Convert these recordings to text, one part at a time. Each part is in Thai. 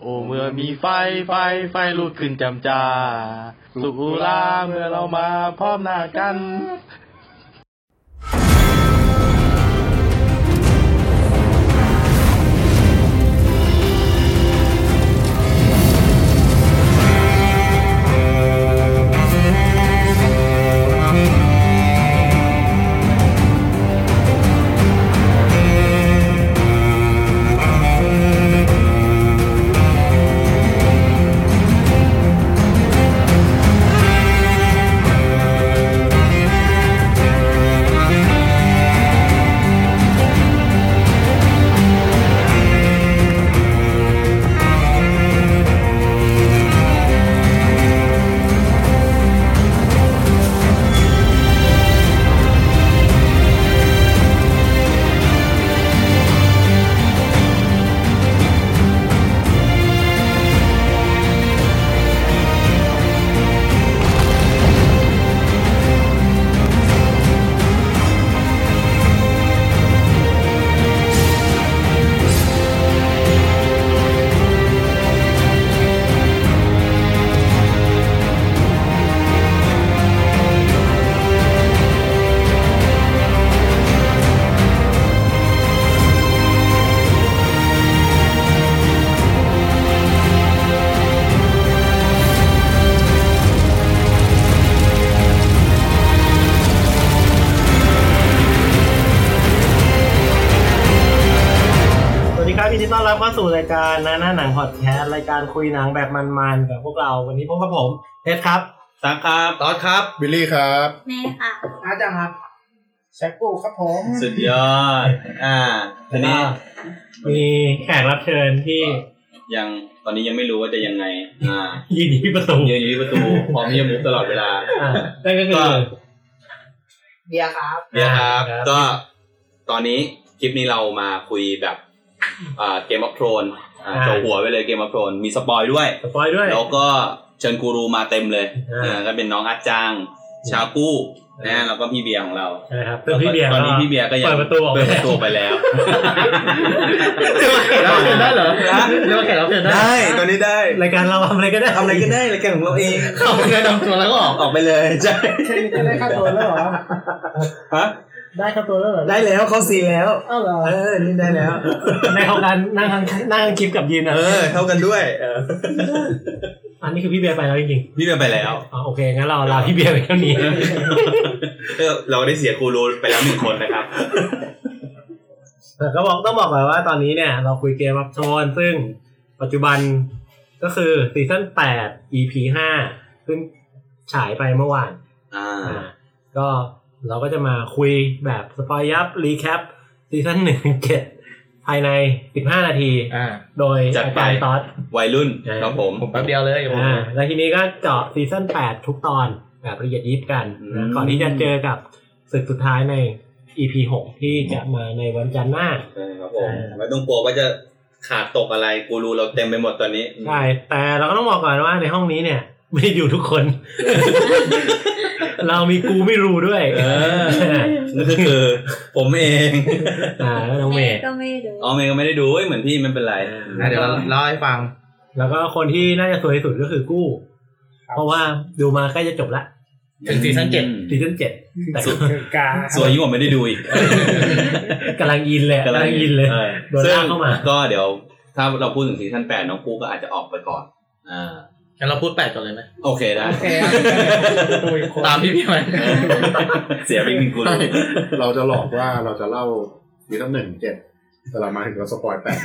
โอ้เมื่อมีไฟไฟไฟลุกขึ้นจำจา สุกุลาเมื่อเรามาพร้อมหน้ากัน การคุยหนังแบบมันๆกับพวกเราวันนี้พบกับผมเทสครับสักครับตอดครับ บิลลี่ครับแม่ค่ะอาจารย์ครับแชคกูครับผมสุดยอดอ่าทีนี้ มีแขกรับเชิญที่ยังตอนนี้ยังไม่รู้ว่าจะยังไง อ่ายืนอยู่ที่ประตูยืนอยู่ที่ประตูพร้อมที่จะมุกตลอดเวลาอ่านั่นก็คือก็เบียร์ครับเนี่ยครับครับ ก็ตอนนี้คลิปนี้เรามาคุยแบบอ่า Game of Thrones อ่าอ่า จั่วหัวไปเลย Game of Thrones มี spoil ด้วย spoil ด้วย แล้วก็เชิญกูรูมาเต็มเลยอ่าเออก็เป็นน้องอาจางชากู้นะแล้วก็พี่เบียร์ของเรานะครับซึ่งพี่เบียร์ตอนนี้พี่เบียร์ก็ยังเปิดประตูออกเปิดประตูไปแล้วเราเชิญได้เหรอเรียกว่าแขกรับเชิญได้ได้ตอนนี้ได้รายการเราทำอะไรก็ได้ทำอะไรก็ได้รายการของเราเองเข้ามาแนะนำตัวแล้วก็ออกออกไปเลยใช่แค่นี้ก็ได้ค่าตัวแล้วเหรอฮะ ได้ค่าตัวแล้วเหรอได้แล้วเข้า scene แล้วเอ้าเหรอเออนี่ได้แล้วในของการนั่งทางนั่งทางคลิปกับยืนอะเออเท่ากันด้วยเอออันนี้คือพี่เบียร์ไปแล้วจริงพี่เบียร์ไปแล้วๆอ๋อโอเคงั้นเราลาพี่เบียร์ไปเท่านี้เออเราได้เสียกูรูไปแล้วหนึ่งคนนะครับแต่ก็บอกต้องบอกก่อนว่าตอนนี้เนี่ย เราคุย Game of Thrones ซึ่งปัจจุบันก็คือ season แปด EP ห้าซึ่งฉายไปเมื่อวาน อ่าอ่าก็ เราก็จะมาคุยแบบ spoil ยับ recap season หนึ่งเจ็ดภายใน 15 นาที อ่า โดยจัดอาไป จารย์ต๊อด วัยรุ่นอ่าครับผม ผมแป๊บเดียวเลยผม อ่าแล้วทีนี้ก็เจาะ season 8 ทุกตอนแบบละเอียดยิบกันอืนะม ก่อนที่จะเจอกับศึกสุดท้ายใน EP 6 ที่จะมาในวันจันทร์หน้า ใช่ครับผมไม่ต้องกลัวว่าจะขาดตกอะไรกูรูเราเต็มไปหมดตอนนี้ ใช่ แต่เราก็ต้องบอกก่อนว่าในห้องนี้เนี่ย ไม่ได้อยู่ทุกคน เรามีกูไม่รู้ด้วย เออนั่นก็คือ ผมเองอ่าแล้วน้องเมแม่ย์ก็ไม่ดูอ๋อเมย์ก็ไม่ได้ดูเอ้ยเหมือนพี่ไม่เป็นไรอะเดี๋ยวเราเล่าให้ฟัง แล้วก็คนที่น่าจะสวยที่สุดก็คือกู้ เพราะว่าดูมาใกล้จะจบละถึงซีซั่นเจ็ดซีซั่นเจ็ดแต่สุดกาสวยยิ่งกว่าไม่ได้ดูอีกกำลังอินเลยกำลังอินเลยออโดนลากเข้ามา ก็เดี๋ยว ถ้าเราพูดถึงซีซั่นแปดน้องกูก็อาจจะออกไปก่อน อ่า งั้นเราพูดแปดก่อนเลยไหมโอเคได้ตามพี่พี่ไหมเสียไปหนึ่งกูรูเราจะหลอกว่าเราจะเล่าซีซั่นหนึ่งเจ็ดแต่เรามาถึงเราสปอยแปด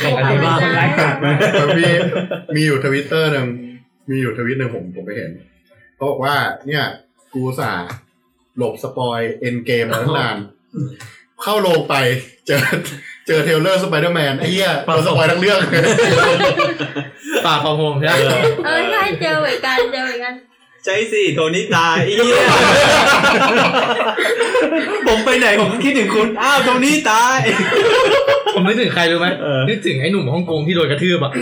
ใครกันบ้างแต่มีมีอยู่ทวิตเตอร์หนึ่งมีอยู่ทวิตหนึ่งผมผมไปเห็นเขาบอกว่า เนี่ย กูอุตส่าห์หลบ spoil Endgame มาตั้งนานเข้าโรงไปเจอเจอ trailer Spider-Man ไอ้เหี้ยเรา spoil ทั้งเรื่อง ปากของผมใช่ไหมเออใช่เจอเหมือนกันเจอเหมือนกันใช่สิโทนี่ตายไอ้เหี้ยผมไปไหนผมก็คิดถึงคุณ อ้าวโทนี่ตาย ผมนึกถึงใครรู้ไหมเออนึกถึงไอ้หนุ่มฮ่องกงที่โดนกระทืบอะ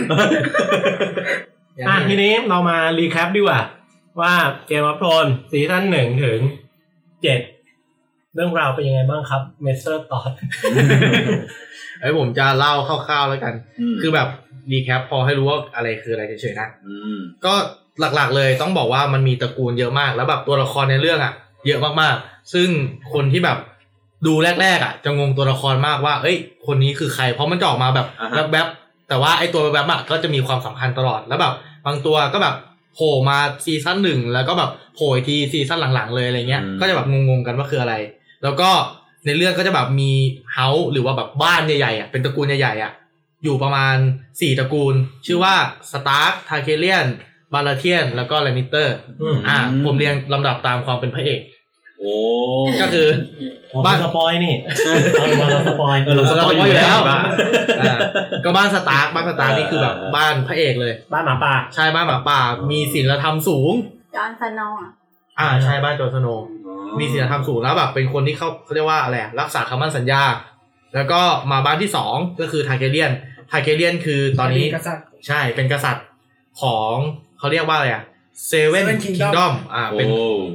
อะทีนี้เรามา recap ดีกว่า ว่า Game of Thrones ซีซั่นหนึ่งถึงเจ็ดเรื่องราวเป็นยังไงบ้างครับเมสเซอร์ตอด เอ้ยผมจะเล่าคร่าวๆแล้วกันคือแบบ recap พอให้รู้ว่าอะไรคืออะไรเฉยๆนะอืมก็หลักๆเลยต้องบอกว่ามันมีตระกูลเยอะมาก แล้วแบบตัวละครในเรื่องอะ เยอะมากๆ ซึ่งคนที่แบบดูแรกๆอะจะงงตัวละครมากว่า เอ้ย คนนี้คือใคร เพราะมันจะออกมาแบบอ่าฮะแวบๆแต่ว่าไอ้ตัวแวบๆอะก็จะมีความสำคัญตลอดแล้วแบบบางตัวก็แบบโผล่มาซีซั่นหนึ่งแล้วก็แบบโผล่อีกทีซีซั่นหลังๆเลยอะไรเงี้ย ก็จะแบบงงๆกันว่าคืออะไร แล้วก็ ในเรื่องก็จะแบบมี house หรือว่าแบบบ้านใหญ่ๆอะเป็นตระกูลใหญ่ๆอะอยู่ประมาณสี่ตระกูล ชื่อว่า Stark Targaryen Baratheon แล้วก็ Lannister อืมอ่าผมเรียงลำดับตามความเป็นพระเอก โอ้ก็คือบ้าบ้านน spoil นี่เอามาเรา spoil เออเรา spoil อยู่แล้วอ่าก็บ้าน Stark บ้าน Stark นี่คือแบบบ้านพระเอกเลย บ้านหมาป่าใช่บ้านหมาป่า มีศีลธรรมสูง Jon Snow อะอ่าใช่บ้าน Jon Snow มีศีลธรรมสูงแล้วแบบเป็นคนที่เขาเขาเรียกว่าอะไรอะรักษาคำมั่นสัญญา แล้วก็มาบ้านที่สองก็คือ Targaryen Targaryen คือตอนนี้กษัตริย์ใช่เป็นกษัตริย์ของเขาเรียกว่าอะไรอะเซเว่น Seven คิง Kingdom ดอมอ่าโอ้เป็น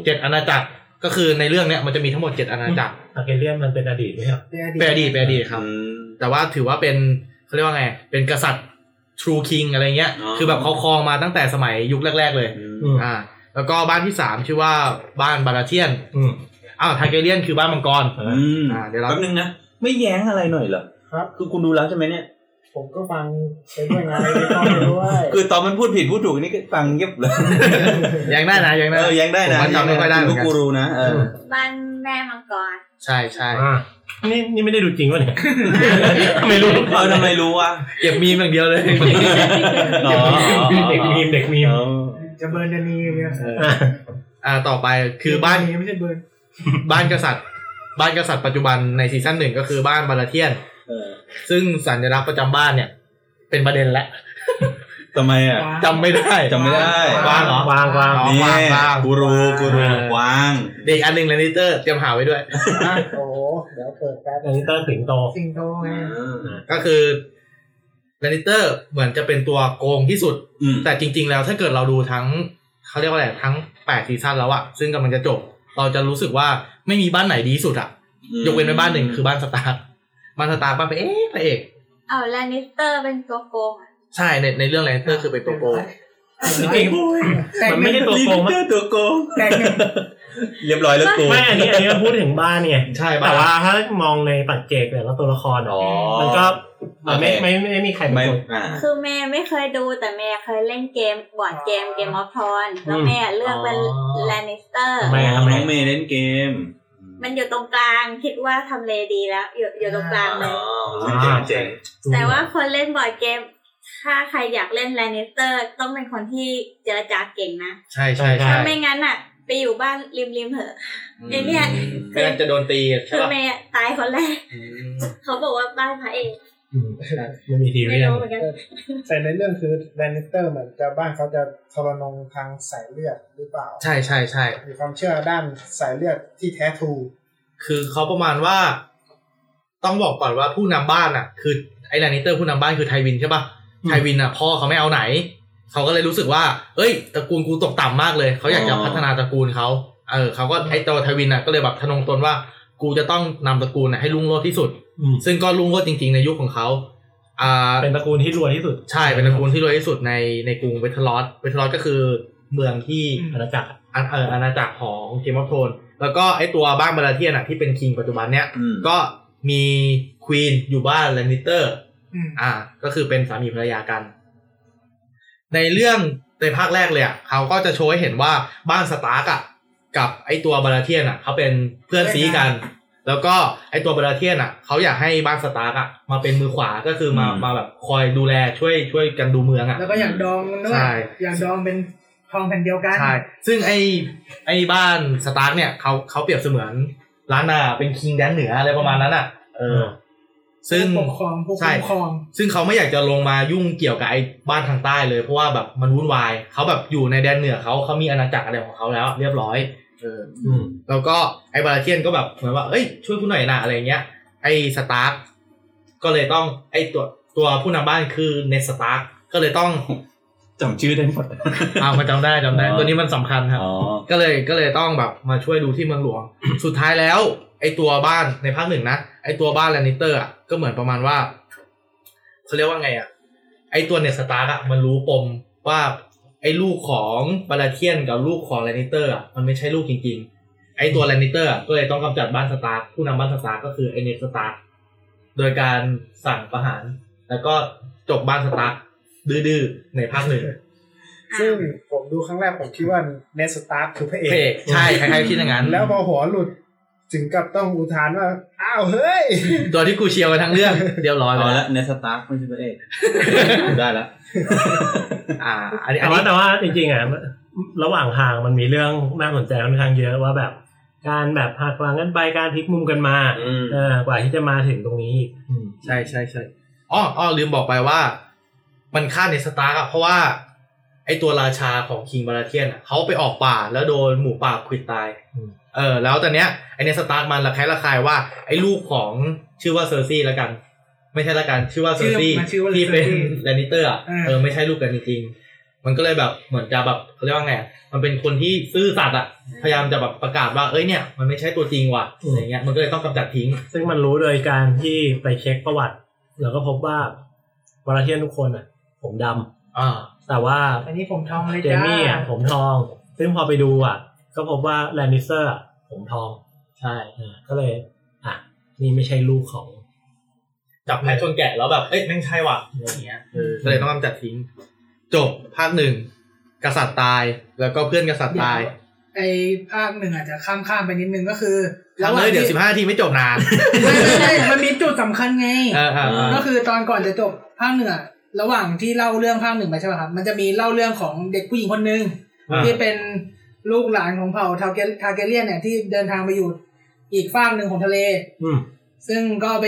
เจ็ดอาณาจักรก็คือในเรื่องเนี้ยมันจะมีทั้งหมดเจ็ดอาณาจักร Targaryen มันเป็นอดีตไหมครับเป็นอดีตเป็นอดีตครับอืมแต่ว่าถือว่าเป็นเขาเรียกว่าไงเป็นกษัตริย์ True King อะไรเงี้ยอ๋อคือแบบเขาครองมาตั้งแต่สมัยยุคแรก ๆ เลยอืมอ่า แล้วก็บ้านที่สามชื่อว่าบ้านบาราเทียนอืมอ้าวทาเกเลียนคือบ้านมังกรอืมอ่าเดี๋ยวเราแป๊บนึงนะ ไม่แย้งอะไรหน่อยเหรอครับ คือคุณดูแล้วใช่ไหมเนี่ย ผมก็ฟังไปด้วยไงไม่ต้องไปด้วยคือตอนมันพูดผิดพูดถูกนี่ก็ฟังเงียบเลยยังได้นะยังได้ เออแย้งได้นะผมว่าจำไม่ค่อยได้เหมืลูอกนกัน กูรูนะเออบ้านแม่มังกรใช่ใช่อ่านี่นี่ไม่ได้ดูจริงวะเนี่ย ไม่รู้เออทำไมรู้วะเก็บมีมอย่างเดียวเลย อ๋อเด็กมีมเด็กมีมอ๋อ จะเบิร์นจะนีเนี่ยอะอ่าต่อไปคือบ้านไม่ใช่เบิร์นบ้านกษัตริย์ บ้านกษัตริย์ปัจจุบันในซีซั่นหนึ่งก็คือบ้านบาราเทียนเออซึ่งสัญลักษณ์ประจำบ้านเนี่ย เป็นประเด็นแล้วทำไมอะจำไม่ได้จำไม่ได้วางเหรอวางวางอ๋อนี่วางวางกูรูกูรูเออวางเด็กอันหนึ่งแลนิเตอร์เตรียมหาไว้ด้วยโอ้โหเดี๋ยวเปิดแป๊บอันนี้เตอร์สิงโตสิงโตไงก็คือ แลนิเตอร์เหมือนจะเป็นตัวโกงที่สุดอืมแต่จริง ๆ แล้วถ้าเกิดเราดูทั้งเขาเรียกว่าอะไรทั้งแปดซีซั่นแล้วอะซึ่งกำลังจะจบ เราจะรู้สึกว่าไม่มีบ้านไหนดีที่สุดอะยกเว้นไปบ้านหนึ่งคือบ้านสตาร์คบ้านสตาร์คบ้านพระเอกพระเอกเอาแลนิสเตอร์เป็นตัวโกงอะใช่ในในเรื่องแลนิเตอร์คือเป็นตัวโกงจริงๆมันไม่ใช่ตัวโกงมั้ยตัวโกงแตกหนึ่งเรียบร้อยแล้วกูไม่อันนี้อันนี้เราพูดถึงบ้านไงใช่แต่ว่าถ้ามองในปัจเจกแต่ละตัวละครอะอ๋อมันก็มัน ไม่โอเคไม่ไม่ไม่มีใครเป็นไม่คนอ่าคือแม่ไม่เคยดูแต่แม่เคยเล่นเกมบอร์ดเกมเกมออฟทอนแล้วแม่เลือกเป็นแลนิสเตอร์ทำไมอะน้ทำไมองเมย์เล่นเกม มันอยู่ตรงกลางคิดว่าทำเลดีแล้ว อยู่อยู่ตรงกลางเลยเจ๋งเจ๋งแต่ว่าคนเล่น board game ถ้าใครอยากเล่น Lannister ต้องเป็นคนที่เจรจาเก่งนะ ใช่ใช่ใช่ใช่ถ้าไม่งั้นอะ ไปอยู่บ้านริมริมๆเถอะไอ้เนี่ยไม่งั้นจะโดนตีใช่คือปะแม่ตายคนแรกเขาบอกว่าบ้านพระเอกอืม ไม่มีทีไม่เรียนรู้เหมือนกันแต่ในเรื่องคือ Lannister เหมือนจะบ้านเขาจะทรนงทางสายเลือดหรือเปล่า ใช่ใช่ใช่มีความเชื่อด้านสายเลือดที่แท้ trueคือเขาประมาณว่า ต้องบอกก่อนว่าผู้นำบ้านอะ คือไอ้ Lannister ผู้นำบ้านคือ Tywin ใช่ปะ Tywin อะพ่อเขาไม่เอาไหน เขาก็เลยรู้สึกว่า เอ้ยตระกูลกูตกต่ำมากเลยเขาอยากจะพัฒนาตระกูลเขาเออเขาก็ไอ้ตัว Tywin อะก็เลยแบบทะนงตนว่า กูจะต้องนำตระกูลน่ะให้รุ่งโรจน์ที่สุดอืม ซึ่งก็รุ่งโรจน์จริง ๆ ในยุคของเขาอ่าเป็นตระกูลที่รวยที่สุด ใช่เป็นตระกูลที่รวยที่สุดในในกรุง Westeros Westeros ก็คือเมืองที่อาณาจักรอาเอออาณาจักรของ Game of Thrones แล้วก็ไอตัวบ้าน Baratheon อะที่เป็น king ปัจจุบันเนี้ยอืมก็มี queen อยู่บ้าน Lannister อืมอ่า ก็คือเป็นสามีภรรยากัน ในเรื่องในภาคแรกเลยอะเขาก็จะโชว์ให้เห็นว่าบ้าน Stark อะกับไอตัว Baratheon อะเขาเป็นเพื่อนซี้กัน แล้วก็ไอตัว Baratheon อะเขาอยากให้บ้าน Stark อะมาเป็นมือขวาก็คือมามาแบบคอยดูแลช่วยช่วยกันดูเมืองอะแล้วก็อย่างดองมันด้วยใช่อยากดองเป็นทองแผ่นเดียวกันใช่ซึ่งไอ้ไอ้บ้าน Stark เนี่ยเขาเขาเปรียบเสมือนล้านนาเป็น king แดนเหนืออะไรประมาณนั้นอะ เออ ซึ่งปกครองผู้ใช่คุ้มครอง ซึ่งเขาไม่อยากจะลงมายุ่งเกี่ยวกับไอ้บ้านทางใต้เลยเพราะว่าแบบมันวุ่นวายเขาแบบอยู่ในแดนเหนือเขาเขามีอาณาจักรอะไรของเขาแล้ว เรียบร้อย เอออืมแล้วก็ไอ้ Baratheon ก็แบบเหมือนว่าเอ้ยช่วยกูหน่อยนะอะไรเงี้ย ไอ้ Starkก็เลยต้องไอ้ตัวตัวผู้นำบ้านคือ Ned Stark ก็เลยต้องจำชื่อได้หมดเอามาจำได้จำได้อ๋อตัวนี้มันสำคัญครับอ๋อก็เลยก็เลยต้องแบบมาช่วยดูที่เมืองหลวง สุดท้ายแล้ว ไอตัวบ้านในภาคหนึ่งนะไอตัวบ้าน Lannister อะก็เหมือนประมาณว่าเขาเรียกว่าไงอะไอตัว Ned Stark อะมันรู้ปมว่าไอลูกของ Baratheon กับลูกของ Lannister อะมันไม่ใช่ลูกจริง ๆ ไอตัว Lannister อะก็เลยต้องกำจัดบ้าน Stark ผู้นำบ้าน Stark ก็คือไอ Ned Starkโดยการสั่งประหาร แล้วก็จบบ้านสตาร์กดื้อๆในภาคหนึ่งซึ่งผมดูครั้งแรกผมคิดว่าเนสตาร์คือพระเอเพกกใช่ใครๆคิดอย่างนั้น แล้วพอหัวหลุด ถึงกับต้องอุทานว่า อ้าวเฮ้ย ตัวที่กูเชียร์มาทั้งเรื่อง เรียบร้อยไปเอาแล้ละวเนสตาร์ไม่ใช่พระเอกได้แล้วอ่า อันนี้อัแต่นว่านี้แต่ว่าจริงๆอะระหว่างทางมันมีเรื่องน่าสนใจค่อนข้างเยอะว่าแบบ การแบบหักหลังกันไปการพลิกมุมกันมาอืมเออกว่าที่จะมาถึงตรงนี้อีกอืมใช่ใช่ใช่อ๋ออ๋อลืมบอกไปว่า มันฆ่า Ned Stark อะเพราะว่า ไอตัวราชาของ king Baratheon อะเขาไปออกป่าแล้วโดนหมูป่าขวิดตาย เออแล้วตอนเนี้ยไอ Ned Stark มันระแคะระคายว่าไอลูกของชื่อว่า Cersei แล้วกัน ไม่ใช่ละกันชื่อว่า Cersei ชื่อมันชื่อว่าที่เป็น Cersei แลนิเตอร์อะอ่าเออไม่ใช่ลูกกันจริงๆมันก็เลยแบบเหมือนจะแบบเขาเรียกว่าไงอะมันเป็นคนที่ซื่อสัตย์อะพยายามจะแบบประกาศว่าเอ้ยเนี่ยมันไม่ใช่ตัวจริงว่ะอะไรเงี้ยมันก็เลยต้องกำจัดทิ้ง ซึ่งมันรู้โดยการที่ไปเช็คประวัติ แล้วก็พบว่า Baratheon ทุกคนอะ ผมดำอ่าแต่ว่าอันนี้ผมทองเลย Jaime อะผมทอง ซึ่งพอไปดูอะ ก็พบว่า Lannister อะผมทองใช่อ่าก็เลย อะ นี่ไม่ใช่ลูกของ จับแพะชนแกะแล้วแบบ เอ้ยแม่งใช่ว่ะอะไรอย่างเงี้ยเออก็เลยต้องกำจัดทิ้ง จบภาคหนึ่งกษัตริย์ตายแล้วก็เพื่อนกษัตริย์ตาย ไอภาคหนึ่งอาจจะข้ามข้ามๆไปนิดนึงก็คือทำเลยเดี๋ยวสิบห้านาทีไม่จบนานไม่ไม่ไม่มันมีจุดสำคัญไงเออเออเออก็คือตอนก่อนจะจบภาคหนึ่งอะระหว่างที่เล่าเรื่องภาคหนึ่งไปใช่ไหมครับ มันจะมีเล่าเรื่องของเด็กผู้หญิงคนหนึ่งอ่าที่เป็น ลูกหลานของเผ่าทาเกทาเกเลียนเนี่ยที่เดินทางไปอยู่อีกฝากหนึ่งของทะเล อืมซึ่งก็ไป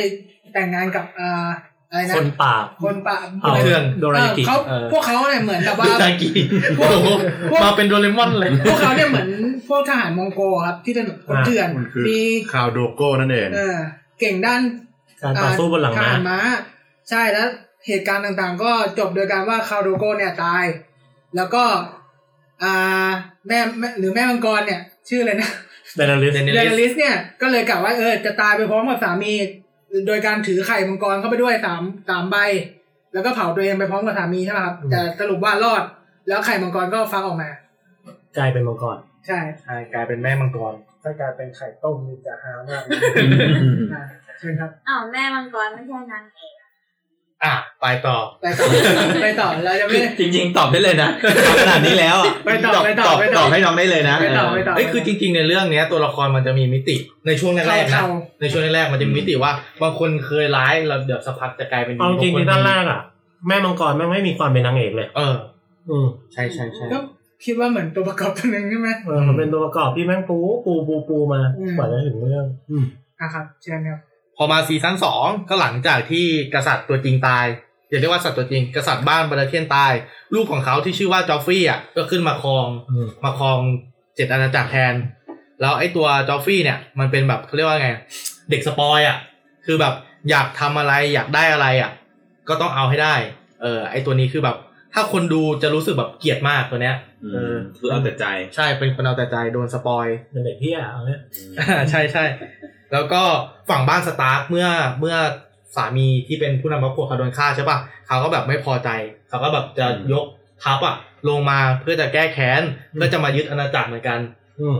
แต่งงานกับอ่าอะไรนะคนป่าคนป่าเอาเพื่อนโดราเอกิเขาเออพวกเขาเนี่ยเหมือนแบบว่าดูตากีโอ้โหมาเป็นโดเรมอนเลย พวกเขาเนี่ยเหมือนพวกทหารมองโกครับ ที่เป็นแบบคนเถื่อนมันคือมีคาวโดโก้นั่นเองเออเก่งด้าน การต่อสู้บนหลังทม้าหารม้า ใช่แล้วเหตุการณ์ต่างๆ ก็จบโดยการว่าคาโดโกเนี่ยตาย แล้วก็ อ่าแม่แม่หรือแม่มังกรเนี่ย ชื่ออะไรนะเดนาลิส Daenerys เดนลิสเนี่ยก็เลยกล่าวว่าเออจะตายไปพร้อมกับสามี โดยการถือไข่มังกรเข้าไปด้วยสามสามใบ แล้วก็เผาตัวเองไปพร้อมกับสามีใช่ไหมครับแต่สรุปว่ารอด แล้วไข่มังกรก็ฟักออกมากลายเป็นมังกรใช่ใช่กลายเป็นแม่มังกรถ้ากลายเป็นไข่ต้มนี่จะฮามากอ่าเชิญครับอ้าวแม่มังกรไม่ใช่นางเอก อะไปต่อไปต่อไปต่อเราจะไม่จริง ๆ ตอบได้เลยนะขนาดนี้แล้วอะไปต่อไปต่อตอบไปตต่ออบให้น้องได้เลยนะไปต่อไปต่อเอ้ยคือจริง ๆ ในเรื่องเนี้ยตัวละครมันจะมีมิติในช่วงแรกๆนะเข้าในช่วงแรกๆมันจะมีมิติว่าบางคนเคยร้ายแล้วเดี๋ยวสักพักจะกลายเป็นดีเอาจริงบที่คด้านแรกอะ แม่มังกรแม่งไม่มีความเป็นนางเอกเลย เออ อืมใช่ใช่ใช่ก็คิดว่าเหมือนตัวประกอบตัวหนึงใช่ไหมเออมันเป็นตัวประกอบที่แม่งปูปูปูปูมาอืมกว่าจะถึงเรื่อง อืมอะครับเชิญครับ พอมาซีซั่นสองก็หลังจากที่กษัตริย์ตัวจริงตายอย่าเรียกว่าสัตว์ตัวจริงกษัตริย์บ้านบาราเทียนตาย ลูกของเขาที่ชื่อว่าจอฟฟี่อะก็ขึ้นมาครองอืมมาครองเจ็ดอาณาจักรแทน แล้วไอ้ตัวจอฟฟี่เนี่ย มันเป็นแบบเขาเรียกว่าไง เด็ก spoil อะ คือแบบอยากทำอะไรอยากได้อะไรอะ ก็ต้องเอาให้ได้ เออไอ้ตัวนี้คือแบบ ถ้าคนดูจะรู้สึกแบบเกลียดมากตัวเนี้ย อืมคือเอาแต่ใจ ใช่เป็นคนเอาแต่ใจโดน spoil เป็นเด็กเที่ยเอาเนี่ยใช่ใช่แล้วก็ฝั่งบ้านสตาร์คเมื่อเมื่อสามีที่เป็นผู้นำครอบครัวเขาโดนฆ่าใช่ปะเขาก็แบบไม่พอใจ เขาก็แบบจะยกทัพอะลงมาเพื่อจะแก้แค้นเพื่อจะมายึดอาณาจักรเหมือนกันอืม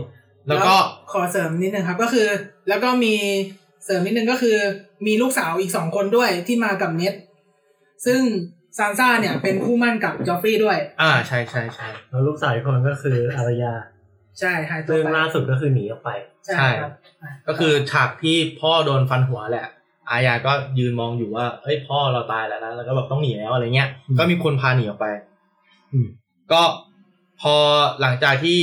แล้วก็ขอเสริมนิดนึงครับ ก็คือ แล้วก็มีเสริมนิดนึงก็คือ มีลูกสาวอีกสองคนด้วยที่มากับเน็ดซึ่ง ซานซ่าเนี่ยเป็นคู่หมั้นกับจอฟฟี่ด้วย อ่าใช่ใช่ใช่แล้วลูกสาวอีกคนก็คืออาร์ยา ใช่หายตัวซึ่งไปล่าสุดก็คือหนีออกไป ใช่ครับอะก็คือฉากที่พ่อโดนฟันหัวแหละ อายาก็ยืนมองอยู่ว่าเอ้ยพ่อเราตายแล้วนะแล้วก็แบบต้องหนีแล้วอะไรเงี้ยอืมก็มีคนพาหนีออกไปอืมก็พอหลังจากที่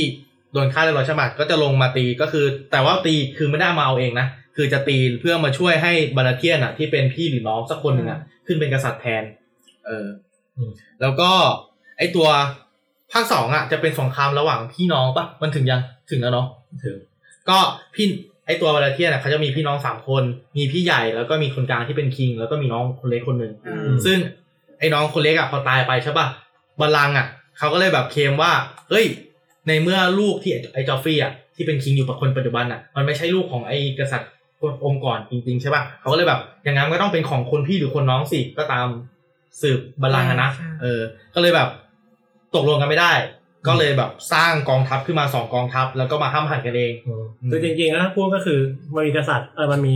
โดนฆ่าเรียบร้อยใช่ไหมก็จะลงมาตีก็คือ แต่ว่าตีคือไม่ได้มาเอาเองนะคือจะตีเพื่อมาช่วยให้บาราเทียนอะ ที่เป็นพี่หรือน้องสักคนหนึ่งอะขึ้นเป็นกษัตริย์แทน เอออมแล้วก็ไอตัวภาคสองอะ จะเป็นสงครามระหว่างพี่น้องปะมันถึงยังถึงแล้วเนาะถึง ก็พี่ไอตัวบาราเทียนอะเขาจะมีพี่น้องสามคน มีพี่ใหญ่แล้วก็มีคนกลางที่เป็นคิง แล้วก็มีน้องคนเล็กคนหนึ่งอ่าอืมซึ่งไอ้น้องคนเล็กอะพอตายไปใช่ป่ะบัลลังก์อะเขาก็เลยแบบเคลมว่า เฮ้ย ในเมื่อลูกที่ไอ้จอฟฟี่อะที่เป็นคิงอยู่กับคนปัจจุบันอะมันไม่ใช่ลูกของไอ้กษัตริย์กฎองค์กรจริงๆใช่ป่ะเขาก็เลยแบบอย่างนั้นก็ต้องเป็นของคนพี่หรือคนน้องสิก็ตาม สืบบัลลังก์อะนะใช่ เออ ก็เลยแบบตกลงกันไม่ได้ ก็เลยแบบสร้างกองทัพขึ้นมาสองกองทัพ แล้วก็มาห้ำหั่นกันเองอืมคือจริงๆแล้วถ้าพูดก็คือมันมีกษัตริย์เออมันมี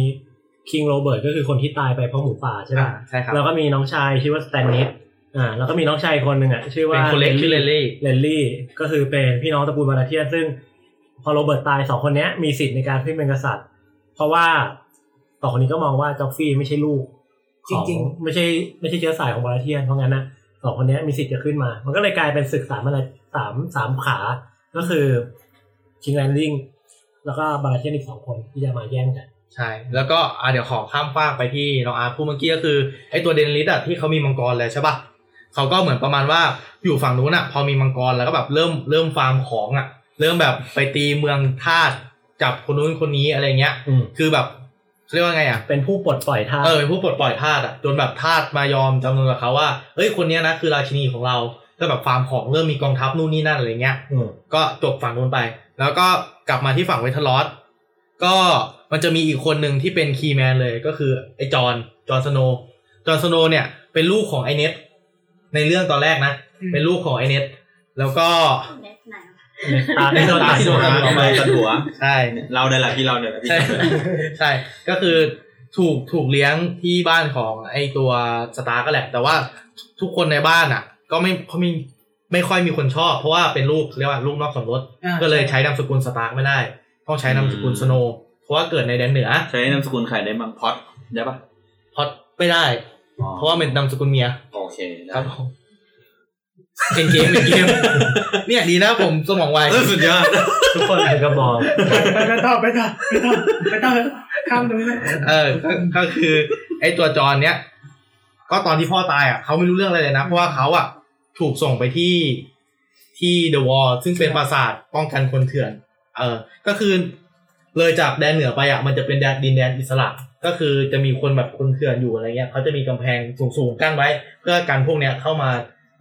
king โรเบิร์ตก็คือคนที่ตายไปเพราะหมูป่าใช่ไหมอ่าใช่ครับ แล้วก็มีน้องชายชื่อว่าสแตนนิสอ่าแล้วก็มีน้องชายคนหนึ่งอะชื่อว่าเป็นคนเล็กชื่อเรนลี่ เรนลี่ ก็คือเป็นพี่น้องตระกูลบาราเทียนซึ่ง พอโรเบิร์ตตายสองคนเนี้ยมีสิทธิ์ในการขึ้นเป็นกษัตริย์ เพราะว่าสองคนนี้ก็มองว่าจอฟฟี่ไม่ใช่ลูกของ จริงไม่ใช่ไม่ใช่เชื้อสายของบาราเทียนเพราะงั้นนะสองคนเนี้ยมีสิทธิ์จะขึ้นมา มันก็เลยกลายเป็นศึกสามอะไรสามสามขา ก็คือคิงแลนดิงแล้วก็บาราเทียนอีกสองคนที่จะมาแย่งกันใช่ แล้วก็อะเดี๋ยวขอข้ามฟากไปที่น้องอาร์ตพูดเมื่อกี้ก็คือไอ้ตัวเดเนริสอะที่เขามีมังกรเลยใช่ป่ะเขาก็เหมือนประมาณว่าอยู่ฝั่งนู้นอะพอมีมังกรแล้วก็แบบเริ่มเริ่มฟาร์มของอะเริ่มแบบไปตีเมืองทาสจับคนนู้นคนนี้อะไรเงี้ยอืมคือแบบ เขาเรียกว่าไงอะเป็นผู้ปลดปล่อยทาสเออเป็นผู้ปลดปล่อยทาสอะจนแบบทาสมายอมจำนนกับเขาว่าเฮ้ยคนเนี้ยนะคือราชินีของเราก็แบบฟาร์มของเริ่มมีกองทัพนู่นนี่นั่นอะไรเงี้ยอืมก็จบฝั่งนู้นไป แล้วก็กลับมาที่ฝั่งเวสเทอรอสก็มันจะมีอีกคนหนึ่งที่เป็น key man เลยก็คือไอ้จอห์นจอห์นสโนว์จอห์นสโนว์เนี่ยเป็นลูกของไอเน็ดในเรื่องตอนแรกนะ เป็นลูกของไอเน็ดแล้วก็เน็ ตไหนวะตาที่โดนตัดที่โดนตัดหัวไปตัดหัวใช่เราได้ละที่เราเนี่ยแหละที่ใช่ทำเลยใช่ก็คือถูกถูกเลี้ยงที่บ้านของไอตัวสตาร์ก็แหละ แต่ว่าทุกคนในบ้านอะ ก็ไม่เขาไม่ไม่ค่อยมีคนชอบ เพราะว่าเป็นลูกเรียกว่าลูกนอกสมรสอ่าก็เลยใช้นามสกุลสตาร์กไม่ได้ต้องใช้นามสกุลสโนว์เพราะว่าเกิดในแดนเหนือ ใช้นามสกุลใครได้บ้างพอดได้ปะเพราะไม่ได้ เพราะว่าเป็นนามสกุลเมียโอเคได้ครับผม เป็นเกมเป็นเกม เนี่ยดีนะผมสมองไวเออสุดยอดทุกคนถึงกับมองไปไปต่อไปต่อไปต่อไปต่อข้ามตรงนี้เลยเออก็ก็คือ ไอ้ตัวจอนเนี้ยก็ตอนที่พ่อตายอะเขาไม่รู้เรื่องอะไรเลยนะเพราะว่าเขาอะถูกส่งไปที่ที่เดอะวอลซึ่งเป็นปราสาทป้องกันคนเถื่อน เออ ก็คือ เลยจากแดนเหนือไปอะมันจะเป็นแดนดินแดนอิสระ ก็คือจะมีคนแบบคนเถื่อนอยู่อะไรเงี้ยเขาจะมีกำแพงสูงๆกั้นไว้ เพื่อกันพวกเนี้ยเข้ามา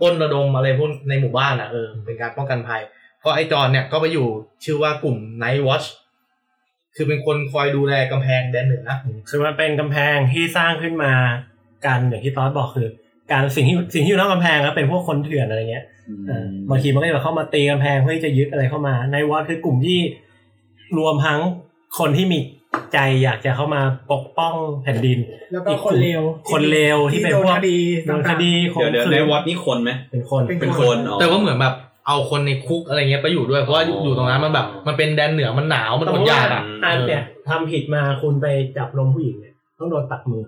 ปล้นระดมอะไรพวกในหมู่บ้านอะเออเป็นการป้องกันภัยเพราะไอ้จอนเนี่ยก็ไปอยู่ชื่อว่ากลุ่ม Night Watch คือเป็นคนคอยดูแลกำแพงแดนเหนือนะคือมันเป็นกำแพงที่สร้างขึ้นมาการอย่างที่ตอสบอกคือ การสิ่งที่สิ่งที่อยู่นอกกำแพงแล้วเป็นพวกคนเถื่อนอะไรเงี้ยเออบางทีมันก็จะเข้ามาตีกำแพงเพื่อที่จะยึดอะไรเข้ามา ในวัดคือกลุ่มที่รวมทั้งคนที่มี ใจอยากจะเข้ามาปกป้องแผ่นดิน แล้วก็คนเลวคนเลวที่เป็นพวกโดนคดีโดนคดีข่มเดี๋ยวเดี๋ยวขืในนวัดนี่คนไหมเป็นคนเป็นเป็นคนอ๋อแต่ว่าเหมือนแบบเอาคนในคุกอะไรเงี้ยไปอยู่ด้วยเพราะว่าอยู่อ๋อออยู่ตรงนั้นมันแบบ มันเป็นแดนเหนือมันหนาวมันอดอยากอะอันเนี่ยทำผิดมาคุณไปจับนมผู้หญิงเนี่ยต้องโดนตัดมือ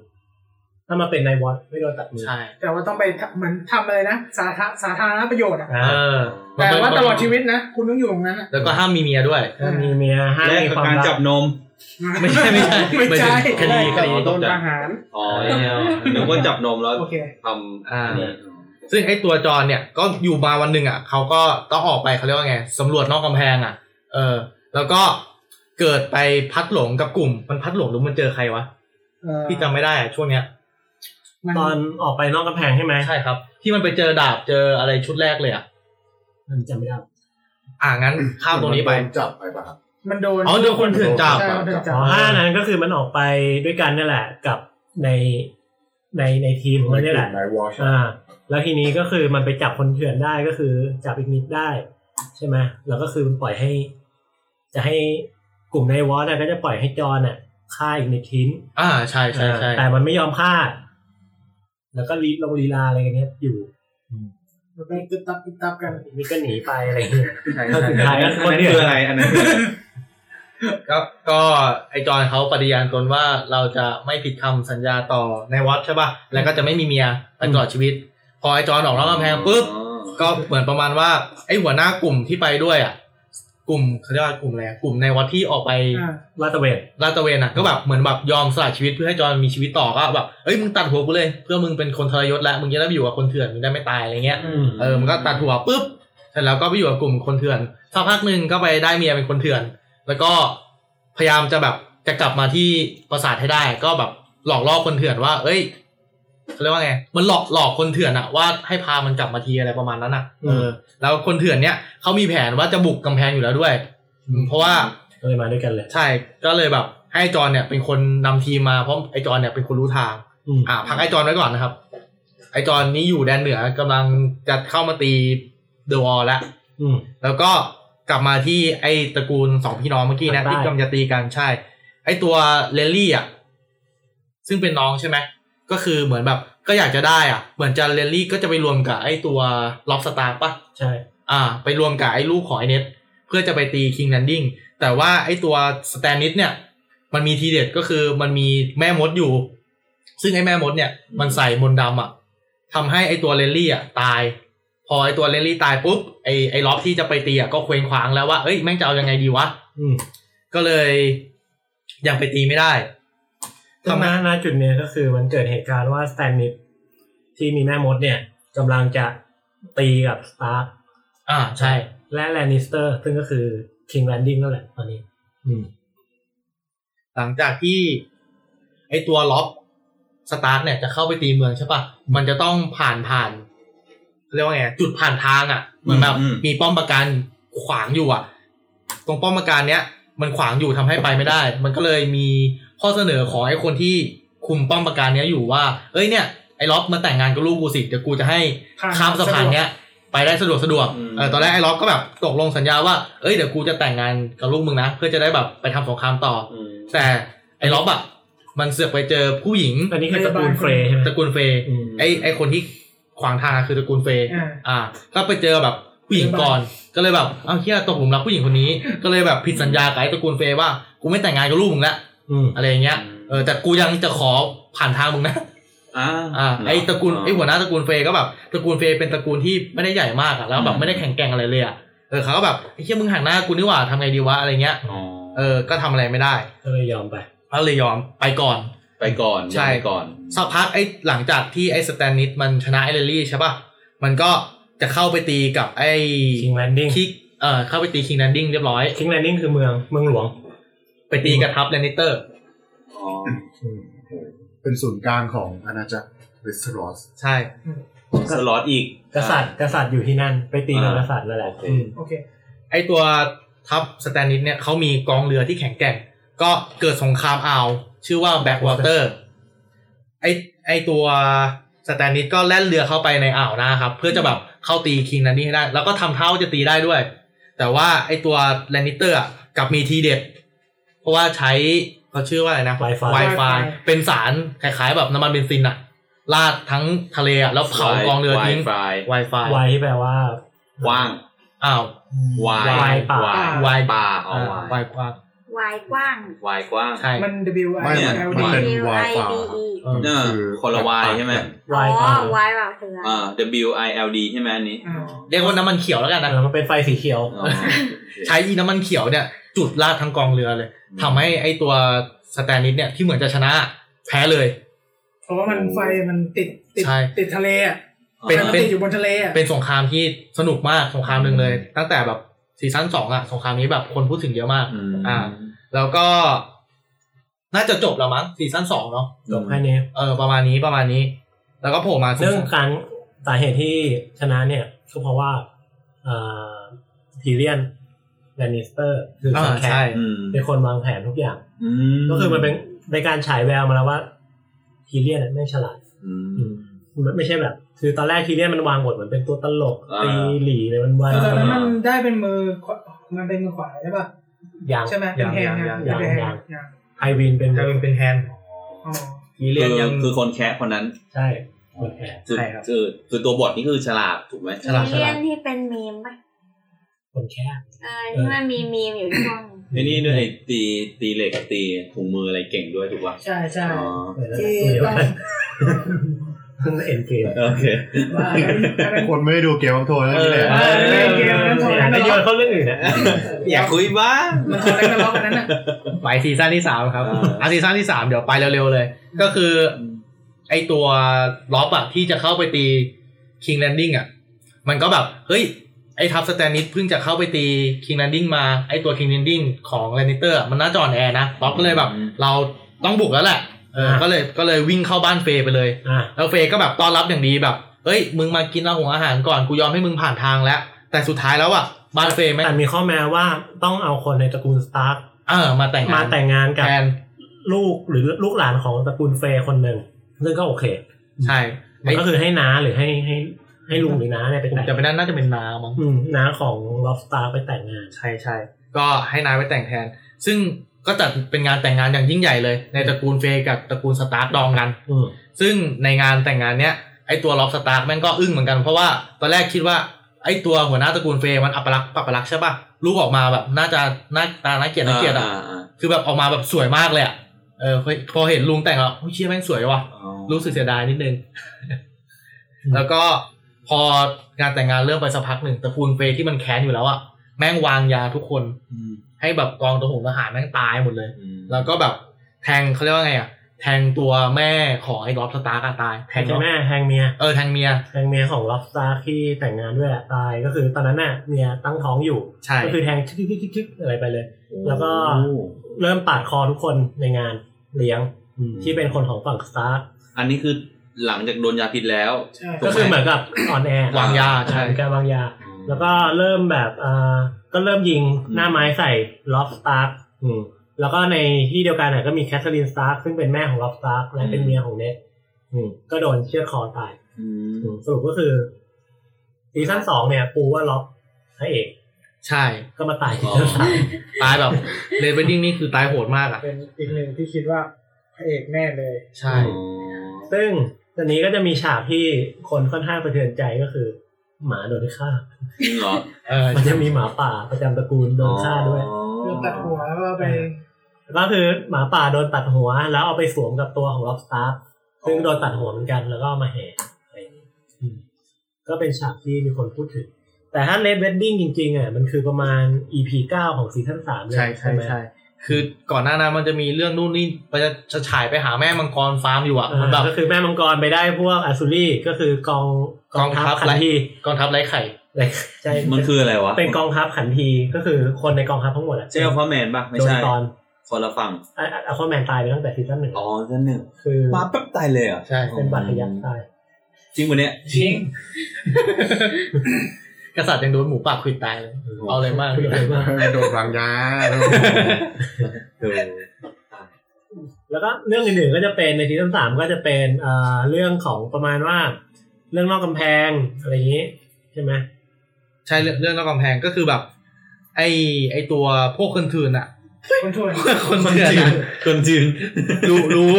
ถ้ามาเป็นในวัดไม่โดนตัดมือใช่แต่ว่าต้องไปทำเหมือนทำอะไรนะสาธาสาธารณประโยชน์อะอ่าเออแต่ว่าตลอดชีวิตนะ คุณต้องอยู่ตรงนั้นอะแล้วก็ห้ามมีเมียด้วยถ้ามีเมียห้ามแลกมีกับความการรัจักบนม ไม่ใช่ไม่ใช่ไม่ใช่คดีคดีโดนประหารอ๋อเนี่ยนึกว่าจับนมแล้วโอเคทำอ่าอันนี้ซึ่งไอ้ตัวจอนเนี่ยก็อยู่มาวันหนึ่งอะเขาก็ต้องออกไปเขาเรียกว่าไงสำรวจนอกกำแพงอะ เออ แล้วก็เกิดไปพัดหลงกับกลุ่ม มันพัดหลงหรือมันเจอใครวะเออพี่จำไม่ได้อะช่วงเนี้ยมันตอนออกไปนอกกำแพงใช่ไหมใช่ครับ ที่มันไปเจอดาบเจออะไรชุดแรกเลยอะมันจำไม่ได้อ่างั้นข้ามตรงนี้ไปโดจับไปปะครับ มันโดนอ๋อโดนคนเถื่อนจับใช่โดนจับอ๋อห้านั้นก็คือมันออกไปด้วยกันนี่แหละ กับในในในทีมของมันนี่แหละในวอชอ่า แล้วทีนี้ก็คือมันไปจับคนเถื่อนได้ก็คือ จับอีกนิดได้ ใช่ไหมแล้วก็คือมันปล่อยให้ จะให้กลุ่มในวอสก็จะปล่อยให้จอนอะฆ่าอีกนิดทิ้งอ่าใช่ใช่ใช่อ่าแต่มันไม่ยอมฆ่า แล้วก็ลีลงลีลาอะไรกันเนี้ยอยู่ มันไปตึ๊บตับตึ๊บตับกันนี่ก็หนีไปอะไรอย่างเงี้ยใช่ก็ใช่สุดท้ายก็อันคนนั้นเดียวคืออะไรอันนั้นคืออะไรก็ก็ไอจอนเขาปฏิญาณตนว่าเราจะไม่ผิดคำสัญญาต่อในวัดใช่ป่ะแล้วก็จะไม่มีเมียไปตลอดชีวิต พอไอจอนออกนอกกำแพงปุ๊บก็เหมือนประมาณว่าไอหัวหน้ากลุ่มที่ไปด้วยอะ กลุ่มเขาเรียกว่ากลุ่มอะไรอะกลุ่มในวัดที่ออกไปอ่าลาดตระเวนลาดตระเวนอะก็แบบเหมือนแบบยอมสละชีวิตเพื่อให้จอนมีชีวิตต่อก็แบบเอ้ยมึงตัดหัวกูเลย เพื่อมึงเป็นคนทรยศแล้วมึงจะได้ไปอยู่กับคนเถื่อนมึงได้ไม่ตายอะไรเงี้ยอืมเออมันก็ตัดหัวปุ๊บเสร็จแล้วก็ไปอยู่กับกลุ่มคนเถื่อนสักพักหนึ่งก็ไปได้เมียเป็นคนเถื่อน แล้วก็พยายามจะแบบจะกลับมาที่ปราสาทให้ได้ ก็แบบหลอกล่อคนเถื่อนว่า เอ้ย เขาเรียกว่าไง มันหลอกหลอกคนเถื่อนอะว่าให้พามันกลับมาทีอะไรประมาณนั้นอะเออ แล้วคนเถื่อนเนี้ยเขามีแผนว่าจะบุกกำแพงอยู่แล้วด้วย เพราะว่าก็เลยมาด้วยกันเลยใช่ก็เลยแบบ ให้ไอ้จอนเนี่ยเป็นคนนำทีมมาเพราะไอจอนเนี่ยเป็นคนรู้ทางอืมอ่า พักไอจอนไว้ก่อนนะครับ ไอจอนนี้อยู่แดนเหนือกำลังจะเข้ามาตีเดอะวอลแล้วอืมแล้วก็กลับมาที่ไอตระกูลสองพี่น้องเมื่อกี้นะภาคใต้ที่กำลังจะตีกันใช่ ไอตัวเรนลี่อะซึ่งเป็นน้องใช่ไหม ก็คือเหมือนแบบก็อยากจะได้อะ เหมือนจะเรนลี่ก็จะไปรวมกับไอตัวร็อบสตาร์กปะใช่ อ่า ไปรวมกับไอ้ลูกของไอเน็ดเพื่อจะไปตีคิงแลนดิ้งแต่ว่าไอ้ตัวสแตนนิสเนี่ย มันมีทีเด็ดก็คือมันมีแม่มดอยู่ ซึ่งไอ้แม่มดเนี่ย มันใส่มนต์ดำอะทำให้ไอ้ตัวเรนลี่อะตาย พอไอ้ตัวเรนลี่ตายปุ๊บไอ้ไอ้ร็อบที่จะไปตีอะก็เคว้งคว้างแล้วว่าเอ้ยแม่งจะเอายังไงดีวะอืมก็เลยยังไปตีไม่ได้ ซึ่งณณจุดเนี้ยก็คือมันเกิดเหตุการณ์ว่าสแตนนิสที่มีแม่มดเนี่ยกำลังจะตีกับสตาร์กอ่าใช่ และแลนนิสเตอร์ ซึ่งก็คือคิงแลนดิ้งนั่นแหละตอนนี้ อืม หลังจากที่ไอตัวร็อบสตาร์กเนี่ยจะเข้าไปตีเมืองใช่ปะมันจะต้องผ่านผ่านเรียกว่าไงจุดผ่านทางอะเหมือนแบบอืมมีป้อมปราการขวางอยู่อะ ตรงป้อมปราการเนี้ยมันขวางอยู่ทำให้ไปไม่ได้ มันก็เลยมี ข้อเสนอของไอ้คนที่คุมป้อมปราการเนี้ยอยู่ว่า เอ้ยเนี่ยไอ้ล็อบมาแต่งงานกับลูกกูสิเดี๋ยวกูจะให้ผ่านข้ามสะพานเนี้ยไปได้สะดวกสะดวกอืมเออตอนแรกไอ้ล็อบก็แบบตกลงสัญญาว่าเอ้ยเดี๋ยวกูจะแต่งงานกับลูกมึงนะเพื่อจะได้แบบไปทำสงครามต่ออืมแต่ไอ้ล็อบอะมันเสือกไปเจอผู้หญิงอันนี้คือตระกูลเฟรย์ใช่ไหมตระกูลเฟย์อืมไอ้ไอ้คนที่ขวางทางอะคือตระกูลเฟย์อ่าอ่า ก็ไปเจอแบบผู้หญิงก่อน ก็เลยแบบเอ้าเฮียตกหลุมรักผู้หญิงคนนี้ ก็เลยแบบผิดสัญญากับไอ้ตระกูลเฟย์ว่ากูไม่แต่งงานกับลูกมึงละ อืมอะไรอย่างเงี้ยเออแต่กูยังจะขอผ่านทางมึงนะอ่าอ่าไอ้ตระกูลไอ้หัวหน้าตระกูลเฟย์ก็แบบตระกูลเฟย์เป็นตระกูลที่ไม่ได้ใหญ่มากอะแล้วแบบไม่ได้แข็งแกร่งอะไรเลยอะเออเขาก็แบบไอ้เฮียมึงหักหน้ากูนี่หว่าทำไงดีวะอะไรเงี้ยอ๋อเออก็ทำอะไรไม่ได้ก็เลยยอมไปก็เลยยอมไปก่อน ไปก่อนใช่ไปก่อนสักพักไอ้หลังจากที่ไอ้สแตนนิสมันชนะไอ้เรนลี่ใช่ป่ะมันก็จะเข้าไปตีกับไอ้ King Landing คิกเอ่อเข้าไปตีคิงแลนดิ้งเรียบร้อยคิงแลนดิ้งคือเมืองเมืองหลวง ไปตีกับทัพแลนนิสเตอร์อ๋อเป็นศูนย์กลางของอาณาจักรเวสเทอรอสใช่สล็อตอีกกษัตริย์กษัตริย์อยู่ที่นั่น ไปตีกับอ่ากษัตริย์นั่นแหละโอเคอืมโอเคไอ้ตัวทัพสแตนนิสเนี่ยเขามีกองเรือที่แข็งแกร่ง ก็เกิดสงครามอ่าว ชื่อว่าแบล็กวอเตอร์ไอ้ไอ้ตัวสแตนนิสก็แล่นเรือเข้าไปในอ่าวนะครับ เพื่อจะแบบเข้าตีคิงแลนดิ้งให้ได้ แล้วก็ทำท่าจะตีได้ด้วย แต่ว่าไอ้ตัวแลนนิสเตอร์อะกลับมีทีเด็ด เพราะว่าใช้เขาชื่อว่าอะไรนะ Wildfire Wildfire เป็นสารคล้ายๆแบบน้ำมันเบนซินอะลาดทั้งทะเลอะแล้วเผากองเรือทิ้งไฟ Wi-Fi ไว้แปลว่าว่างอ้าววายวายป่าวายป่าอ๋ออ่าวาย Wi กว้างวายกว้างวายกว้างใช่มัน W ไม่ I มัน L มัน D เป็น W I Wi-Fi B E เออเออคนละวายใช่ไหมไว้อ๋อป่าวายแบบเถื่อนอ่า W I L D ใช่ไหมอันนี้อ่าเรียกว่าน้ำมันเขียวแล้วกันเอนะอมันเป็นไฟสีเขียวอ๋อใช้อีน้ำมันเขียวเนี่ย จุดลาดทั้งกองเรือเลยทำให้ไอ้ตัวสแตนนิสเนี่ยที่เหมือนจะชนะแพ้เลย เพราะว่ามันไฟมันติดติดใช่ติดทะเลอะเป็นไฟมันเป็นติดอยู่บนทะเลอะเป็นสงครามที่สนุกมากสงครามหนึ่งเลย ตั้งแต่แบบซีซั่นสองอะสงครามนี้แบบคนพูดถึงเยอะมากอืมอ่า แล้วก็น่าจะจบแล้วมั้งซีซั่นสองเนาะจบแค่นี้เออประมาณนี้ประมาณนี้ แล้วก็โผล่มาซีเรื่องซั่นการสาเหตุที่ชนะเนี่ยก็เพราะว่าอ่าทีเรียนแลนนิสเตอร์ คืออ่าคนแคระใช่อืมเป็นคนวางแผนทุกอย่างอืมก็คือมันเป็นในการฉายแววมาแล้วว่าทีเรียนน่ะไม่ฉลาดอืมอืมมันไม่ใช่แบบ คือตอนแรกทีเรียนมันวางบทเหมือนเป็นตัวตลกอ่าตีหลีเลยมันวางแต่ตอนนั้นมันได้เป็นมือขวามันเป็นมือขวาใช่ป่ะอย่างใช่ไหมเป็นอย่างแฮอนย่างด์อย่างเป็นอแฮย่างนด์อย่างไฮวินเป็นกลายเป็นเป็นแฮนด์อ๋อทีเรียนคือยังคือคนแคะคนนั้น ใช่คนแคร์คือใช่ครับคือคือตัวบทนี่คือฉลาดถูกไหมฉลาดเลียนที่เป็นมีมปะ คนแคร์เออที่มันมีมีมอยู่ช่วงไอ้นี่ด้วยไอ้ตีตีเหล็กตีถุงมืออะไรเก่งด้วยถูกป่ะใช่ใช่อ๋อเออที่เดี๋ยวต้องกันเอ็นเกมโอเคว่าอันนั้นคนไม่ได้ดูเกมของโทนแล้วนี่แหละเออเล่นเกมนั้นโทรอยากนั้นจะโยนเข้าเรื่องอื่นนะอยากคุยบ้างมันโทรนั้นล็อกอันนั้นน่ะไปซีซั่นที่สามครับอ่าอะซีซั่นที่สามเดี๋ยวไปเร็วๆเลย ก็คือ ไอตัวล็อบอะที่จะเข้าไปตีคิงแลนดิ้งอะมันก็แบบ เฮ้ยไอทัพสแตนนิสเพิ่งจะเข้าไปตีคิงแลนดิ้งมาไอตัวคิงแลนดิ้งของแลนนิสเตอร์มันน่าจะอ่อนแอนะร็อบก็เลยแบบ เราต้องบุกแล้วแหละเออก็เลยก็เลยวิ่งเข้าบ้านเฟย์ไปเลยอะแล้วเฟย์ก็แบบต้อนรับอย่างดีแบบเฮ้ย มึงมากินอาหงอาหารก่อนกูยอมให้มึงผ่านทางแล้ว แต่สุดท้ายแล้วอะบ้านเฟย์แม่งแต่มีข้อแม้ว่าต้องเอาคนในตระกูลสตาร์กเออมาแต่งงานมาแต่งงานกับแทนลูกหรือลูกหลานของตระกูลเฟย์คนหนึ่งซึ่งก็โอเค ใช่มันก็คือให้น้าหรือให้ให้ ให้ลุงหรือน้าเนี่ยไปผมแต่งจะไม่น่าน่าจะเป็นน้ามั้งอืมน้าของร็อบสตาร์กไปแต่งงาน ใช่ใช่ก็ให้น้าไปแต่งแทน ซึ่งก็จัดเป็นงานแต่งงานอย่างยิ่งใหญ่เลย ในตระกูลเฟย์กับตระกูลสตาร์กดองกัน อืมซึ่งในงานแต่งงานเนี้ยไอตัวร็อบสตาร์กแม่งก็อึ้งเหมือนกันเพราะว่าตอนแรกคิดว่าไอตัวหัวหน้าตระกูลเฟย์มันอัปลักษณ์อัปลักษณ์ใช่ป่ะลูกออกมาแบบน่าจะน่าตาน่าเกลียดน่าเกลียดอะอ่าคือแบบออกมาแบบสวยมากเลยอะเออพอพอเห็นลุงแต่งแล้วโอ้ยเชี่ยแม่งสวยว่ะอ๋อรู้สึกเสียดายนิดนึง แล้วก็พ องานแต่งงานเริ่มไปสักพักหนึ่งตระกูลเฟย์ที่มันแค้นอยู่แล้วอะแม่งวางยาทุกคนอืมให้แบบกองทหารทหารแม่งตายหมดเลยอืมแล้วก็แบบแทงเขาเรียกว่าไงอะแทงตัวแม่ของไอ้ล็อบสตาร์กตายแทแทงงแม่แทงเมียเออแทงเมียแทงเมียของล็อบสตาร์ที่แต่งงานด้วยแหละตายก็คือตอนนั้นน่ะเมียตั้งท้องอยู่ใช่ก็คือแทงชึกชึกชึกชึกอะไรไปเลย แล้วก็เริ่มปาดคอทุกคนในงานเลี้ยงที่เป็นคนของฝั่งสตาร์กอันนี้คือ หลังจากโดนยาพิษแล้วใช่ก็คือเหมือนกับอ่อนแอวางยาใช่เป็นการวางยา แล้วก็เริ่มแบบอ่าก็เริ่มยิงหน้าไม้ใส่ร็อบสตาร์กอืมแล้วก็ในที่เดียวกันน่ะก็มีแคทเธอรีนสตาร์กซึ่งเป็นแม่ของร็อบสตาร์กและเป็นเมียของเน็ตอืมก็โดนเชือดคอตายอืมอืมสรุปก็คือซีซั่นสองเนี่ยปูว่าร็อบพระเอกใช่ ก็มาตายซีซั่นสามตายแบบ Red Wedding นี่คือตายโหดมากอะ เป็นอีกหนึ่งที่คิดว่าพระเอกแน่เลย ใช่อ๋อซึ่ง ตอนนี้ก็จะมีฉากที่คนค่อนข้างสะเทือนใจก็คือ หมาโดนฆ่าจริงเหรอเออมันจะมีหมาป่าประจำตระกูลโดนฆ่าด้วยอ๋อเรื่องตัดหัวแล้วก็ไปก็คือหมาป่าโดนตัดหัว แล้วเอาไปสวมกับตัวของร็อบสตาร์กซึ่งโดนตัดหัวเหมือนกันแล้วก็เอามาแห่อะไรอย่างนี้อืมก็เป็นฉากที่มีคนพูดถึง แต่ถ้า Red Wedding จริงๆอะมันคือประมาณ EP เก้าของซีซั่นสามเลยใช่ใช่ไหมใช่ คือก่อนหน้านั้นมันจะมีเรื่องนู่นนี่มันจะจะฉายไปหาแม่มังกรฟาร์มอยู่อะอ่ามันแบบก็คือแม่มังกรไปได้พวกอันซัลลี่ก็คือกองกองทัพขันทีกองทัพไร้ไข่ใช่มันคืออะไรวะเป็นกองทัพขันทีก็คือคนในกองทัพทั้งหมดอะใช่อควาแมนป่ะไม่โดนใช่ตอนคนละฝั่งอควาแมนตายไปตั้งแต่ซีซั่นหนึ่งอ๋อนั่นหนึ่งคือมาแป๊บตายเลยเหรอะใช่เป็นบาดทะยักตายจริงวันเนี้ยจริง กษัตริย์ยังโดนหมูป่าควิดตายเลยเอาเลยมากคืออะไรมากโดนวางยาเออแล้วก็เรื่องอื่นๆก็จะเป็นในซีซั่นสามก็จะเป็นเอ่อเรื่องของประมาณว่า เรื่องนอกกำแพงอะไรอย่างนี้ใช่ไหมใช่เรื่องเรื่องนอกกำแพงก็คือแบบ ไอไอตัวพวกคนถืนอะคนช่วยคนเถื่อนอะคนจีนรู้รู้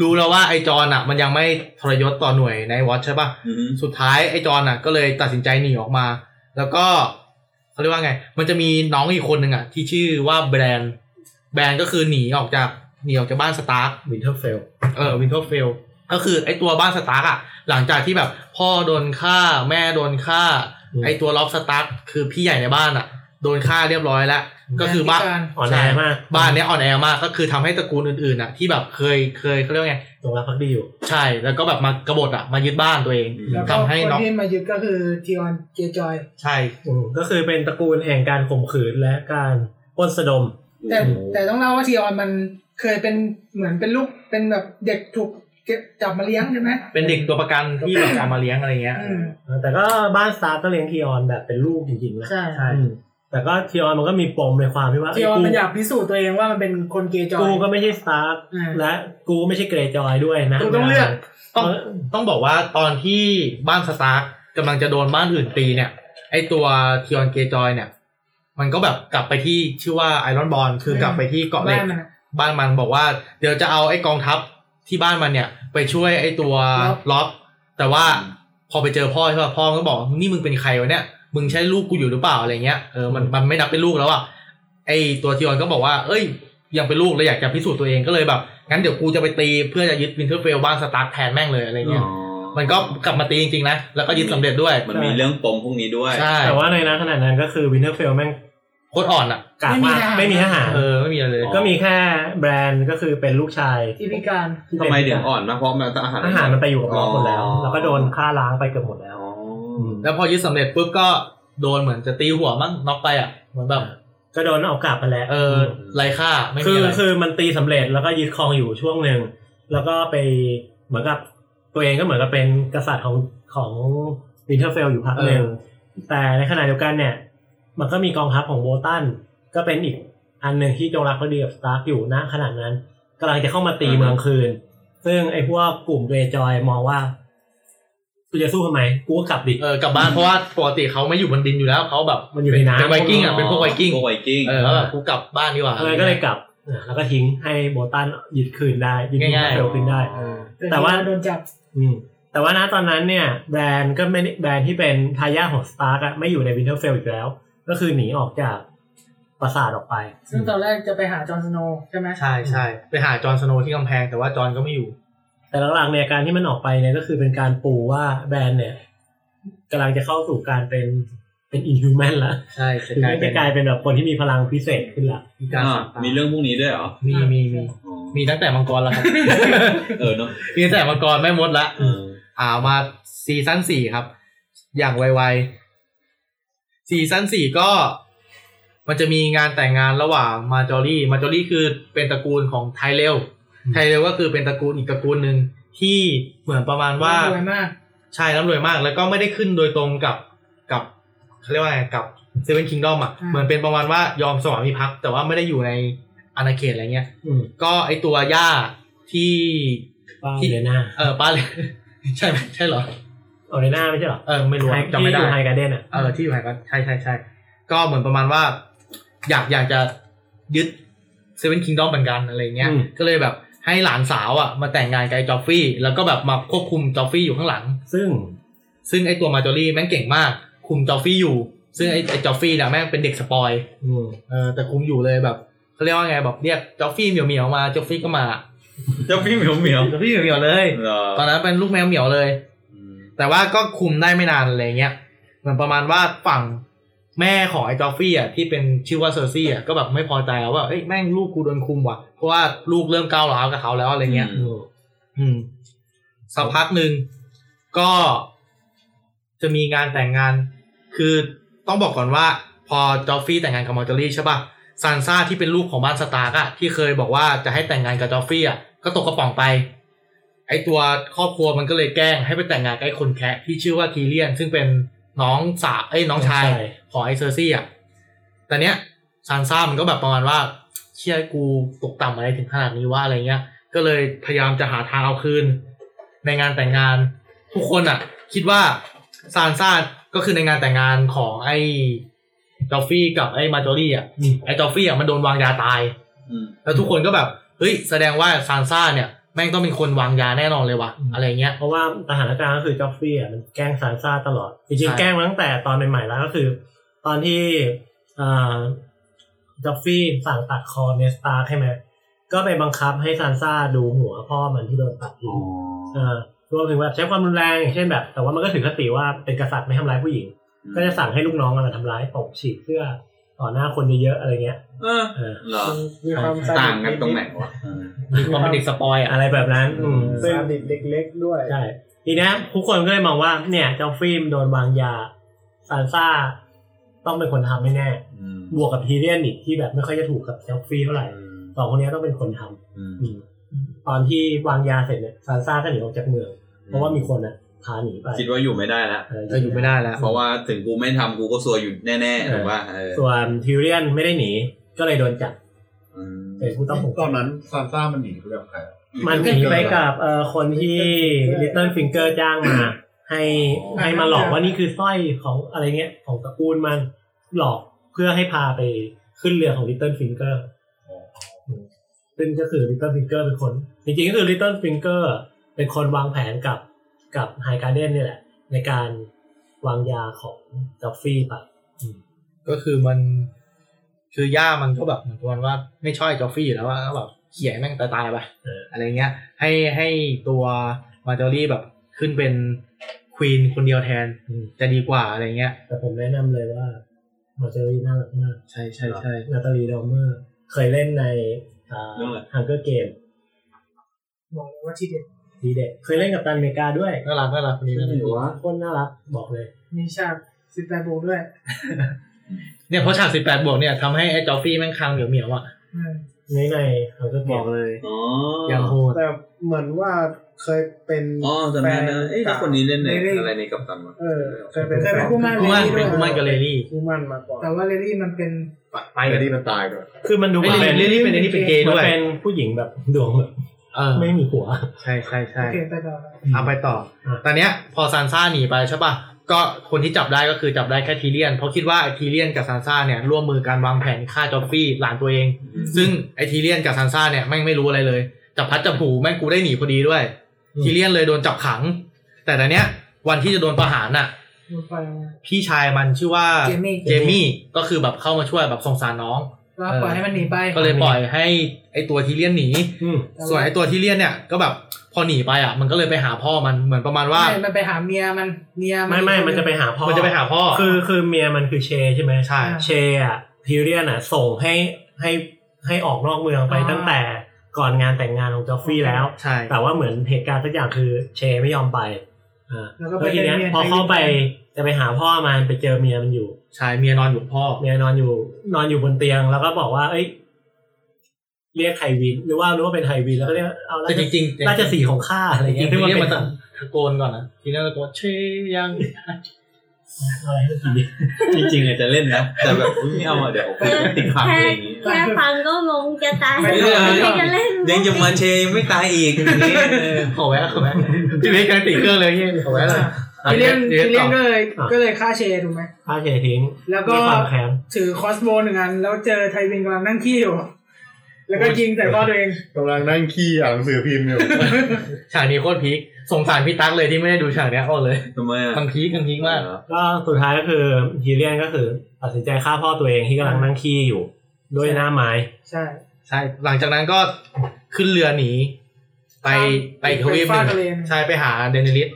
รู้แล้วว่าไอจอนอะ มันยังไม่ทรยศต่อหน่วยไนท์วอตช์ใช่ปะอืมสุดท้ายไอจอนอะ ก็เลยตัดสินใจหนีออกมา แล้วก็เขาเรียกว่าไง มันจะมีน้องอีกคนหนึ่งอะ ที่ชื่อว่าแบรนด์แบรนด์ก็คือหนีออกจากหนีออกจากบ้านสตาร์กวินเทอร์เฟลเออวินเทอร์เฟลก็คือไอตัวบ้านสตาร์กอะ หลังจากที่แบบพ่อโดนฆ่าแม่โดนฆ่า ไอตัวร็อบสตาร์กคือพี่ใหญ่ในบ้านอะ โดนฆ่าเรียบร้อยแล้ว ก็คือบ้านอ่อนแอมากบ้านเนี้ยอ่อนแอมากก็คือทำให้ตระกูลอื่นๆอะที่แบบเคยเคยเขาเรียกว่าไงตรงรับพักดีอยู่ ใช่แล้วก็แบบมากบฏอะมายึดบ้านตัวเองแล้วก็ทำให้คนน็อกที่มายึดก็คือทีออนเจจอย ใช่อืมก็คือเป็นตระกูลแห่งการข่มขืนและการปล้นสะดม แต่แต่ต้องเล่าว่าทีออนมันเคยเป็นเหมือนเป็นลูกเป็นแบบเด็กถูกเก็บจับมาเลี้ยงใช่ไหมเป็นเด็กตัวประกันที่แบบเอามาเลี้ยงอะไรเงี้ยอืมแต่ก็บ้านสตาร์กก็เลี้ยงทีออนแบบเป็นลูกจริงๆนะใช่ใช่อืม แต่ก็ทีออนมันก็มีปมในความที่ว่าทีออนไอ้มันกูอยากพิสูจน์ตัวเองว่ามันเป็นคนเกรย์จอย กูก็ไม่ใช่สตาร์กอืมและกูไม่ใช่เกรย์จอยด้วยนะกูต้องเลือกต้องต้องบอกว่าตอนที่บ้านสตาร์กกำลังจะโดนบ้านอื่นตีเนี่ย ไอตัวทีออนเกรย์จอยเนี่ย มันก็แบบกลับไปที่ชื่อว่าไอรอนบอร์นคือกลับไปที่เกาะเหล็กบ้ากนมันอะบ้านมันบอกว่า เดี๋ยวจะเอาไอ้กองทัพที่บ้านมันเนี่ย ไปช่วยไอ้ตัวร็อบร็อบแต่ว่าพอไปเจอพ่อใช่ป่ะพ่อก็บอกนี่มึงเป็นใครวะเนี่ย มึงใช่ลูกกูอยู่หรือเปล่าอะไรเงี้ยเออมันมันไม่นับเป็นลูกแล้วอะไอ้ตัวทีออนก็บอกว่า เอ้ย ยังเป็นลูกเลยอยากจะพิสูจน์ตัวเองก็เลยแบบงั้นเดี๋ยวกูจะไปตีเพื่อจะยึดวินเทอร์เฟลบ้านสตาร์กแทนแม่งเลยอะไรเงี้ยมันก็กลับมาตีจริงๆนะ แล้วก็ยึดสำเร็จด้วย มันมีเรื่องปมพวกนี้ด้วยใช่แต่ว่าในนั้นขณะนั้นก็คือวินเทอร์เฟลแม่งโคตรอ่อนอะกากมากไม่มีทหารเออไม่มีอะไรเลย ก็มีแค่แบรนด์ก็คือเป็นลูกชายที่พิการที่ทำเป็นทำไมถึงอ่อนนะเพราะมันต้องอาหารอาหารมันไปอยู่กับล็อกหมดแล้วอ๋อแล้วก็โดนฆ่าล้างไปเกือบหมดแล้วอ๋อ แล้วพอยึดสำเร็จปุ๊บก็โดนเหมือนจะตีหัวมั้งน็อกไปอะเหมือนแบบก็โดนเอากลับไปแล้วเออไร้ค่าไม่คืมีออะไรคือคือมันตีสำเร็จแล้วก็ยึดครองอยู่ช่วงหนึ่งแล้วก็ไปเหมือนกับตัวเองก็เหมือนกับเป็นกษัตริย์ของของวินเทอร์เฟลอยู่พักหนึ่งแต่ในขณะเดียวกันเนี่ย มันก็มีกองทัพของโบลตันก็เป็นอีกอันหนึ่งที่จงรักภักดีกับสตาร์กอยู่ณขณะนั้นกำลังจะเข้ามาตีเมืองคืน ซึ่งไอ้พวกกลุ่มเกรย์จอยมองว่า กูจะสู้ทำไมกูก็กลับดิเออกลับบ้านเพราะว่าปกติเขาไม่อยู่บนดินอยู่แล้วเขาแบบมันอยู่ในน้ำเป็นไวกิ้งอะเป็นพวกไวกิ้งพวกไวกิ้งเออแล้วแบบกูกลับบ้านดีกว่าเออก็เลยกลับอะแล้วก็ทิ้งให้โบลตันยึดคืนได้ยึดง่ายๆเฟลคืนได้แต่ว่าโดนจับอืมแต่ว่าณตอนนั้นเนี่ยแบรนด์ก็ไม่ได้แบรนด์ที่เป็นทายาทของสตาร์กอะไม่อยู่ในวินเทอร์เฟลอีกแล้ว ก็คือหนีออกจากปราสาทออกไป ซึ่งตอนแรกจะไปหาจอห์นสโนว์ใช่ไหมใช่ใช่ไปหาจอห์นสโนว์ที่กำแพงแต่ว่าจอห์นก็ไม่อยู่ แต่หลังๆเนี่ยการที่มันออกไปเนี่ยก็คือเป็นการปูว่าแบรนด์เนี่ยกำลังจะเข้าสู่การเป็นเป็น inhuman ละใช่คือไม่จะกลายเป็นแบบคนที่มีพลังพิเศษขึ้นละมีการอ่าสับตามีเรื่องพวกนี้ด้วยเหรอ มีมีมีอ๋อมีตั้งแต่มังกรแล้วครับเออเนาะมีตั้งแต่มังกรแม่มดละเอออ่ามาซีซั่นสี่ครับ อย่างไวๆซีซั่นสี่ก็ มันจะมีงานแต่งงานระหว่างมาจอรี่ มาจอรี่คือเป็นตระกูลของไทเรล ไทเรลก็คือเป็นตระกูลอีกตระกูลหนึ่งที่เหมือนประมาณว่ารวยมากใช่ร่ำรวยมาก แล้วก็ไม่ได้ขึ้นโดยตรงกับกับเขาเรียกว่าไงกับเซเว่นคิงดอมอะอ่าเหมือนเป็นประมาณว่ายอมสวามิภักดิ์แต่ว่าไม่ได้อยู่ในอาณาเขตอะไรเงี้ยอืมก็ไอตัวย่าที่ป้าที่เลน่าเออป้าเลยใช่ไหมใช่เหรอออเลน่าไม่ใช่เหรอเออไม่รู้อะไฮจำไม่ได้ที่อยู่ไฮการ์เด้นอะเออที่อยู่ไหนก็ใช่ใช่ใช่ก็เหมือนประมาณว่า อยากอยากจะยึดเซเว่นคิงดอมเหมือนกันอะไรเงี้ยอืมก็เลยแบบ ให้หลานสาวอะมาแต่งงานกับไอ้จอฟฟี่ แล้วก็แบบมาควบคุมจอฟฟี่อยู่ข้างหลัง ซึ่ง ซึ่งไอ้ตัวมาจอรี่แม่งเก่งมาก คุมจอฟฟี่อยู่ ซึ่งไอ้ไอ้จอฟฟี่เนี่ยแม่งเป็นเด็ก spoil อืมเออแต่คุมอยู่เลยแบบเขาเรียกว่าไงแบบเรียกจอฟฟี่เหมียวเหมียวๆมาจอฟฟี่ก็มาเจ้าพี่เหมียวเหมียวจอฟฟี่เหมียวเหมียวๆเลยเหรอตอนนั้นเป็นลูกแมวเหมียวเลยอืมแต่ว่าก็คุมได้ไม่นานอะไรเงี้ยเหมือนประมาณว่าฝั่ง แม่ของไอ้จอฟฟี่อะที่เป็นชื่อว่าเซอร์ซี่อะก็แบบไม่พอใจแล้วว่าเอ้ยแม่งลูกกูโดนคุมว่ะเพราะว่าลูกเริ่มก้าวร้าวกับเขาแล้วอะไรเงี้ยอืมอืมสักพักหนึ่งก็จะมีงานแต่งงาน คือต้องบอกก่อนว่า พอจอฟฟี่แต่งงานกับมอร์จอรี่ใช่ป่ะซานซ่าที่เป็นลูกของบ้านสตาร์กอะที่เคยบอกว่าจะให้แต่งงานกับจอฟฟี่อะก็ตกกระป๋องไป ไอตัวครอบครัวมันก็เลยแกล้งให้ไปแต่งงานกับไอคนแคระที่ชื่อว่าทีเรียน ซึ่งเป็น น้องสาวเอ้ยน้องชายของไอเซอร์ซี่อะแต่เนี้ยซานซ่ามันก็แบบประมาณว่า ชีวิตกูตกต่ำอะไรถึงขนาดนี้วะอะไรเงี้ย ก็เลยพยายามจะหาทางเอาคืน ในงานแต่งงาน ทุกคนอะ คิดว่าซานซ่าก็คือในงานแต่งงานของไอ้จอฟฟี่กับไอ้มาจอรี่อะไอ้จอฟฟี่อะมันโดนวางยาตายอืมแล้วทุกคนก็แบบเฮ้ยแสดงว่าซานซ่าเนี่ย แม่งต้องเป็นคนวางยาแน่นอนเลยว่ะอะไรเงี้ยเพราะว่าสถานการณ์ก็คือจอฟฟี่อะมันแกล้งซานซ่าตลอด จริงใช่ๆแกล้งมาตั้งแต่ตอนใหม่ๆแล้วก็คือ ตอนที่อ่าจอฟฟี่สั่งตัดคอเน็ดสตาร์กใช่ไหมก็ไปบังคับให้ซานซ่าดูหัวพ่อมันที่โดนตัดทิ้งอ่ารวมถึงแบบใช้ความรุนแรงอย่างเช่นแบบ แต่ว่ามันก็ถือคติว่าเป็นกษัตริย์ไม่ทำร้ายผู้หญิง ก็จะสั่งให้ลูกน้องมันมาทำร้ายตบฉีกเสื้อ ต่อหน้าคนเยอะๆอะไรเงี้ยเออเออเหรอมีความต่างกันตรงไหนวะเออมีความเป็นเด็ก spoil อะอะไรแบบนั้น อืมซึ่งซาดิสเด็กเล็กด้วยใช่ทีเนี้ยทุกคนก็เลยมองว่า เนี่ย เจ้าฟิล์มโดนวางยาซานซ่าต้องเป็นคนทำแน่อืมๆบวกกับทีเรียนอีกที่แบบไม่ค่อยจะถูกกับเจ้าฟิล์มเท่าไหร่สองคนเนี้ยต้องเป็นคนทำอืมอืมตอนที่วางยาเสร็จเนี่ยซานซ่าก็หนีออกจากเมือง เพราะว่ามีคนน่ะ พาหนีไปคิดว่าอยู่ไม่ได้แล้วเออจะอยู่ไม่ได้แล้ว เพราะว่าถึงกูไม่ทำกูก็ซวยอยู่แน่ๆถูกป่ะเออส่วนทีเรียนไม่ได้หนีก็เลยโดนจับอืมเป็นผู้ต้องสงตสัอยนนั้นซานซ่ามันหนีไปกับใครอะมันหนีไปกับเอ่อคนที่ Little Finger จ้างมา ให้ให้มาหลอกว่านี่คือสร้อยของอะไรเงี้ยของตระกูลมันหลอกเพื่อให้พาไปขึ้นเรือของ Little Finger มซึ่งก็คือ Little Finger เป็นคน จริงๆก็คือ Little Finger เป็นคนวางแผนกับ กับ High Garden นี่แหละ ในการวางยาของจอฟฟี่ไปก็คือมัน คือย่ามันก็แบบเหมือนประมาณว่าไม่ชอบไอ้จอฟฟี่อยู่แล้วว่าก็แบบเขี่ยแม่งตายๆไปเออออะไรเงี้ย ให้ให้ตัวมาจอรี่แบบขึ้นเป็น queen คนเดียวแทนอืมจะดีกว่าอะไรเงี้ย แต่ผมแนะนำเลยว่ามาจอรี่น่ารักมาก ใช่ใช่ใช่นาตาลีดอมเมอร์ เคยเล่นในเรื่องอะไรฮังเกอร์เกมบอกเลยว่าที่เด็ด ทีเด็กเคยเล่นกัปตันอเมริกาด้วยน่ารักน่ารักคนนี้น่ารักคนน่ารักบอกเลย มีฉากสิบแปดบวกด้วย เนี่ยเพราะฉากสิบแปดบวกเนี่ยทำให้ไอ้จอฟฟี่แม่งครางเหมียวเหมียวๆอะอืมในในฮังเกอร์เกบมอกเลยอ๋ออย่างโหดแต่เหมือนว่าเคยเป็นอ๋อจำได้นะเอ้ยแฟถ้าคนนี้เล่นในเล่นอะไรในกัปตันวะเออเคยเป็นเคยเป็นคู่หมั่นคู่มั่นเป็นคู่มั่นกับเลลี่คู่มั่นมาก่อนแต่ว่าเรลลี่มันเป็นไปแต่ที่มันตายด้วยคือมันดูไอ้เป็นเลลี่เป็นไอ้นี่เป็นเกย์เหมืด้อนวยเป็นผู้หญิงแบบดวงแบบเออ ไม่มีหัว ใช่ใช่ใช่โอเคไปต่อเอาไปต่ออะตอนเนี้ยพอซานซ่าหนีไปใช่ป่ะ ก็คนที่จับได้ก็คือจับได้แค่ทีเลียน เพราะคิดว่าไอ้ทีเลียนกับซานซ่าเนี่ยร่วมมือกันวางแผนฆ่าจอฟฟี่หลานตัวเอง ซึ่งไอ้ทีเลียนกับซานซ่าเนี่ยแม่งไม่รู้อะไรเลย จับพัดจับผูแม่งกูได้หนีพอดีด้วย ทีเลียนเลยโดนจับขัง แต่ตอนเนี้ยวันที่จะโดนประหารน่ะมันไปพี่ชายมันชื่อว่าเจมี่เจมี่ก็คือแบบเข้ามาช่วยแบบสงสารน้อง ก็ปล่อยให้มันหนีไป ก็เลยปล่อยให้ไอตัวทีเลียนหนีอืมส่วนไอตัวทีเลียนเนี่ยก็แบบพอหนีไปอะ มันก็เลยไปหาพ่อมันเหมือนประมาณว่าไม่มันไปหาเมียมันเมียไม่ไม่มันจะไปหาพ่อมันจะไปหาพ่อคือคือเมียมันคือเชใช่ไหมใช่เชอะทีเรียนอะ ส่งให้ให้ให้ออกนอกเมืองไปตั้งแต่ก่อนงานแต่งงานของจอฟฟี่แล้วใช่แต่ว่าเหมือนเหตุการณ์สักอย่างคือเชไม่ยอมไปอ่าแล้วก็แล้วทีเนี้ยมียพอเข้าไป จะไปหาพ่อมันไปเจอเมียมันอยู่ใช่เมียนอนอยู่กับพ่อเมียนอนอยู่ นอนอยู่บนเตียง แล้วก็บอกว่า เอ้ย เรียกไทวินหรือว่ารู้ว่าเป็นไทวินแล้วก็เรียกเอาแต่จริงๆราชสีห์ของข้าอะไรจริเงี้งยๆที่ทีว่าเลียนเป็มันนตะโกนก่อนนะทีเลียนตะโกนเชยังอะไรเมื่อกี้นี้จริงๆอาจจะเล่นนะแต่แบบอุ๊ยไม่เอาอะเดี๋ยวผมติดขังอะไรอย่างงี้แค่ฟังก็งงจะตายไม่ไม่ได้จะเล่นยังจะมาเชยังไม่ตายอีกอย่างงี้เออขอแวะขอแวะทีเลียนกำลังติดเครื่องเลยเฮียขอแวะเลย ทีเลียนทีทีเลีเลียยนนต่ก็อเลยก็เลยฆ่าเชถูกไหมฆ่าเชทิ้ง แล้วก็มีความแค้นถือคอสโบหนึ่งอัน แล้วเจอไทวินกำลังนั่งขี้อยู่แล้วก็ยิงใส่พ่อตัวเองกำลังนั่งขี้อ่านหนังสือพิมพ์อยู่ฉากนี้โคตรพีคสงสารพี่ตั๊กเลยที่ไม่ได้ดูฉากเนี้ยโอ้เลยทำไมอะมันพีคมันพีคมากก็สุดท้ายก็คือฮีเลียนก็คือตัดสินใจฆ่าพ่อตัวเองที่กำลังนั่งขี้อยู่ ด้วยหน้าไม้ ใช่ ใช่ หลังจากนั้นก็ขึ้นเรือหนีไปไปอีกทวีปหไปฟาดนึ่งทะเลใช่ไปหาเดนิลิส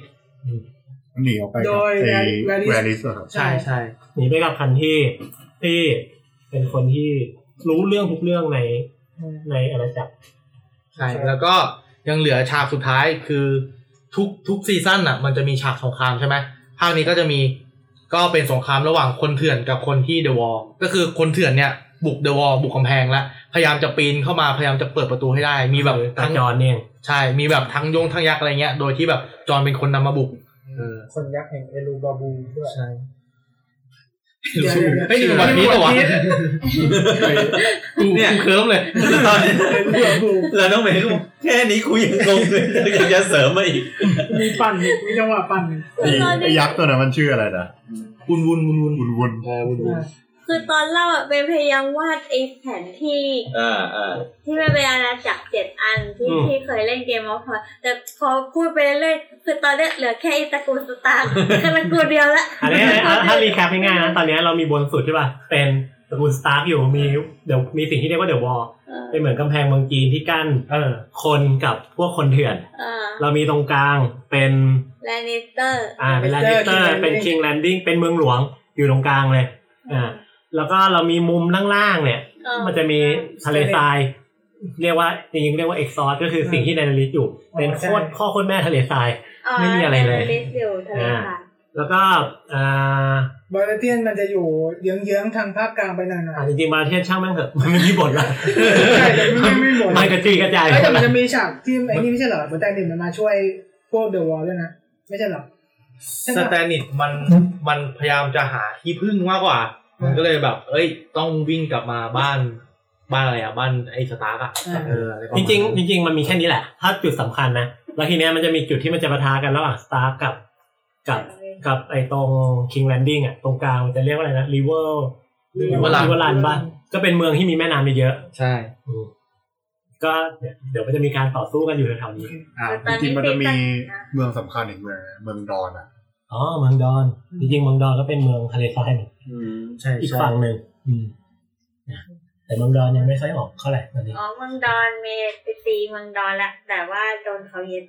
หนีออกไปกับโดยไอ้แวริส แวริสอะครับ ใช่ใช่หนีไปกับคันที่ที่เป็นคนที่รู้เรื่องทุกเรื่องในในอาณาจักร ใช่แล้วก็ยังเหลือฉากสุดท้ายคือทุกทุกซีซั่นอะ มันจะมีฉากสงครามใช่ไหมภาคนี้ก็จะมีก็เป็นสงครามระหว่างคนเถื่อนกับคนที่เดอะวอลก็คือคนเถื่อนเนี่ย บุกเดอะวอลบุกกำแพงแล้วพยายามจะปีนเข้ามาพยายามจะเปิดประตูให้ได้ มีแบบตาทั้งจอห์นเนี่ย ใช่มีแบบทั้งยงทั้งยักษ์อะไรเงี้ย โดยที่แบบจอห์นเป็นคนนำมาบุกเออ คนยักษ์แห่งเอลูบาบูด้วยใช่เดี๋ยวเดี๋ยวเฮ้ยนี่มันวันพีชเหรอวะกูเนี่ยกูเคิร์มเลยตอนเราต้องไปให้ดูแค่นี้คุยยังงงเลยยังจะเสริมมาอีกมีปั่นอีกมีจังหวะปั่นอีกไอ้ไอ้ยักษ์ตัวนั้นมันชื่ออะไรนะวุ่นวุ่นวุ่นวุ่นวุนวุนเออวุ่นวุ่น คือตอนเล่าอะเป็นพยายามวาดไอ้แผนที่ อ่าอ่า ที่มันเป็นอาณาจักรเจ็ดอันที่ที่เคยเล่นเกมออฟพอแต่พอพูดไปเรื่อยๆคือตอนเนี้ยเหลือแค่ไอ้ตระกูลสตาร์แค่ตระกูลเดียวละอันนี้ถ้าถ้า re cap ง่ายๆนะตอนนี้เรามีบนสุดใช่ป่ะเป็นตระกูลสตาร์กอยู่มีเดี๋ยวมีสิ่งที่เรียกว่าเดอะวอลเออเป็นเหมือนกำแพงเมืองจีนที่กั้นเออคนกับพวกคนเถื่อน เออเรามีตรงกลางเป็นแลนิสเตอร์ อ่าเป็นแลนนิสเตอร์ เป็นคิงแลนดิ้งเป็นเมืองหลวงอยู่ตรงกลางเลยอ่า แล้วก็เรามีมุมล่างๆเนี่ยเออมันจะมีทะเลทราย เรียกว่าจริงๆเรียกว่าเอ็กซอร์ก็คือสิ่งที่แดเนริสอยู่เป็นโคตรพ่อโคตรแม่ทะเลทรายไม่มีอะไรเลยแลนิสอยู่ทะเลค่ะแล้วก็อ่าบาร์เทียนมันจะอยู่เยื้องๆทางภาคกลางไปหน่อยอ่าจริงๆมาเทียนช่างแม่งเถอะมันไม่มีบทละๆใช่แต่ไม่ไม่หมดมันกระจุยกระจายเอ้ยแต่มันจะมีฉากที่ไอ้นี่ไม่ใช่เหรอหัวใจหนึ่งมันมาช่วยพวกเดอะวอลด้วยนะไม่ใช่เหรอใช่สปะแตนิตมันมันพยายามจะหาที่พึ่งมากกว่า มันก็เลยแบบ เอ้ย ต้องวิ่งกลับมาบ้านบ้านอะไรอะบ้านไอ้สตาร์กอะเอออะไประจมาณริงนั้นๆจริง ๆ มันมีแค่นี้แหละ ถ้าจุดสำคัญนะ แล้วทีเนี้ยมันจะมีจุดที่มันจะปะทะกันระหว่างสตาร์กับ กับกับไอ้ตรงคิงแลนดิ้งอะ ตรงกลางมันจะเรียกว่าอะไรนะริเวอร์ริเวอร์ลัน ริเวอร์รันมันก็เป็นเมืองที่มีแม่น้ำเยอะใช่ๆอืมก็เดี๋ยวมันจะมีการต่อสู้กันอยู่แถวๆนี้ อ่าจริงๆมันจะมีเมืองสำคัญอีกเมืองนะเมืองดอนอะ อ๋อเมืองดอน จริงๆเมืองดอนก็เป็นเมืองทะเลทรายเหมือนอืมใช่อีกใช่ฝั่งหนึ่งอืมนะแต่เมืองดอนยังไม่ค่อยออกเท่าไหร่ตอนนี้อ๋อเมืองดอนเมย์ไปตีเมืองดอนละแต่ว่าโดนเขายึด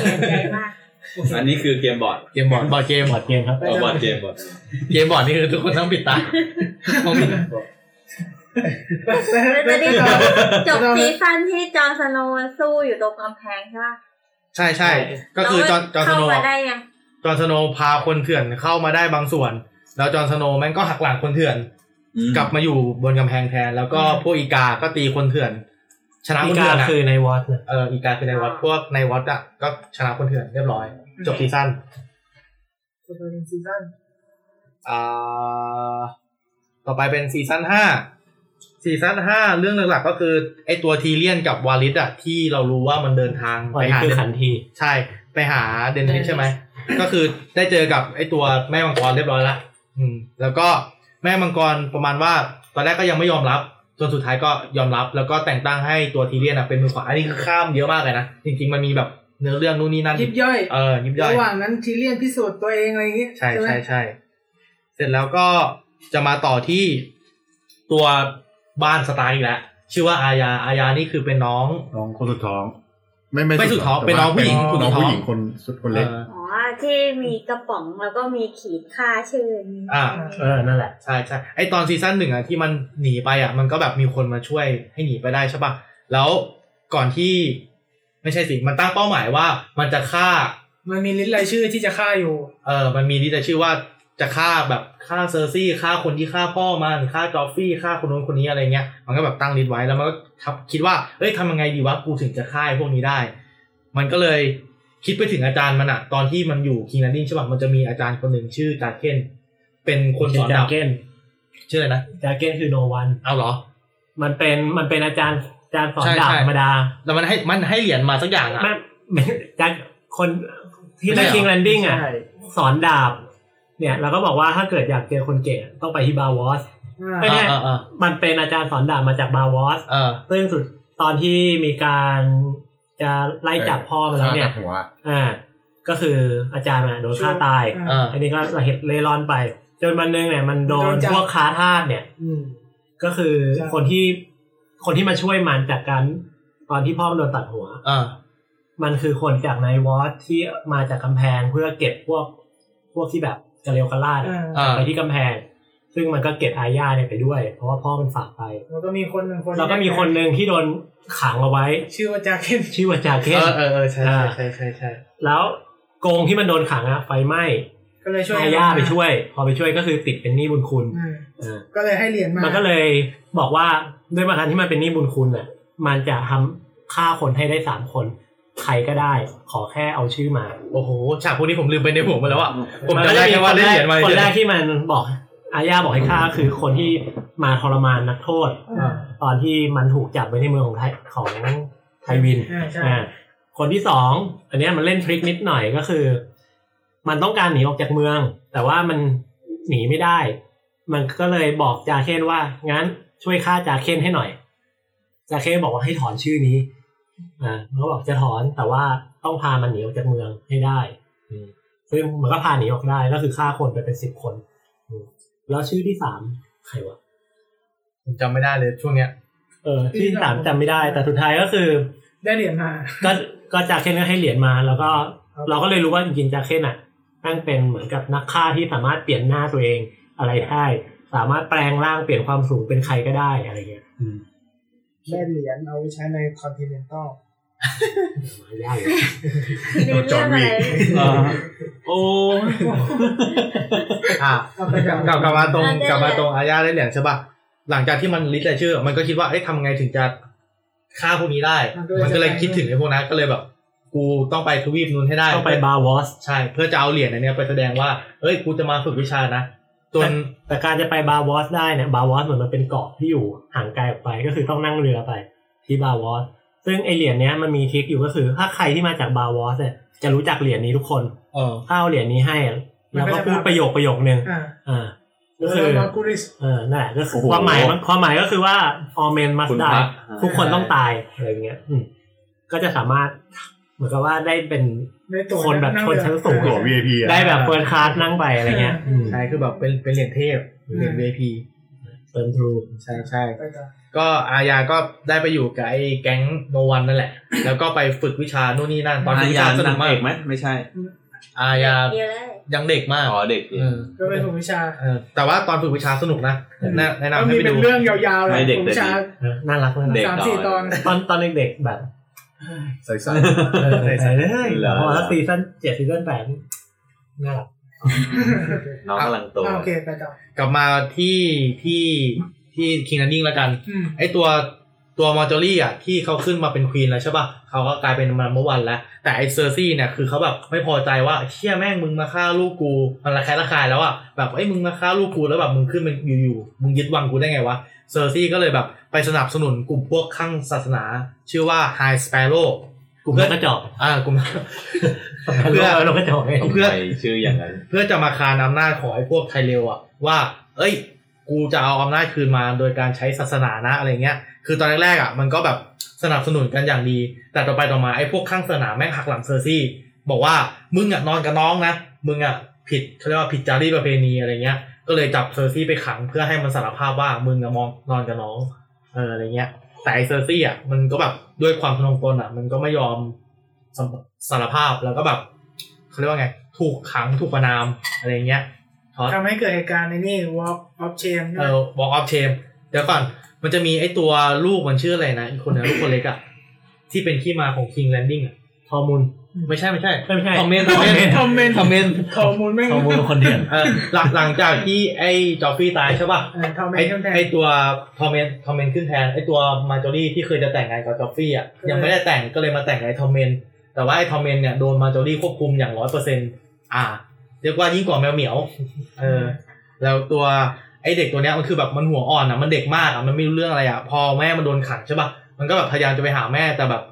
เสียใจมากอันนี้คือเกมบอร์ดเกมบอร์ดบอร์ดเกมบอร์ดเกมครับเอาบอร์ดเกมบอร์ดเกมบอร์ดนี่คือทุกคนต้องปิดตาต้องปิดแล้วจะได้จบจบซีซั่นที่จอห์นสโนว์สู้อยู่ตรงกำแพงใช่ปะใช่ใช่ก็คือจอห์นจอห์นสเข้ามาได้ยัง จอห์นสโนว์พาคนเถื่อนเข้ามาได้บางส่วน แล้วจอห์นสโนว์แม่งก็หักหลังคนเถื่อนอืมกลับมาอยู่บนกำแพงแทน แล้วก็พวกอีกาก็ตีคนเถื่อน ชนะคนกาเถื่อนอีกาอะคือไนท์วอตช์นะเอออีกาคือไนท์วอตช์พวกไนท์วอตช์อะก็ชนะคนเถื่อนเรียบร้อย จบซีซั่นสุดท้ายเป็นซีซั่นอ่าต่อไปเป็นซีซั่นห้าซีซั่นห้าเรื่องหลักๆก็คือ ไอตัวทีเรียนกับวาริสอะที่เรารู้ว่ามันเดินทางอ๋อไปนี่หาคือเป็นขันทีใช่ ไปหาเดนนิสใช่ไหม ก็คือได้เจอกับไอตัวแม่มังกรเรียบร้อยละอืมแล้วก็แม่มังกรประมาณว่า ตอนแรกก็ยังไม่ยอมรับจนสุดท้ายก็ยอมรับ แล้วก็แต่งตั้งให้ตัวทีเลียนอะเป็นมือขวาอันนี้คือข้ามเยอะมากเลยนะจริงๆมันมีแบบเนื้อเรื่องนู่นนี่นั่นยิบย่อยเออยิบย่อยระหว่างนั้นทีเลียนพิสูจน์ตัวเองอะไรอย่างเงี้ยใช่ไหมใช่ใช่เสร็จแล้วก็จะมาต่อที่ตัวบ้านสตาร์อีกแล้วชื่อว่าอาญาอาญานี่คือเป็นน้องน้องคนสุดท้อง ไม่ไม่ไม่สุดท้องแต่เป็นน้องผู้หญิงเป็นน้องคนสุดท้องผู้หญิงคนสุดคนเล็กเอออ๋อ ที่มีกระป๋องแล้วก็มีขีดฆ่าชื่อนี้อ่าเออนั่นแหละใช่ใช่ไอตอนซีซั่นหนึ่งอะที่มันหนีไปอะมันก็แบบมีคนมาช่วยให้หนีไปได้ใช่ปะแล้วก่อนที่ไม่ใช่สิมันตั้งเป้าหมายว่า มันจะฆ่า มันมี list รายชื่อที่จะฆ่าอยู่ เออ มันมีที่จะชื่อว่าจะฆ่าแบบฆ่าเซอร์ซี่ฆ่าคนที่ฆ่าพ่อมันฆ่าจอฟฟี่ฆ่าคนนู้นคนนี้อะไรเงี้ย มันก็แบบตั้ง list ไว้แล้วมันก็แบบคิดว่าเอ้ยทำยังไงดีวะกูถึงจะฆ่าไอ้พวกนี้ได้ มันก็เลย คิดไปถึงอาจารย์มันอะตอนที่มันอยู่คิงแลนดิ้งใช่ปะมันจะมีอาจารย์คนหนึ่งชื่อจาเคนเป็นคนสอนดาบจาเก้นชื่ออะไรนะจาเก้นคือ no one เอาเหรอ มันเป็นมันเป็นอาจารย์อาจารย์สอนใช่ดาบใช่ธรรมดาแล้วมันให้มันให้เหรียญมาสักอย่างอะไม่ไม่จากคนที่ไม่ในใช่เหรอคิงแลนดิ้งอะใช่สอนดาบ เนี่ย เขาก็บอกว่าถ้าเกิดอยากเจอคนเก่งอะต้องไปที่บราวอสอ่าไม่ใช่อ่าอ่ามันเป็นอาจารย์สอนดาบมาจากบาวอสเออซึ่งสุดตอนที่มีการ จะไล่จับพ่อมาแล้วเนี่ยฆ่าตัดหัวอ่า ก็คืออาจารย์มาโดนฆ่าตายเอออันนี้ก็ระเหตุเล่ร่อนไป จนวันหนึงเนี่ย มันโดโดนนจับพวกค้าทาสเนี่ยอืมก็คือใช่คนที่คนที่มาช่วยมันจากการตอนที่พ่อมันโดนตัดหัวเออมันคือคนจากในวอตที่มาจากกำแพงเพื่อเก็บพวกพวกที่แบบกระเลวกระลาดอะอ่าอ่าไปที่กำแพง ซึ่งมันก็เก็บอาญาเนี่ยไปด้วย เพราะว่าพ่อมันฝากไป แล้วก็มีคนหนึ่งคนแล้วก็มีคนหนึ่งที่โดนขังเอาไว้ ชื่อว่าจาเคนชื่อว่าจาเคนเออเออเออใช่ใช่ใช่ใช่ใช่แล้วโกงที่มันโดนขังอะไฟไหม้ก็เลยช่วยอาญาไปช่วย พอไปช่วยก็คือติดเป็นหนี้บุญคุณอืมอ่าก็เลยให้เหรียญมามันก็เลยบอกว่าด้วยมาการที่มันเป็นหนี้บุญคุณอะ มันจะทำฆ่าคนให้ได้สามคนใครก็ได้ ขอแค่เอาชื่อมา โอ้โหฉากพวกนี้ผมลืมไปในหัวหมดแล้วอะผมมันจำก็ได้จะมีแค่คว่านเล่นแรเหกรียญมาคนเฉแรยกที่มันบอก อาญาบอกให้ฆ่าคือคนที่มาทรมานนักโทษอ่าตอนที่มันถูกจับไว้ในเมืองของไทยของไทยวินอ่าใช่อ่าคนที่สองอันเนี้ยมันเล่นทริคนิดหน่อยก็คือ มันต้องการหนีออกจากเมือง แต่ว่ามันหนีไม่ได้ มันก็เลยบอกจาเคนว่า งั้นช่วยฆ่าจาเคนให้หน่อย จาเคนบอกว่าให้ถอนชื่อนี้อ่าเขาบอกจะถอนแต่ว่าต้องพามันหนีออกจากเมืองให้ได้อืมซึ่งมันก็พาหนีออกได้ก็คือฆ่าคนไปเป็นสิบคนอืม แล้วชื่อที่สามใครวะผมจำไม่ได้เลยช่วงเนี้ย เออชื่อที่สามจำไม่ได้ แต่สุดท้ายก็คือ ได้เหรียญมา ก็ก็จาเคนก็ให้เหรียญมา แล้วก็เราก็เลยรู้ว่าจริงๆจาเคนอะนั่งเป็นเหมือนกับนักฆ่าที่สามารถเปลี่ยนหน้าตัวเองอะไรได้สามารถแปลงร่างเปลี่ยนความสูงเป็นใครก็ได้อะไรเงี้ยอืมได้เหรียญเอาไปใช้ในคอนติเนนตัล ไม่ได้เลยเรียนเรื่องอะไรเออโอ้อะเอาไปกับกลับกลับมาตรงกลับมาตรงอาญาได้เหรียญใช่ป่ะหลังจากที่มัน list รายชื่อ มันก็คิดว่าเอ้ยทำไงถึงจะฆ่าพวกนี้ได้ มันก็เลยคิดถึงไอ้พวกนั้นก็เลยแบบ กูต้องไปทวีปนู้นให้ได้ต้องไปบราวอสใช่ เพื่อจะเอาเหรียญอันเนี้ยไปแสดงว่าเอ้ยกูจะมาฝึกวิชานะจนแต่การจะไปบาร์วอสได้เนี่ยบาร์วอสเหมือนมันเป็นเกาะที่อยู่ห่างไกลออกไปก็คือต้องนั่งเรือไป ที่บราวอส ซึ่งไอเหรียญเนี้ยมันมี trick อยู่ก็คือ ถ้าใครที่มาจากบราวอสเนี่ยจะรู้จักเหรียญนี้ทุกคนเออถ้าเอาเหรียญนี้ให้อะแล้วก็พูดประโยคประโยคนึงอ่าอ่าก็คือวาลาร์มอร์กูลิสเออนั่นแหละก็คือโอ้โหความหมายมันความหมายก็คือว่า all men must คุณพ die ระทุกคนต้องตายอะไรเงี้ยอืมก็จะสามารถเหมือนกับว่าได้เป็นได้ตั๋วคนแบบงคนเรือชั้นสูงตัว VIP อะได้แบบเฟิร์สคลาสนั่งไปอะไรเงี้ยอืมใช่คือแบบเป็นเป็นเหรียญเทพเหรียญ VIP เติมทรูใช่ใช่ไปต่อก็อาญาก็ได้ไปอยู่กับไอ้แก๊งโนวันนั่นแหละ แล้วก็ไปฝึกวิชานู่นนี่นั่นตอนฝึอากวิญาชาสนุนากงมาเอกกไหมไม่ใช่ อาญาเดียวเลยยังเด็กมากอ๋อเด็กเออก็เป็นของวิชาเออแต่ว่าตอนฝึกวิชาสนุกนะแนะแนะก็นำให้มีไปเป็นดูเรื่องยาวๆเลยไม่เด็กของแต่วิชาดีเออน่ารักมากเด็กสามสี่ตอนตอนตอนเด็กๆแบบใส่ใส่เออใส่เลยเหรอพอซีซั่นเจ็ดซีซั่นแปดนี่น่ารัก น้องกำลังโตอ่าโอเคไปต่อ กลับมาที่ที่ที่คิงแลนดิ้งแล้วกัน อืม ไอตัวตัวมอจอรี่อะที่เขาขึ้นมาเป็น queen แล้วใช่ป่ะเขาก็กลายเป็น number one แล้ว แต่ไอเซอร์ซี่เนี่ยคือเขาแบบไม่พอใจว่าเชี่ยแม่งมึงมาฆ่าลูกกูมันระแคะระคายแล้วอะแบบไอ้ยมึงมาฆ่าลูกกูแล้วแบบมึงขึ้นมาอยู่ๆมึงยึดวังกูได้ไงวะเซอร์ซี่ก็เลยแบบไปสนับสนุนกลุ่มพวกคลั่งศาสนา ชื่อว่าไฮสแปร์โรว์ ก ลุ่มนกกระจอกอ่ากลุ่มเพื่อนกกระจอกไงทำเพื่อไมชื่ออย่างนั้น เพื่อจะมาคานอำนาจของไอ้พวกไทเรลอะว่า เอ้ย กูจะเอาอำนาจคืนมาโดยการใช้ศาสนานะอะไรเงี้ย คือตอนแรกๆอะมันก็แบบสนับสนุนกันอย่างดี แต่ต่อไปต่อมาไอ้พวกคลั่งศาสนาแม่งหักหลังเซอร์ซี่ บอกว่ามึงอะนอนกับน้องนะมึงอะผิดเขาเรียกว่าผิดจารีตประเพณีอะไรเงี้ย ก็เลยจับเซอร์ซี่ไปขังเพื่อให้มันสารภาพว่ามึงอะมองนอนกับน้องเอออะไรเงี้ย แต่ไอ้เซอร์ซี่อะมันก็แบบด้วยความทนงตนอะมันก็ไม่ยอมสารสารภาพแล้วก็แบบเขาเรียกว่าไง ถูกขังถูกประณามอะไรเงี้ยท็อตทำให้เกิดเหตุการณ์ในนี่ walk of shame เออ walk of shame เดี๋ยวก่อนมันจะมีไอ้ตัวลูกมันชื่ออะไรนะอีกคนนึงลูกคนเล็กอะที่เป็นที่มาของ King Landing อะฮอร์โมน ไม่ใช่ไม่ใช่ไม่ใช่คอมเมนต์คอมเมนต์คอมเมนต์คอมเมนต์ข้อมูลไม่ฮอร์โมนคนเถื่อนเออหลังหลังจากที่ไอ้จอฟฟี่ตายใช่ป่ะเออคอมเมนไอ้ต์ขึ้นแทนไอ้ตัวทอมเมนทอมเมนขึ้นแทนไอ้ตัวมาจอรี่ที่เคยจะแต่งงานกับจอฟฟี่อะเออยังไม่ได้แต่งก็เลยมาแต่งกับไอ้ทอมเมนแต่ว่าไอ้ทอมเมนเนี่ยโดนมาจอรี่ควบคุมอย่างร้อยเปอร์เซ็นต์อ่าเรียกว่ายิ่งกว่าแมวเหมียวเออแล้วตัวไอ้เด็กตัวเนี้ยมันคือแบบมันหัวอ่อนอะมันเด็กมากอะมันไม่รู้เรื่องอะไรอะพอแม่มันโดนขังใช่ป่ะมันก็แบบพยายามจะไปหาแม่แต่แบบ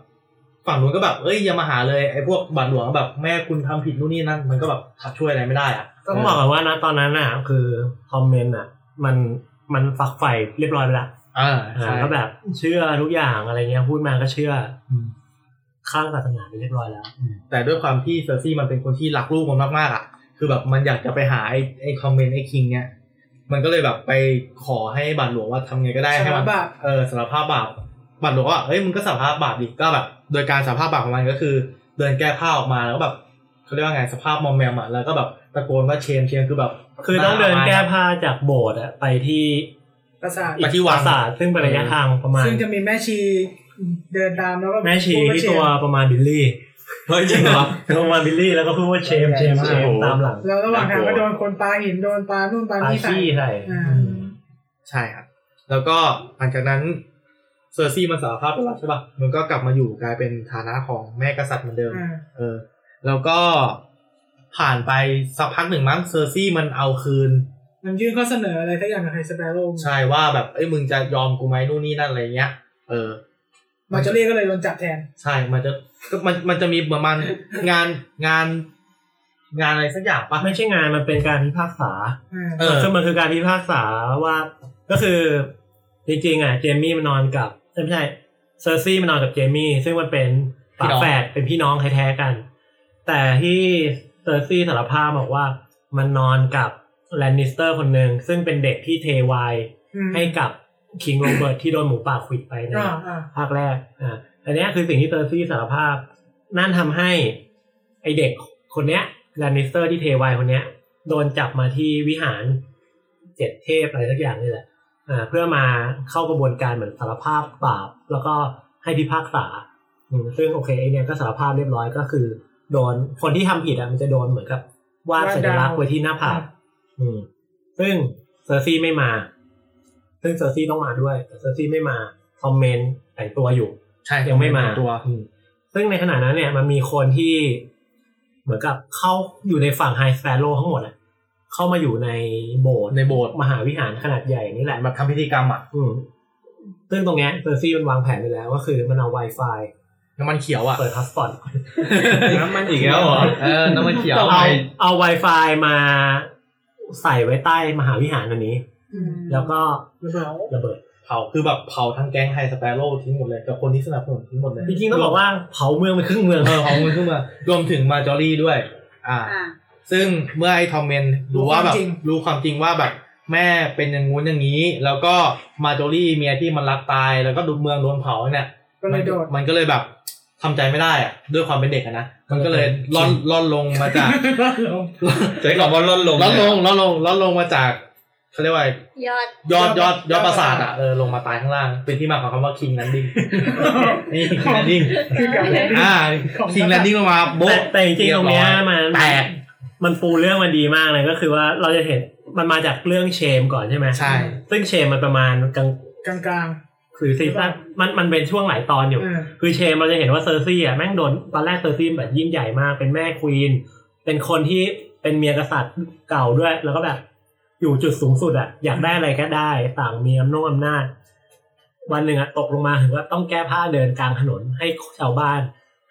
ฝั่งนู้นก็แบบเอ้ยอย่ามาหาเลยไอ้พวกบาดหลวงแบบแม่คุณทำผิดนู่นนี่นั่นมันก็แบบขัดช่วยอะไรไม่ได้อะต้องบอกก่อนว่านะตอนนั้นน่ะคือคอมเมนต์อะ มันมันฝักใฝ่เรียบร้อยไปละอ่าอ่าใช่ก็แบบเชื่อทุกอย่างอะไรเงี้ยพูดมาก็เชื่ออข้างศาสนาไปเรียบร้อยแล้ว แต่ด้วยความที่เซอร์ซี่มันเป็นคนที่รักลูกมันมากๆอะ คือแบบมันอยากจะไปหาไอ้ไอ้คอมเมนต์ไอ้คิงเนี่ยมันก็เลยแบบไปขอให้บาทหลวงว่าทำไงก็ได้ให้มันสารภาพเออสารภาพบาป บาทหลวงว่าเฮ้ยมึงก็สารภาพบาปดิก็แบบ โดยการสารภาพบาปของมันก็คือ เดินแก้ผ้าออกมาแล้วก็แบบเขาเรียกว่าไงสภาพมอมแมมอะแล้วก็แบบตะโกนว่าเชมเชมคือแบบ คือต้องเดินแก้ผ้าจากโบสถ์อะไปที่ปราสาทไปที่วัปงราสาทซึ่งเป็นระยะทางประมาณ ซึ่งจะมีแม่ชีเดินตามแล้วก็แม่ชีพูดาที่เชตัวประมาณบิลลี่เฮ้ยจริงเหรอประมาณบิลลี่แล้วก็พูดว่าเชมเชมเชมโอ้โหตามหลังแล้วระหว่างทางก็โดนคนปาหินโดนปานู่นปาปานี่ใส่ขี้ใสอ่าใช่ครับ แล้วก็หลังจากนั้น เซอร์ซี่มันสารภาพไปแล้วใช่ป่ะมันก็กลับมาอยู่กลายเป็นฐานะของแม่กษัตริย์เหมือนเดิม อ่า เออ แล้วก็ผ่านไปสักพักหนึ่งมั้งเซอร์ซี่มันเอาคืน มันยื่นข้อเสนออะไรสักอย่างกับไฮสแปร์โรว์ใช่ว่าแบบเอ้ยมึงจะยอมกูไหมนู่นนี่นั่นอะไรเงี้ย เออ มาจอรี่ก็เลยโดนจับแทน ใช่ มันจะก็มันมันจะมีประมาณงานงาน งานอะไรสักอย่างปะไม่ใช่งานมันเป็นการพิพากษาอ่า เออคือมันคือการพิพากษาว่า ก็คือ จริงๆอะเจมี่มันนอนกับเอ้ยไม่ใช่เซอร์ซี่มันนอนกับเจมี่ซึ่งมันเป็นฝาแฝดเป็นพี่น้องแท้ๆกัน แต่ที่เซอร์ซี่สารภาพบอกว่ามันนอนกับแลนนิสเตอร์คนหนึ่งซึ่งเป็นเด็กที่เทไวน์อืมให้กับ king โรเบิร์ตที่โดนหมูป่าขวิดไปในอ่าอ่าภาคแรกอ่าอันเนี้ยคือสิ่งที่เซอร์ซี่สารภาพ นั่นทำให้ไอเด็กคนเนี้ยแลนนิสเตอร์ที่เทไวน์คนเนี้ย โดนจับมาที่วิหารเจ็ดเทพอะไรสักอย่างนี่แหละอ่า เพื่อมาเข้ากระบวนการเหมือนสารภาพบาปแล้วก็ให้พิพากษาอืมซึ่งโอเคไอเนี้ยก็สารภาพเรียบร้อยก็คือ โดนคนที่ทำผิดอะมันจะโดนเหมือนกับวาดสัญลักษณ์ไว้ที่หน้าผากอืม ซึ่งเซอร์ซี่ไม่มา ซึ่งเซอร์ซี่ต้องมาด้วยแต่เซอร์ซี่ไม่มาคอมเมนต์แต่งตัวอยู่ใช่ยังไม่มาตัวอืมซึ่งในขณะนั้นเนี่ยมันมีคนที่เหมือนกับเข้าอยู่ในฝั่งไฮสแปร์โรว์ทั้งหมดอะ เข้ามาอยู่ในโบสถ์ในโบสถ์มหาวิหารขนาดใหญ่นี่แหละแบบทำพิธีกรรมอะอืมซึ่งตรงเนี้ยเซอร์ซี่มันวางแผนไปแล้ว ก็คือมันเอา Wi-Fi น้ำมันเขียวอะเปิด hotspotน้ำมันอีกแล้วเหรอเออน้ำมันเขียวเอาเอา Wi-Fi มาใส่ไว้ใต้มหาวิหารอันนี้อืมแล้วก็ระเบิดระเบิดเผาคือแบบเผาทั้งแก๊งไฮสเปโร่ทิ้งหมดเลยกับคนที่สนับสนุนทิ้งหมดเลยจริงๆต้องบอกว่าเผาเมืองไปครึ่งเมืองเออเผามันขึ้นมารวมถึงมาจอรี่ด้วย อ่าอ่า ซึ่งเมื่อไอ้ทอมเมนรู้ว่าแบบรู้ความจริงว่าแบบแม่เป็นอย่างงู้นอย่างนี้ แล้วก็มาโจลี่เมียที่มันรักตายแล้วก็ดูเมืองโดนเผาเนี่ยก็เลยโดดมันก็เลยแบบทำใจไม่ได้อะด้วยความเป็นเด็กอะนะมันก็เลยล่อนล่อนลงมาจากใช้คำว่าลดลงร่อนลงร่อนลงร่อนลงมาจากเขาเรียกว่ายอดยอดยอดยอดปราสาทอะเออลงมาตายข้างล่าง เป็นที่มาของคำว่า king landing นี่ king landing อ่า king landing ลงมาโบ๊ะแต่แต่จริงๆตรงเนี้ยมันแตก มันปูเรื่องมาดีมากเลยก็คือว่าเราจะเห็นมันมาจากเรื่อง shame ก่อนใช่ไหมใช่ซึ่ง shame มันประมาณกลางกลางกลางคือซีซั่นมันมันเป็นช่วงหลายตอนอยู่เออคือ shame เราจะเห็นว่าเซอร์ซี่อะแม่งโดนตอนแรกเซอร์ซี่แบบยิ่งใหญ่มากเป็นแม่ queenเป็นคนที่เป็นเมียกษัตริย์เก่าด้วย แล้วก็แบบ อยู่จุดสูงสุดอะอยากได้อะไรก็ได้ต่างมีอำนาจอำนาจ วันหนึ่งอะตกลงมาถึงว่าต้องแก้ผ้าเดินกลางถนนให้ชาวบ้าน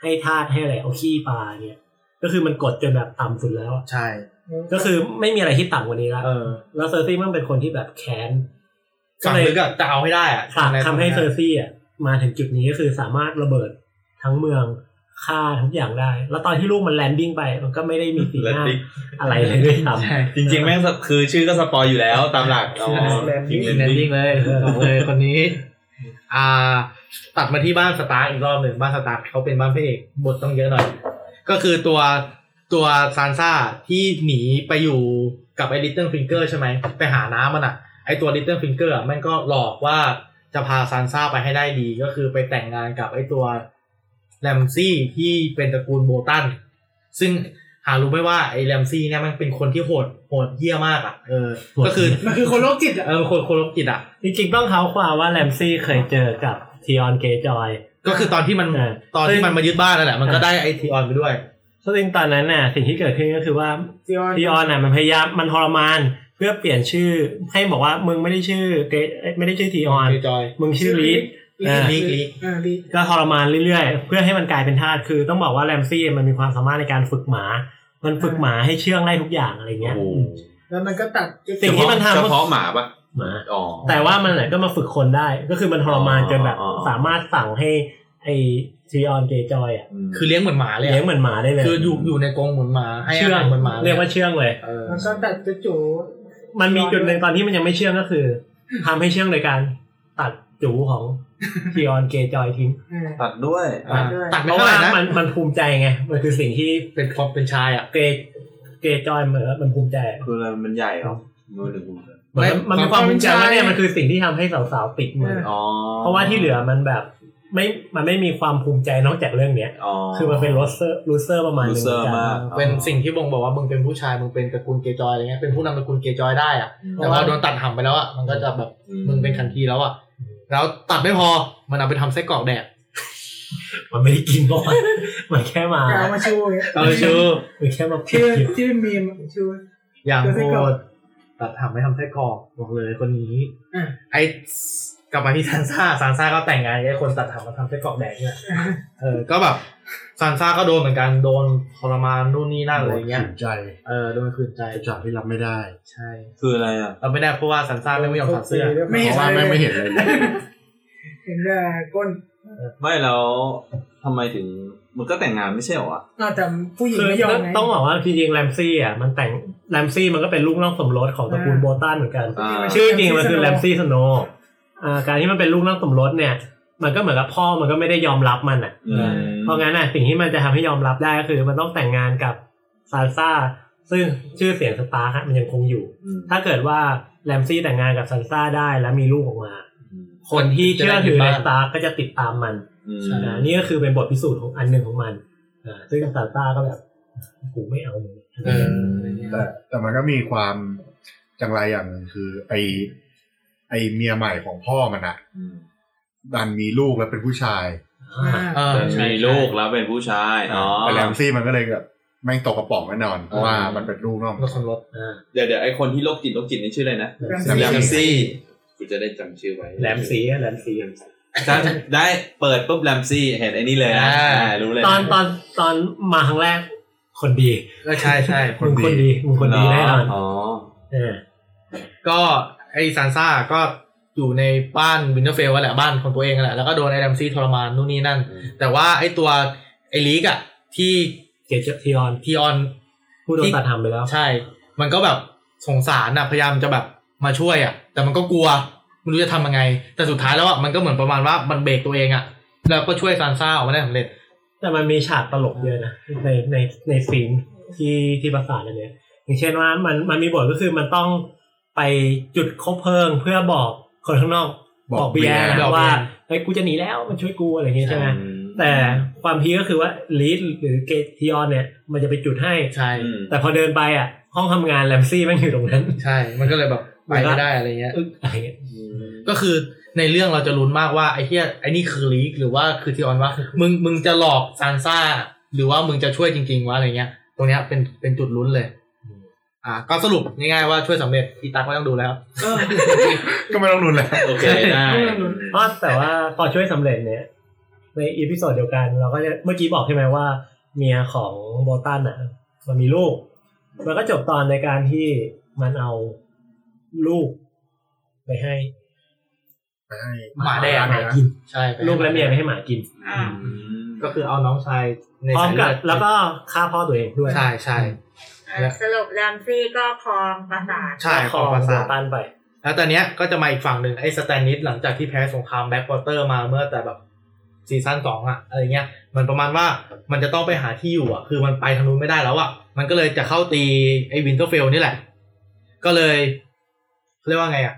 ให้ทาสให้อะไรเอาขี้ปลาเนี่ย ก็คือมันกดจนแบบต่ำสุดแล้วอะใช่ ก็คือไม่มีอะไรที่ต่ำกว่านี้แล้วเออแล้วเซอร์ซี่มันเป็นคนที่แบบแค้นฝังลึกอะจะเอาให้ได้อะฝากทำให้เซอร์ซี่อะมาถึงจุดนี้ก็คือสามารถระเบิดทั้งเมืองฆ่าทุกอย่างได้ แล้วตอนที่ลูกมัน landing ไป มันก็ไม่ได้มีสีหน้า Landing อะไรเลยด้วยซ้ำใช่จริงๆ แม่งคือชื่อก็ spoil อยู่แล้วตามหลักอ๋อจริง landing เลยบอกเลยคนนี้ อ่า ตัดมาที่บ้านสตาร์คอีกรอบหนึ่งบ้านสตาร์คเขาเป็นบ้านพระเอกบทต้องเยอะหน่อย ก็คือตัวตัวซานซ่าที่หนีไปอยู่กับไอ้ลิตเติ้ลฟิงเกอร์ใช่ไหมไปหาน้ามันอะไอ้ตัวลิตเติ้ลฟิงเกอร์อะมันก็หลอกว่าจะพาซานซ่าไปให้ได้ดีก็คือไปแต่งงานกับไอ้ตัวแรมซี่ที่เป็นตระกูลโบตันซึ่งหารู้ไหมว่าไอ้แรมซี่เนี่ยมันเป็นคนที่โหดโหดเหี้ยมากอะเออ ก็คือมันคือคนโรคจิตอะเออคนคนโรคจิตอะจริงๆต้องเท้าความว่าแรมซี่เคยเจอกับทีออนเกรย์จอยก็คือตอนที่มันอ่าตอนที่มันมายึดบ้านนั่นแหละมันก็ได้ไอทีออนไปด้วย ซึ่งตอนนั้นน่ะสิ่งที่เกิดขึ้นก็คือว่าจีออนทีออนน่ะมันพยายามมันทรมาน เพื่อเปลี่ยนชื่อให้บอกว่ามึงไม่ได้ชื่อเกรเอ้ยไม่ได้ชื่อทีออน จอย มึงชื่อลีดลีอ่ากลีก อ่าลีกก็ทรมานเรื่อยๆ เพื่อให้มันกลายเป็นทาสคือต้องบอกว่าแรมซี่มันมีความสามารถในการฝึกหมา มันฝึกหมาให้เชื่องได้ทุกอย่างอะไรเงี้ยโอ้โห แล้วมันก็ตัดสิ่งที่มันทำเฉก็พาะหมาปะหมาอ๋อแต่ว่ามันน่ะก็มาฝึกคนได้ ก็คือมันทรมานจนแบบอ๋ออ๋อสามารถสั่งให้ไอซีออนเกจอยอะคือเลี้ยงเหมือนหมาเลยอะเลี้ยงเหมือนหมาได้เลย คืออยู่อยู่ในกรงเหมือนหมาให้อาเชื่องหารเหมือนหมาเรียกว่าเชื่องเลยเออมันก็ตัดจะจูมันมีจุดหนึ่งตอนที่มันยังไม่เชื่องก็คือทำให้เชื่องโดยการตัดจูของซีออนเกจอยทิ้งเออตัดด้วยอะด้วยตัดเพไม่ราะเท่าไหว่าร่นะมันมันภูมิใจไงมันคือสิ่งที่เป็นพอเป็นชายอะเก เกจอยเหมือนมันภูมิใจคืออะไรมันใหญ่เหรอมือหนึ่งมือเหมือนมันมีความภูมิใจว่าเนี่ยมันคือสิ่งที่ทำให้สาวๆติดมืออ๋อเพราะว่าที่เหลือมันแบบไม่ มันไม่มีความภูมิใจนอกจากเรื่องเนี้ยอ๋อคือมันเป็นโรสเซอร์รูเซอร์ประมาณหนึง loser หอนนมากเป็นสิ่งที่บ่งบอกว่ามึงเป็นผู้ชาย มึงเป็นตระกูลเกย์จอยอะไรเงี้ย เป็นผู้นำตระกูลเกย์จอยได้อะแต่ว่าโดนตัดห่ำไปแล้วอะ มันก็จะแบบ มึงเป็นคันทีแล้วอะ แล้วตัดไม่พอ มันเอาไปทำไส้กรอกแดก มันไม่ได้กินก่อนมันแค่มาจะเอามาชูอย่างเงี้ยเออชูมันแค่มาเพีชื่อยที่เป็นมีมชูอย่างเดี๋ยวไส้โหกรอกดตัดห่ำไม่ทำไส้กรอกบอกเลยคนนี้อะไอ้กลับมาที่ซานซ่าซานซ่าก็แต่งงานกับไอ้คนตัดห่ำมาทำไส้กรอกแดกเนี่ยเออก็แบบซานซ่าก็โดนเหมือนกันโดนทรมานนู่นนี่นั่นอะไรเงี้ยขืนใจเออโดนขืนใจจะจับที่รับไม่ได้ ใช่ คืออะไรอะเราไม่ได้เพราะว่าซานซ่าไม่ยอมถอดเสื้อไม่เพเห็นราะว่าเลแม่ยงไม่เห็นเลยเห็นแต่ก้น ไม่แล้วทำไมถึงมันก็แต่งงานไม่ใช่เหรอวะอ้าวแต่ผู้หญิงคือไม่ยอมไงต้องบอกว่าจริงๆแรมซี่อะมันแต่งแรมซี่มันก็เป็นลูกน้องสมรสของตระกูลอ่าโบตันเหมือนกันอ่าชื่อจริงมันคือแรมซี่สโนว์อ่าการที่มันเป็นลูกน้องสมรสเนี่ย มันก็เหมือนกับพ่อมันก็ไม่ได้ยอมรับมันอะอืมเพราะงั้นอะสิ่งที่มันจะทำให้ยอมรับได้ก็คือมันต้องแต่งงานกับซานซ่าซึ่งชื่อเสียงสตาร์คอะมันยังคงอยู่อืมถ้าเกิดว่าแรมซี่แต่งงานกับซานซ่าได้แล้วมีลูกออกมาอืม คนที่เชื่อถือในสตาร์คก็จะติดตามมันอืมอ่านี่ก็คือเป็นบทพิสูจน์ของอันหนึ่งของมันอ่าซึ่งซานซ่าก็แบบกูไม่เอามึงเออแต่แต่มันก็มีความจังไรอย่างหนึ่งคือไอไอเมียใหม่ของพ่อมันอะอืมดันมีลูกแล้วเป็นผู้ชายอ่าเออแต่ใช่มีลูกแล้วเป็นผู้ชายอ๋อแต่แรมซี่มันก็เลยแบบแม่งตกกระป๋องแน่นอนเพราะว่ามันเป็นลูกน้องรถคนรถอ่าเดี๋ยวเดี๋ยวไอคนที่โรคจิตโรคจิตนี่ชื่ออะไรนะแรมซี่แรมซี่ กูจะได้จำชื่อไว้แหลมสีอะแหลมสีถ้าได้เปิดปุ๊บแรมซี่เห็นไอ้นี่เลยนะอ่าอ่ารู้เลยะตอนตอนตอนมาครั้งแรก คนดีก็ใช่ใช่มึงคนดีมึงคนดีแน่นอนอ๋อเออก็ไอ้ซานซ่าก็อยู่ในบ้านวินเทอร์เฟลแหละบ้านของตัวเองแหละแล้วก็โดนไอ้แรมซี่ทรมานนู่นนี่นั่น แต่ว่าไอ้ตัวไอ้รีคอะที่เกรย์จทีออนทีออนผู้โดนตัดทำไปแล้ว ใช่ มันก็แบบสงสารอะพยายามจะแบบ มาช่วยอะแต่มันก็กลัวไม่รู้จะทำยังไง แต่สุดท้ายแล้วอะมันก็เหมือนประมาณว่ามันเบรกตัวเองอะแล้วก็ช่วยซานซ่าออกมาได้สำเร็จ แต่มันมีฉากตลกเยอะนะในในในซีนที่ที่ประสานอันเนี้ยอย่างเช่นว่ามันมันมีบทก็คือมันต้องไปจุดคบเพลิงเพื่อบอกคนข้างนอกบอกบอกเบียร์เบียร์นะบอกว่าเบียร์เฮ้ยกูจะหนีแล้วมันช่วยกูอะไรอย่างเงี้ยใช่ไหมแต่ความพีคก็คือว่าลีดหรือเกทีออนเนี่ย มันจะไปจุดให้ใช่อืมแต่พอเดินไปอะ ห้องทำงานแรมซี่แม่งอยู่ตรงนั้น ใช่ มันก็เลยแบบ ไปไม่ได้อะไรเงี้ย อึ๊กอะไรเงี้ยก็คือในเรื่องเราจะลุ้นมากว่าไอ้เหี้ยไอ้นี่คือลีกหรือว่าคือทีออนว่ามึงมึงจะหลอกซานซ่า หรือว่ามึงจะช่วยจริง ๆวะอะไรเงี้ย ตรงเนี้ยเป็นเป็นจุดลุ้นเลย อ่า ก็สรุปง่ายๆว่าช่วยสำเร็จพี่ตั๊กไม่ต้องดูแล้ว ก็ไม่ต้องรุนแรงโอเคได้ เพราะแต่ว่าพอช่วยสำเร็จเนี่ย ใน episode เดียวกัน เราก็จะเมื่อกี้บอกใช่ไหมว่า เมียของโบตันอะ มันมีลูก มันก็จบตอนในการที่มันเอา ลูกไปให้หมาแดงหมากินใช่ไปลูกและเมียไปให้หมากินอ่าก็คือเอาน้องชายในพร้อมสายกับเลือดแล้วก็ฆ่าพ่อตัวเองด้วยใช่ใช่อ่าสรุปแรมซี่ก็ครองปราสาทใช่คขอองโบประสาทตันไป แล้วตอนเนี้ยก็จะมาอีกฝั่งหนึ่งไอ้สแตนนิสหลังจากที่แพ้สงครามแบ็กวอเตอร์มาเมื่อแต่แบบซีซั่นสองอะอะไรเงี้ย มันประมาณว่ามันจะต้องไปหาที่อยู่อะคือมันไปทางนู้นไม่ได้แล้วอะมันก็เลยจะเข้าตีไอ้วินเทอร์เฟลนี่แหละ ก็เลย เรียกว่าไงอะ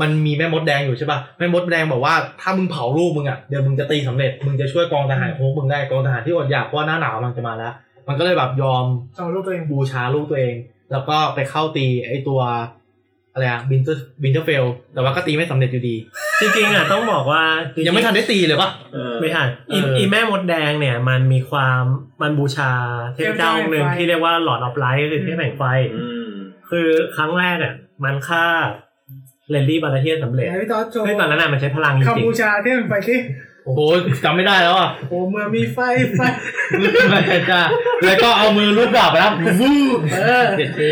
มันมีแม่มดแดงอยู่ใช่ป่ะแม่มดแดงบอกว่าถ้ามึงเผาลูกมึงอะเดี๋ยวมึงจะตีสำเร็จมึงจะช่วยกองทหารของมึงได้กองทหารที่อดอยากเพราะว่าหน้าหนาวมันจะมาแล้ว มันก็เลยแบบยอมเอาลูกตัวเองบูชาลูกตัวเอง แล้วก็ไปเข้าตีไอตัวอะไรอะ Winter Winterfell แต่ว่าก็ตีไม่สำเร็จอยู่ดี จริงๆอะต้องบอกว่าจริๆยังไม่ทันได้ตีเลยปะเออไม่ทันอีเอออีอีแม่มดแดงเนี่ย มันมีความมันบูชาเทพเจ้าองค์หนึ่งที่เรียกว่า Lord of Light ก็คือเทพแห่งไฟอืมคือครั้งแรกอะมันฆ่า Renly Baratheon สำเร็จไหนพี่ต๊อดโชว์ซึ่งตอนนั้นน่ะมันใช้พลังจคัมริงพูชาที่มันไปที่โอ้โหจำไม่ได้แล้วอะโอ้เมื่อมีไฟไฟไม่จ้าแล้วก็เอามือลูบดาบไปแล้ววู้เออเด็ดเท่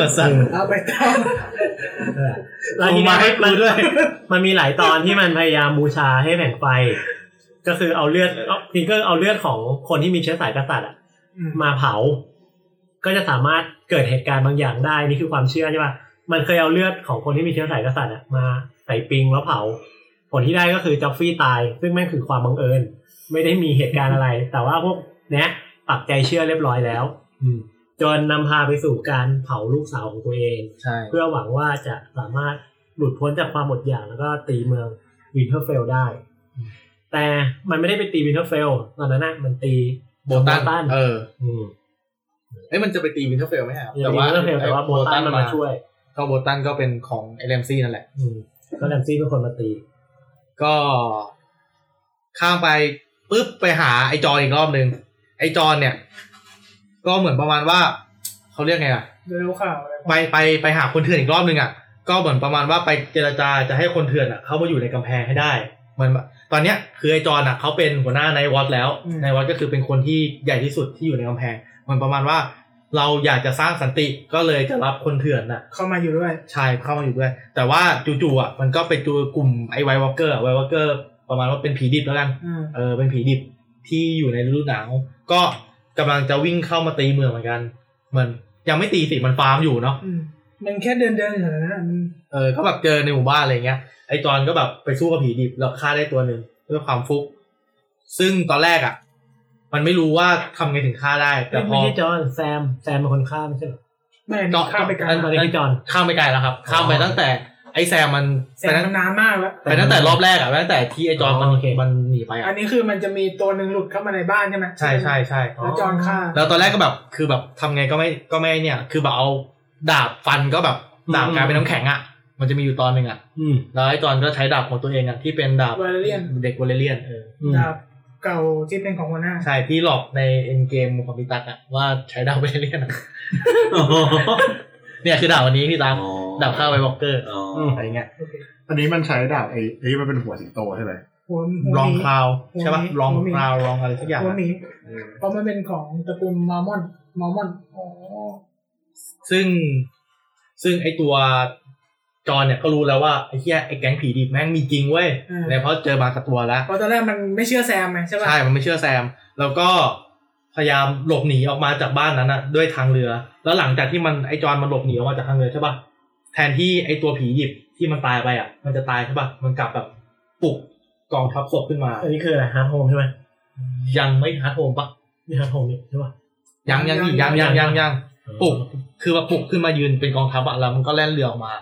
กระสันเอาไปต้มๆแล้วทีมานี้ให้กูด้วย มันมีหลายตอนที่มันพยายามบูชาให้แห่งไฟ ก็คือเอาเลือดเอาจริงก็เอาเลือดของคนที่มีเชื้อสายกษัตริย์อะมาเผา ก็จะสามารถเกิดเหตุการณ์บางอย่างได้นี่คือความเชื่อใช่ป่ะ มันเคยเอาเลือดของคนที่มีเชื้อสายกษัตริย์อะมาใส่ปิงแล้วเผา ผลที่ได้ก็คือจอฟฟี่ตาย ซึ่งแม่งคือความบังเอิญ ไม่ได้มีเหตุการณ์อะไร แต่ว่าพวกเนี้ยปักใจเชื่อเรียบร้อยแล้ว อืมจนนำพาไปสู่การเผาลูกสาวของตัวเองใช่เพื่อหวังว่าจะสามารถหลุดพ้นจากความอดอยากแล้วก็ตีเมือง Winterfell ได้ แต่มันไม่ได้ไปตี Winterfell ตอนนั้นนะมันตี Bolton เอออืมเอ้ยมันจะไปตี Winterfell ไหมครับแต่ว่าแต่ว่า Bolton มันมาช่วย ก็ Bolton ก็เป็นของไอ้ Ramsay นั่นแหละ อืมก็แรมซี่เป็นคนมาตี ก็ข้ามไปปุ๊บไปหาไอจอนอีกรอบหนึ่งไอจอนเนี่ย ก็เหมือนประมาณว่าเขาเรียกไงอะเดี๋ยวรู้ข่าวอะไรไปไปไปหาคนเถื่อนอีกรอบหนึ่งอะก็เหมือนประมาณว่าไปเจรจาจะให้คนเถื่อนอะเข้ามาอยู่ในกำแพงให้ได้เหมือนตอนเนี้ยคือไอจอนอะเขาเป็นหัวหน้า Night Watch แล้ว Night Watch ก็คือเป็นคนที่ใหญ่ที่สุดที่อยู่ในกำแพงเหมือนประมาณว่า เราอยากจะสร้างสันติก็เลยจะรับคนเถื่อนน่ะ เข้ามาอยู่ด้วยใช่เข้ามาอยู่ด้วย แต่ว่าจู่ๆอะมันก็ไปเจอกลุ่มไอ้ White Walker White Walker ประมาณว่าเป็นผีดิบแล้วกันอืมเออเป็นผีดิบที่อยู่ในฤดูหนาวก็กำลังจะวิ่งเข้ามาตีเมืองเหมือนกันเหมือนยังไม่ตีสิมันฟาร์มอยู่เนาะอืมมันแค่เดินเดินเฉยๆนะอืมเออก็แบบเจอในหมู่บ้านอะไรเงี้ยไอ้จอนก็แบบไปสู้กับผีดิบแล้วฆ่าได้ตัวหนึ่งด้วยความฟลุก ซึ่งตอนแรกอะ มันไม่รู้ว่าทำไงถึงฆ่าได้ แต่พไม่อใช่จอห์นแซมแซมเป็นคนฆ่าไม่ใช่เหรอ ไม่ก็ข้ามไปไกลอันตอนนี้คือจอห์นข้ามไปไกลแล้วครับ ข้ามไปตั้งแต่ไอ้แซมมันแสงมันนานมากแล้ว ไปตั้งแต่รอบแรกอะตั้งแต่ที่ไอ้จอนมันอ๋อโอเค มันหนีไปอัอะนนี้คือมันจะมีตัวหนึ่งหลุดเข้ามาในบ้านใช่ไหมใช่ใช่ใช่ แล้วจอนฆ่าแล้วตอนแรกก็แบบคือแบบทำไงก็ไม่ก็ไม่เนี่ย คือแบบเอาดาบฟันก็แบบดาบกลายเป็นน้ำแข็งอะ มันจะมีอยู่ตอนหนึ่งอะอืมแล้วไอ้จอนก็ใช้ดาบของตัวเองอะที่เป็นดาบวาเลเรียนเด็กวอลเลเรียนเอออืม ดาบ เก่าที่เป็นของหัวหน้า ใช่ที่หลอกในเอ็นเกมของพี่ตักอะว่าใช้ดาวอลเลเรียนอะเนี่ยคือดาบวันนี้พี่ตักดาบฆ่า White Walkerอ๋ออะไรเงี้ยอันนี้มันใช้ดาบไอ้ไอ้มันเป็นหัวสิงโตใช่ไหมหัวหัวลองคลาวใช่ป่ะหัวหมี Longclaw Long อะไรสักอย่างตัวนี้เพราะมันเป็นของตระกูล Mormont มอร์มอนอ๋อซึ่ง ซึ่งไอตัว จอนเนี่ยก็รู้แล้วว่าไอ้เหี้ยไอ้แก๊งผีดิบแม่งมีจริงเว้ยเนี่ยเพราะเจอมากับตัวแล้วเพราะตอนแรกมันไม่เชื่อแซมไงใช่ป่ะใช่มันไม่เชื่อแซม แล้วก็พยายามหลบหนีออกมาจากบ้านนั้นน่ะด้วยทางเรือ แล้วหลังจากที่มันไอจอนมันหลบหนีออกมาจากทางเรือใช่ป่ะแทนที่ไอตัวผีดิบที่มันตายไปอะ มันจะตายใช่ป่ะมันกลับแบบปลุกกองทัพศพขึ้นมา อันนี้คืออะไร Hardhome ใช่ไหมยังไม่ Hardhome ปะนี่ Hardhome นี่ใช่ป่ะยังยังอีกยังยังยังยังปลุกคือว่าปลุกขึ้นมายืนเป็นกองทัพอะแล้วมันก็แล่นเรือออกมา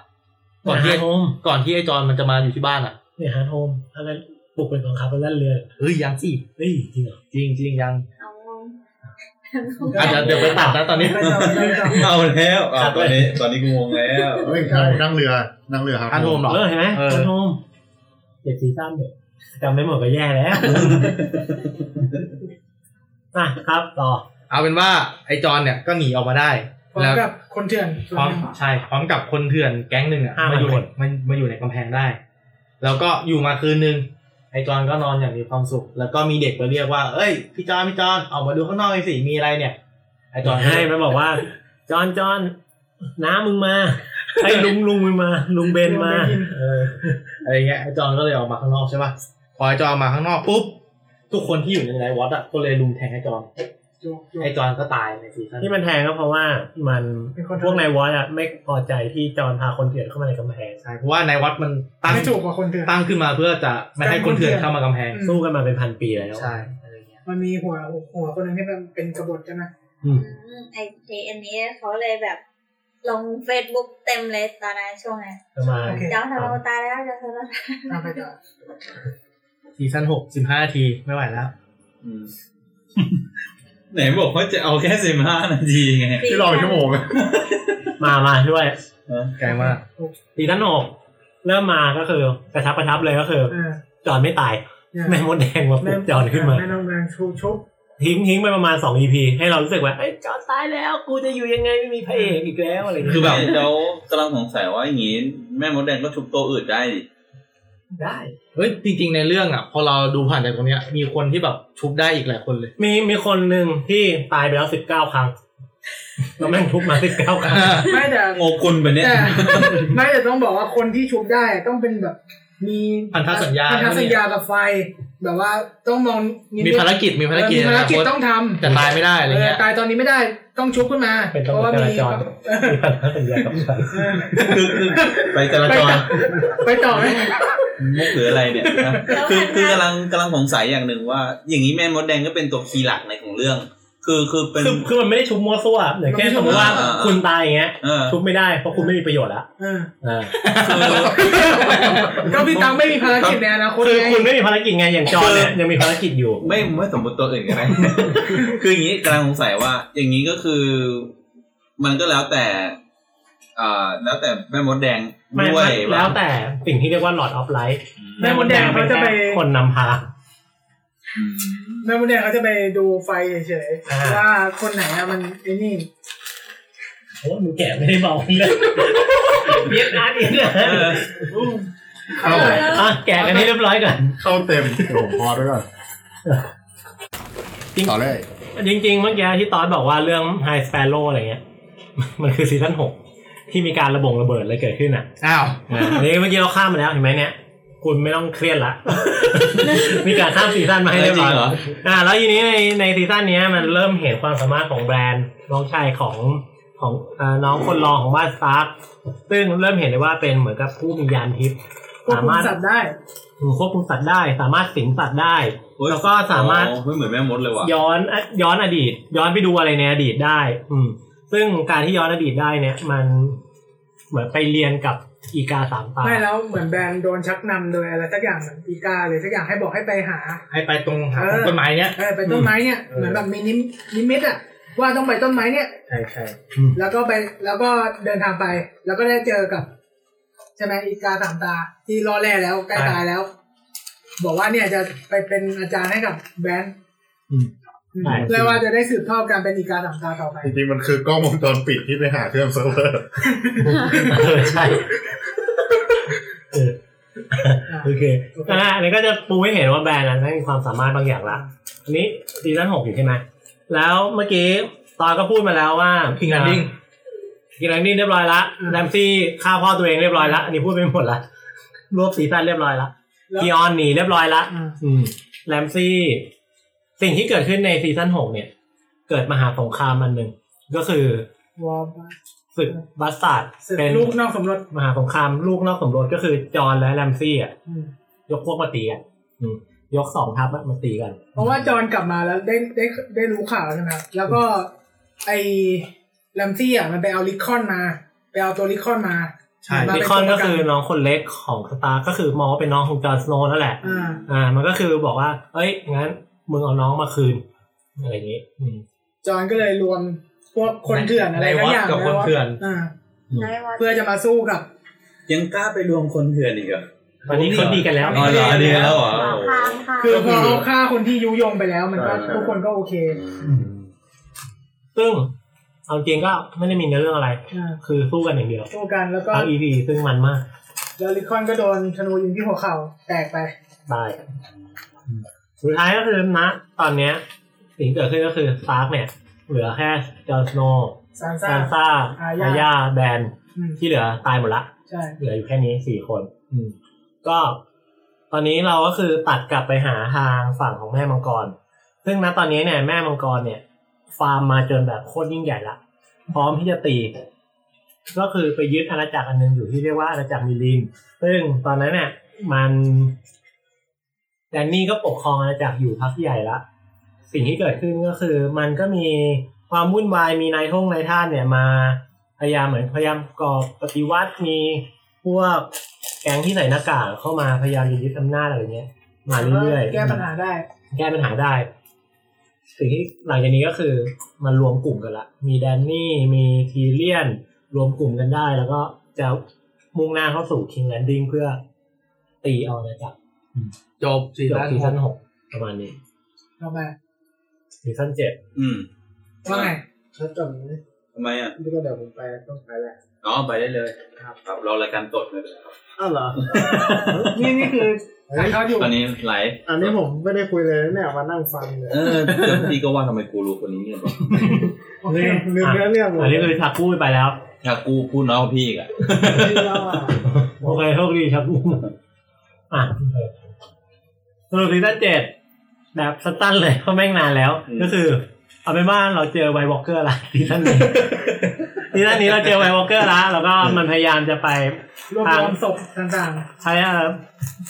ก่อนที่ Hardhome ก่อนที่ไอจอนมันจะมาอยู่ที่บ้านอะเนี่ย Hardhomeอะไรปลุกเป็นบังคับเป็นลั่นเรือเฮ้ยยังสิเฮ้ยจริงเหรอจริงจริงยังเอาอาจจะเดี๋ยวไปตัดนะตอนนี้ไม่ต้องไม่ต้องเอาแล้วอะตอนนี้ตอนนี้กูงงแล้วเฮ้ยนั่งนั่งเรือนั่งเรือครับฮันโฮมเหรอเออเห็นไหมเออคอนโทมเจ็ดซีซั่นเนี่ยจำไม่หมดก็แย่แล้วอะครับต่อ เอาเป็นว่าไอ้จอนเนี่ยก็หนีออกมาได้ พร้อมแล้วกับคนเถื่อนพร้อมใช่พร้อมกับคนเถื่อนแก๊งหนึ่งอะห้ามาอยู่คนในมามาอยู่ในกำแพงได้ แล้วก็อยู่มาคืนนึงไอ้จอนก็นอนอย่างมีความสุข แล้วก็มีเด็กมาเรียกว่า เอ้ยพี่จอนพี่จอนออกมาดูข้างนอกหน่อยสิมีอะไรเนี่ยไอ้จอนก็ให้มันบอกว่า จอนจอนน้ามึงมาไอ้ลุงลุงมึงมา ลุงเบนมาเอออะไรเงี้ยไอ้จอนก็เลยออกมาข้างนอกใช่ป่ะพอไอ้จอนออกมาข้างนอกปุ๊บทุกคนที่อยู่ในไลฟ์วอตอะก็เลยลุมแทงไอ้จอนโยกโยก ไอ้จอนก็ตายในซีซั่นที่มันแทงก็เพราะว่ามันเป็นคนพวกนายวอตอะไม่พอใจที่จอนพาคนเถื่อนเข้ามาในกำแพงใช่เพราะว่าในวัดมันตั้งไม่ถูกกว่าคนเถื่อนตั้งขึ้นมาเพื่อจะไม่ให้คนเถื่อนเข้ามากำแพงอืมสู้กันมาเป็นพันปีแล้วใช่อะไรเงี้ยมันมีหัวหัวคนหนึ่งที่มันเป็นกบฏใช่ไหมอืมอืมไอทีอันนี้เขาเลยแบบลงเฟซบุ๊กเต็มเลยตอนนั้นช่วงนั้นประมาณโอเคเจ้าทาโรตายแล้วเจ้าทาโรตามไปต่อซีซั่นหกสิบห้านาทีไม่ไหวแล้วอืม ไหนบอกว่าจะเอาแค่สิบห้านาทีไงที่รอเป็นชั่วโมงอะมามาด้วยไกลมากซีซั่นหกเริ่มมาก็คือกระชับกระชับเลยก็คือเออจอนไม่ตายเนี่ยแม่มดแดงมาปลุกจอนขึ้นมาแม่น้องแดงชุบชุบทิ้งทิ้งไปประมาณสอง EP ให้เรารู้สึกว่าไอ้ยจอนตายแล้ว กูจะอยู่ยังไงไม่มีพระเอกอีกแล้วอะไรอย่างคือเงี้ยแบบเรากำลังสงสัยว่าอย่างงี้ แม่มดแดงก็ชุบตัวอื่นได้ดิได้เฮ้ยจริงๆในเรื่องอะ พอเราดูผ่านจากตรงเนี้ย มีคนที่แบบชุบได้อีกหลายคนเลย มีมีคนหนึ่งที่ตายไปแล้วสิบเก้าครั้งแล้วแม่งทุบมาสิบเก้าครั้งไม่แต่โงกุลไปเนี่ยแต่ไม่แต่ต้องบอกว่าคนที่ชุบได้ต้องเป็นแบบ มีพันธสัญญาพันธสัญญากับไฟ แบบว่าต้องมองนิมีภารกิจมีภารกิจเออมีภารกิจนะต้องทำแต่ตายไม่ได้อะไรเออเงี้ยตายตอนนี้ไม่ได้ ต้องชุบขึ้นมาเป็นเพตำรราะวจว่าจมีราจรมีปัญหาสัญญากับฉันเออคือคือไปจราจรไปต่อไหมมุกหรืออะไรเนี่ยนะคือคือกำลังกำลังสงสัยอย่างหนึ่งว่า อย่างนี้แม่มดแดงก็เป็นตัวคีย์หลักในของเรื่อง คือคือเป็นคือคือมันไม่ได้ชุบมั่วซั่วอย่างเช่นสมมติว่าอ่า คุณตายอย่างเงี้ยเออชุบไม่ได้เพราะคุณไม่มีประโยชน์แล้วเอออ่าคือก็พี่ตังไม่มีภารกิจในอนาคตคือไงคุณไม่มีภารกิจไงอย่างจอนเนี่ยยังมีภารกิจอยู่ ไม่ไม่สมมติตัวอื่นกันไหมคืออย่างนี้กำลังสงสัยว่า อย่างนี้ก็คือ มันก็แล้วแต่อ่าแล้วแต่แม่มดแดงไม่ด้วยไม่แล้วแต่สิ่งที่เรียกว่า Lord of Light แม่มดแดงเขาจะไปแค่คนนำพา แม่มดแดงเขาจะไปดูไฟเฉยอ่าๆว่าคนไหนอะมันไอ้นี่โอ้มึงแกะไม่ได้เบาเลยเย็ดนะเย็ดนะเออเข้าอะแกะกันให้เรียบร้อยก่อนเข้าเต็มเดี๋ยวผมพอด้วยก่อนจริงต่อเลยจริงๆเมื่อกี้ที่ตอนบอกว่าเรื่อง High Sparrow อะไรเงี้ย มันคือซีซั่นหกที่มีการระบงระเบิดอะไรเกิดขึ้นอะ อ้าวอะอันนี้เมื่อกี้เราข้ามมาแล้วเห็นไหมเนี่ย คุณไม่ต้องเครียดละ มีการข้ามซีซั่นมาให้เรียบร้อยจริงเหรออ่า แล้วทีนี้ในในซีซั่นเนี้ยมันเริ่มเห็นความสามารถของ Bran น้องชายของของอ่าน้องคนรองของบ้านสตาร์คซึ่งเริ่มเห็นได้ว่าเป็นเหมือนกับผู้มียานทิพย์ควบสาคุมมารถสัตว์ได้ควบคุมสัตว์ได้ สามารถสิงสัตว์ได้โอ้ยแล้วก็สามารถอ๋อไม่เหมือนแม่มดเลยว่ะย้อนย้อนอดีต ย้อนไปดูอะไรในอดีตได้ อืม ซึ่งการที่ย้อนอดีตได้เนี่ย มันเหมือนไปเรียนกับ อีกาสามตาไม่แล้วเหมือนแบรนด์โดนชักนำโดยอะไรสักอย่างเหมือนปีกาเลยสักอย่างให้บอกให้ไปหา ให้ไปตรงหาเออต้นไม้เนี้ยเออไปต้นไม้เนี่ยเออเหมือนแบบมีนิมนิมิตอะว่าต้องไปต้นไม้เนี่ยใช่ใช่แล้วก็ไปแล้วก็เดินทางไป แล้วก็ได้เจอกับใช่ไหมอีกาสามตา ที่รอแร่แล้วใกล้ตายแล้ว บอกว่าเนี่ยจะไปเป็นอาจารย์ให้กับ Bran อืมอืมใช่ เพื่อว่าจะได้สืบทอดการเป็นอีกาสามตาต่อไปจริงๆมันคือกล้องวงจรปิดที่ไปหาเครื่องเซิร์ฟเวอร์เออใช่เออโอเคอ่าอันนี้ก็จะปูให้เห็นว่า Bran นั้นมีความสามารถบางอย่างละอันนี้ซีซั่นหกอยู่ใช่ไหมแล้วเมื่อกี้ตอนก็พูดมาแล้วว่า King's Landing King's Landing เรียบร้อยละแรมซี่ฆ่าพ่อตัวเองเรียบร้อยละอันนี้พูดไปหมดละรวบซีซั่นเรียบร้อยละแล้ว Theon หนีเรียบร้อยละอืมอืมแรมซี่ สิ่งที่เกิดขึ้นในซีซั่นหกเนี่ย เกิดมหาสงครามมันหนึ่งก็คือ war ศึก bastard ซึ่งเป็นลูกนอกสมรสมหาสงครามลูกนอกสมรสก็คือจอห์นและแรมซี่อะอืมยกพวกมาตีกันอืมยกสองทัพอะมาตีกัน เพราะว่าจอห์นกลับมาแล้วได้ได้ได้รู้ข่าวใช่ไหมครับแล้วก็ไอแรมซี่อะมันไปเอาลิคอนมาไปเอาตัวลิคอนมาใช่มาลิเป็นคอนก็ตัวประกันคือน้องคนเล็กของสตาร์ก็คือมองว่าเป็นน้องของจอร์นสโนว์นั่นแหละอ่าอ่ามันก็คือบอกว่า เอ้ยงั้น มึงเอาน้องมาคืน อะไรอย่างงี้อืมจอห์นก็เลยรวมพวกคนเถื่อนอะไรในทั้วังดอย่างกับคนเถื่อนอ่าในวันเพื่อจะมาสู้กับ ยังกล้าไปรวมคนเถื่อนอีกเหรอตอนนี้เขาดีกันแล้วอ๋อเหรอดีแล้วเหรอหมอพามค่ะคือพอเขาฆ่าคนที่ยุยงไปแล้ว มันก็อ่าทุกคนก็โอเคซึ่งเอาจริงก็ไม่ได้มีเนื้อเรื่องอะไรอ่าคือสู้กันอย่างเดียวสู้กันแล้วก็ทั้ง EP ซึ่งมันมากแล้วริคอนก็โดนธนูยิงที่หัวเข่าแตกไปตาย สุดท้ายก็คือนะ ตอนเนี้ยสิ่งที่เกิดขึ้นก็คือสตาร์กเนี่ย เหลือแค่จอร์นสโนว์ซานซ่า ซานซ่าอาญา อาญาแบรนอืมที่เหลือตายหมดละ ใช่ เหลืออยู่แค่นี้สี่คน อืม ก็ตอนนี้เราก็คือตัดกลับไปหาทางฝั่งของแม่มังกร ซึ่งณตอนนี้เนี่ยแม่มังกรเนี่ย ฟาร์มมาจนแบบโคตรยิ่งใหญ่ละ พร้อมที่จะตี ก็คือไปยึดอาณาจักรอันหนึงอยู่ที่เรียกว่าอาณาจักรมิลิน ซึ่งตอนนั้นเนี่ยมัน แดนนี่ก็ปกครองอาณาจักรอยู่พักใหญ่ละ สิ่งที่เกิดขึ้นก็คือ มันก็มีความวุ่นวายมีนายท่งนายท่านเนี่ยมาพยายามเหมือนพยายามก่อปฏิวัติมีพวกแก๊งที่ใส่หน้ากากเข้ามาพยายามจะยึดอำนาจอะไรเงี้ย มาเรื่อยๆแก้ปัญหาได้ แก้ปัญหาได้สิ่งที่หลังจากนี้ก็คือมันรวมกลุ่มกันละ มีแดนนี่มีทีเรียน รวมกลุ่มกันได้ แล้วก็จะมุ่งหน้าเข้าสู่ King's Landing เพื่อตีเอานะจ๊ะ จบซีซั่นหก จบซีซั่นหกประมาณนี้ทำไมซีซั่นเจ็ดอืมว่าไงถ้าจบนี้ทำไมอะนี่ก็เดี๋ยวผมไปต้องไปแหละ อ๋อไปได้เลยครับ ครับรอรายการสดไม่เป็นไรครับอ้าวเหรอ นี่นี่คือถ่ายทอดอยู่ตอนนี้ไลฟ์อันนี้ผมไม่ได้คุยเลยนะเนี่ยมานั่งฟังเลยเออเดี๋ยวพี่ก็ว่าทำไมกูรู้คนนี้เนี่ยบอกโอเคลืมเนื้อเรื่องหมดอันนี้คือทักกู้ไปแล้ว ถ้ากูพูดน้องพี่อีกอะที่เล่าอะ โอเคโชคดีครับ อะสรุปซีซั่นเจ็ดแบบสั้นเลยเพราะแม่งนานแล้วอืมก็คือ เอาเป็นว่าเราเจอ White Walker ละซีซั่นนี้ซีซั่นนี้เราเจอ White Walker ละแล้วก็มันพยายามจะไปรวบรวมศพต่างใช้เอ่อ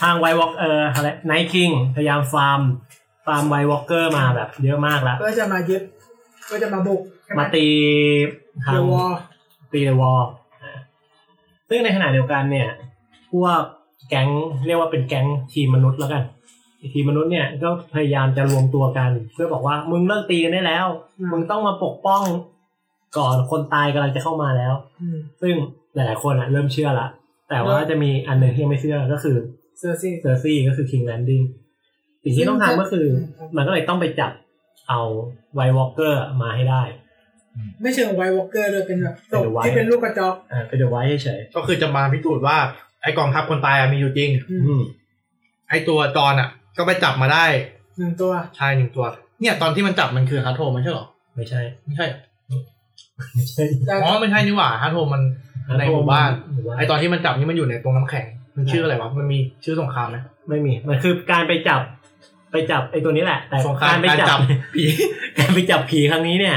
ทาง White Wal เอออะไร Night King พยายามฟาร์มฟาร์ม White Walker มาแบบเยอะมากแล้วๆเพื่อจะมายึดเพื่อจะมาบุกใช่ไหมาตีทาง The Wall ตีใน Wall ซึ่งในขณะเดียวกันเนี่ย พวก แก๊งเรียกว่าเป็นแก๊งทีมมนุษย์แล้วกันทีมมนุษย์เนี่ยก็พยายามจะรวมตัวกัน เพื่อบอกว่ามึงเลิกตีกันได้แล้ว มึงต้องมาปกป้องก่อนคนตายกำลังจะเข้ามาแล้วอืมซึ่งหลายๆคนอะเริ่มเชื่อละ แต่ว่าจะมีอันหนึ่งที่ยังไม่เชื่อก็คือเซอร์ซี่เซอร์ซี่ก็คือ King's Landingสิ่งที่ต้องทำก็คือ มันก็เลยต้องไปจับเอา White Walker มาให้ได้ ไม่เชิง White Walker เลยเป็นแบบศพเป็นไวที่เป็นลูกกระจอกอ่าไปเดี๋ยวไว้เฉยก็คือจะมาพิสูจน์ว่า ไอกองทัพคนตายอะมีอยู่จริงๆอืมไอตัวจอนอะก็ไปจับมาได้หนึ่งตัวชายหนึ่งตัว เนี่ยตอนที่มันจับมันคือ Hardhome มันใช่เหรอไม่ใช่ไม่ใช่เหรอไม่ใช่แต่อ๋อไม่ใช่นี่หว่า Hardhome มันในหมู่บ้านหมู่บ้านไอตอนที่มันจับนี่มันอยู่ในตรงน้ำแข็ง มันชื่ออะไรวะมันมีชื่อสงครามไหมไม่มีมันคือการไปจับ ไปจับไอ้ตัวนี้แหละ แต่สงครามการไปการจัจับบผีการไปจับผีครั้งนี้เนี่ย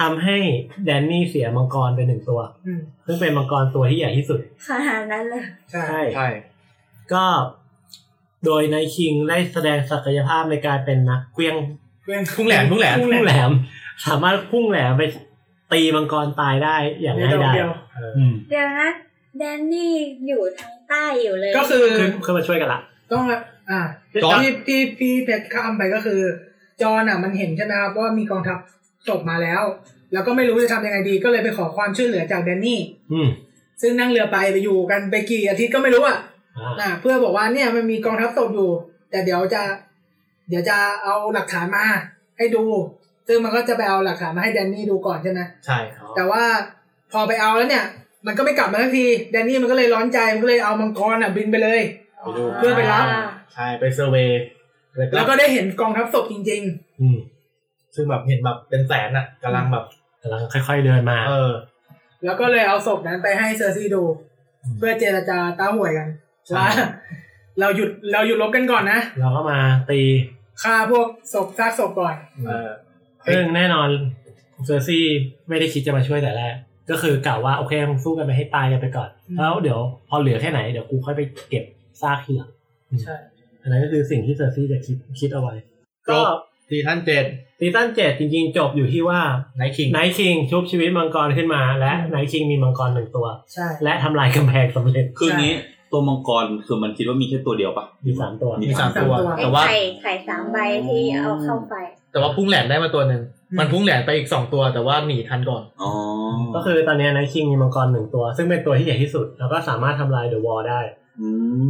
ทำให้แดนนี่เสียมังกรไปหนึ่งตัวอืมซึ่งเป็นมังกรตัวที่ใหญ่ที่สุดขนาดนั้นเลย ใช่ใช่ก็โดยนายคิงได้แสดงศักยภาพในการเป็นนักเกวียงเพื่อนพุ่งแหลมพุ่งแหลมพุ่งแหลม สามารถพุ่งแหลมไปตีมังกรตายได้อย่างในง่ายดอกดายเดียวอืมเดี๋ยวนะแดนนี่อยู่ทางใต้อยู่เลย ก็คือคือคือมาช่วยกันละต้องอ่าจอนที่ที่พี่เพชรข้ามไปก็คือ จอนอะมันเห็นใช่ไหมครับว่ามีกองทัพ ศพมาแล้ว แล้วก็ไม่รู้จะทำยังไงดีก็เลยไปขอความช่วยเหลือจากแดนนี่อืมซึ่งนั่งเรือไปไปอยู่กันไปกี่อาทิตย์ก็ไม่รู้อะอ่าอ่าเพื่อบอกว่าเนี่ยมันมีกองทัพศพอยู่ แต่เดี๋ยวจะ เดี๋ยวจะเอาหลักฐานมา ให้ดู ซึ่งมันก็จะไปเอาหลักฐานมาให้แดนนี่ดูก่อนใช่ไหมใช่ครับแต่ว่าพอไปเอาแล้วเนี่ย มันก็ไม่กลับมาสักทีแดนนี่มันก็เลยร้อนใจมันก็เลยเอามังกรอะบินไปเลยไปดูเพื่อไปรับใช่ไปเซอร์เวย์แล้วก็ได้เห็นกองทัพศพจริงอืม ซึ่งแบบเห็นแบบเป็นแสนอะกำลังแบบกำลังค่อย ๆเดินมา เออๆแล้วก็เลยเอาศพนั้นไปให้เซอร์ซี่ดู เพื่อเจรจาต้าหวยกันใช่ว่าเราหยุดเราหยุดรบกันก่อนนะ เราก็มาตีฆ่าพวกศพซากศพก่อนเออซึ่งแน่นอนเซอร์ซี่ไม่ได้คิดจะมาช่วยแต่แรก ก็คือกล่าวว่าโอเคมึงสู้กันไปให้ตายกันไปก่อนอืมแล้วเดี๋ยวพอเหลือแค่ไหนเดี๋ยวกูค่อยไปเก็บซากทีหลังใช่อันนั้นก็คือสิ่งที่เซอร์ซี่จะคิดคิดเอาไว้ ก็ที ซีซั่นเจ็ดซีซั่นเจ็ดจริงๆ จบอยู่ที่ว่า Night King Night King ชุบชีวิตมังกรขึ้นมา และ Night King มีมังกรหนึ่งตัว ใช่ และทำลายกำแพงสำเร็จคืองี้ตัวมังกรคือมันคิดว่ามีแค่ตัวเดียวปะมีสามตัวมีมีสามตัวไอ้แต่ว่าไข่ไข่สามใบที่เอาเข้าไป แต่ว่าพุ่งแหลนได้มาตัวหนึ่งมันพุ่งแหลนไปอีกสองตัวแต่ว่าหนีทันก่อนอ๋อก็คือตอนนี้ Night King มีมังกรหนึ่งตัว ซึ่งเป็นตัวที่ใหญ่ที่สุด แล้วก็สามารถทำลาย The Wall ได้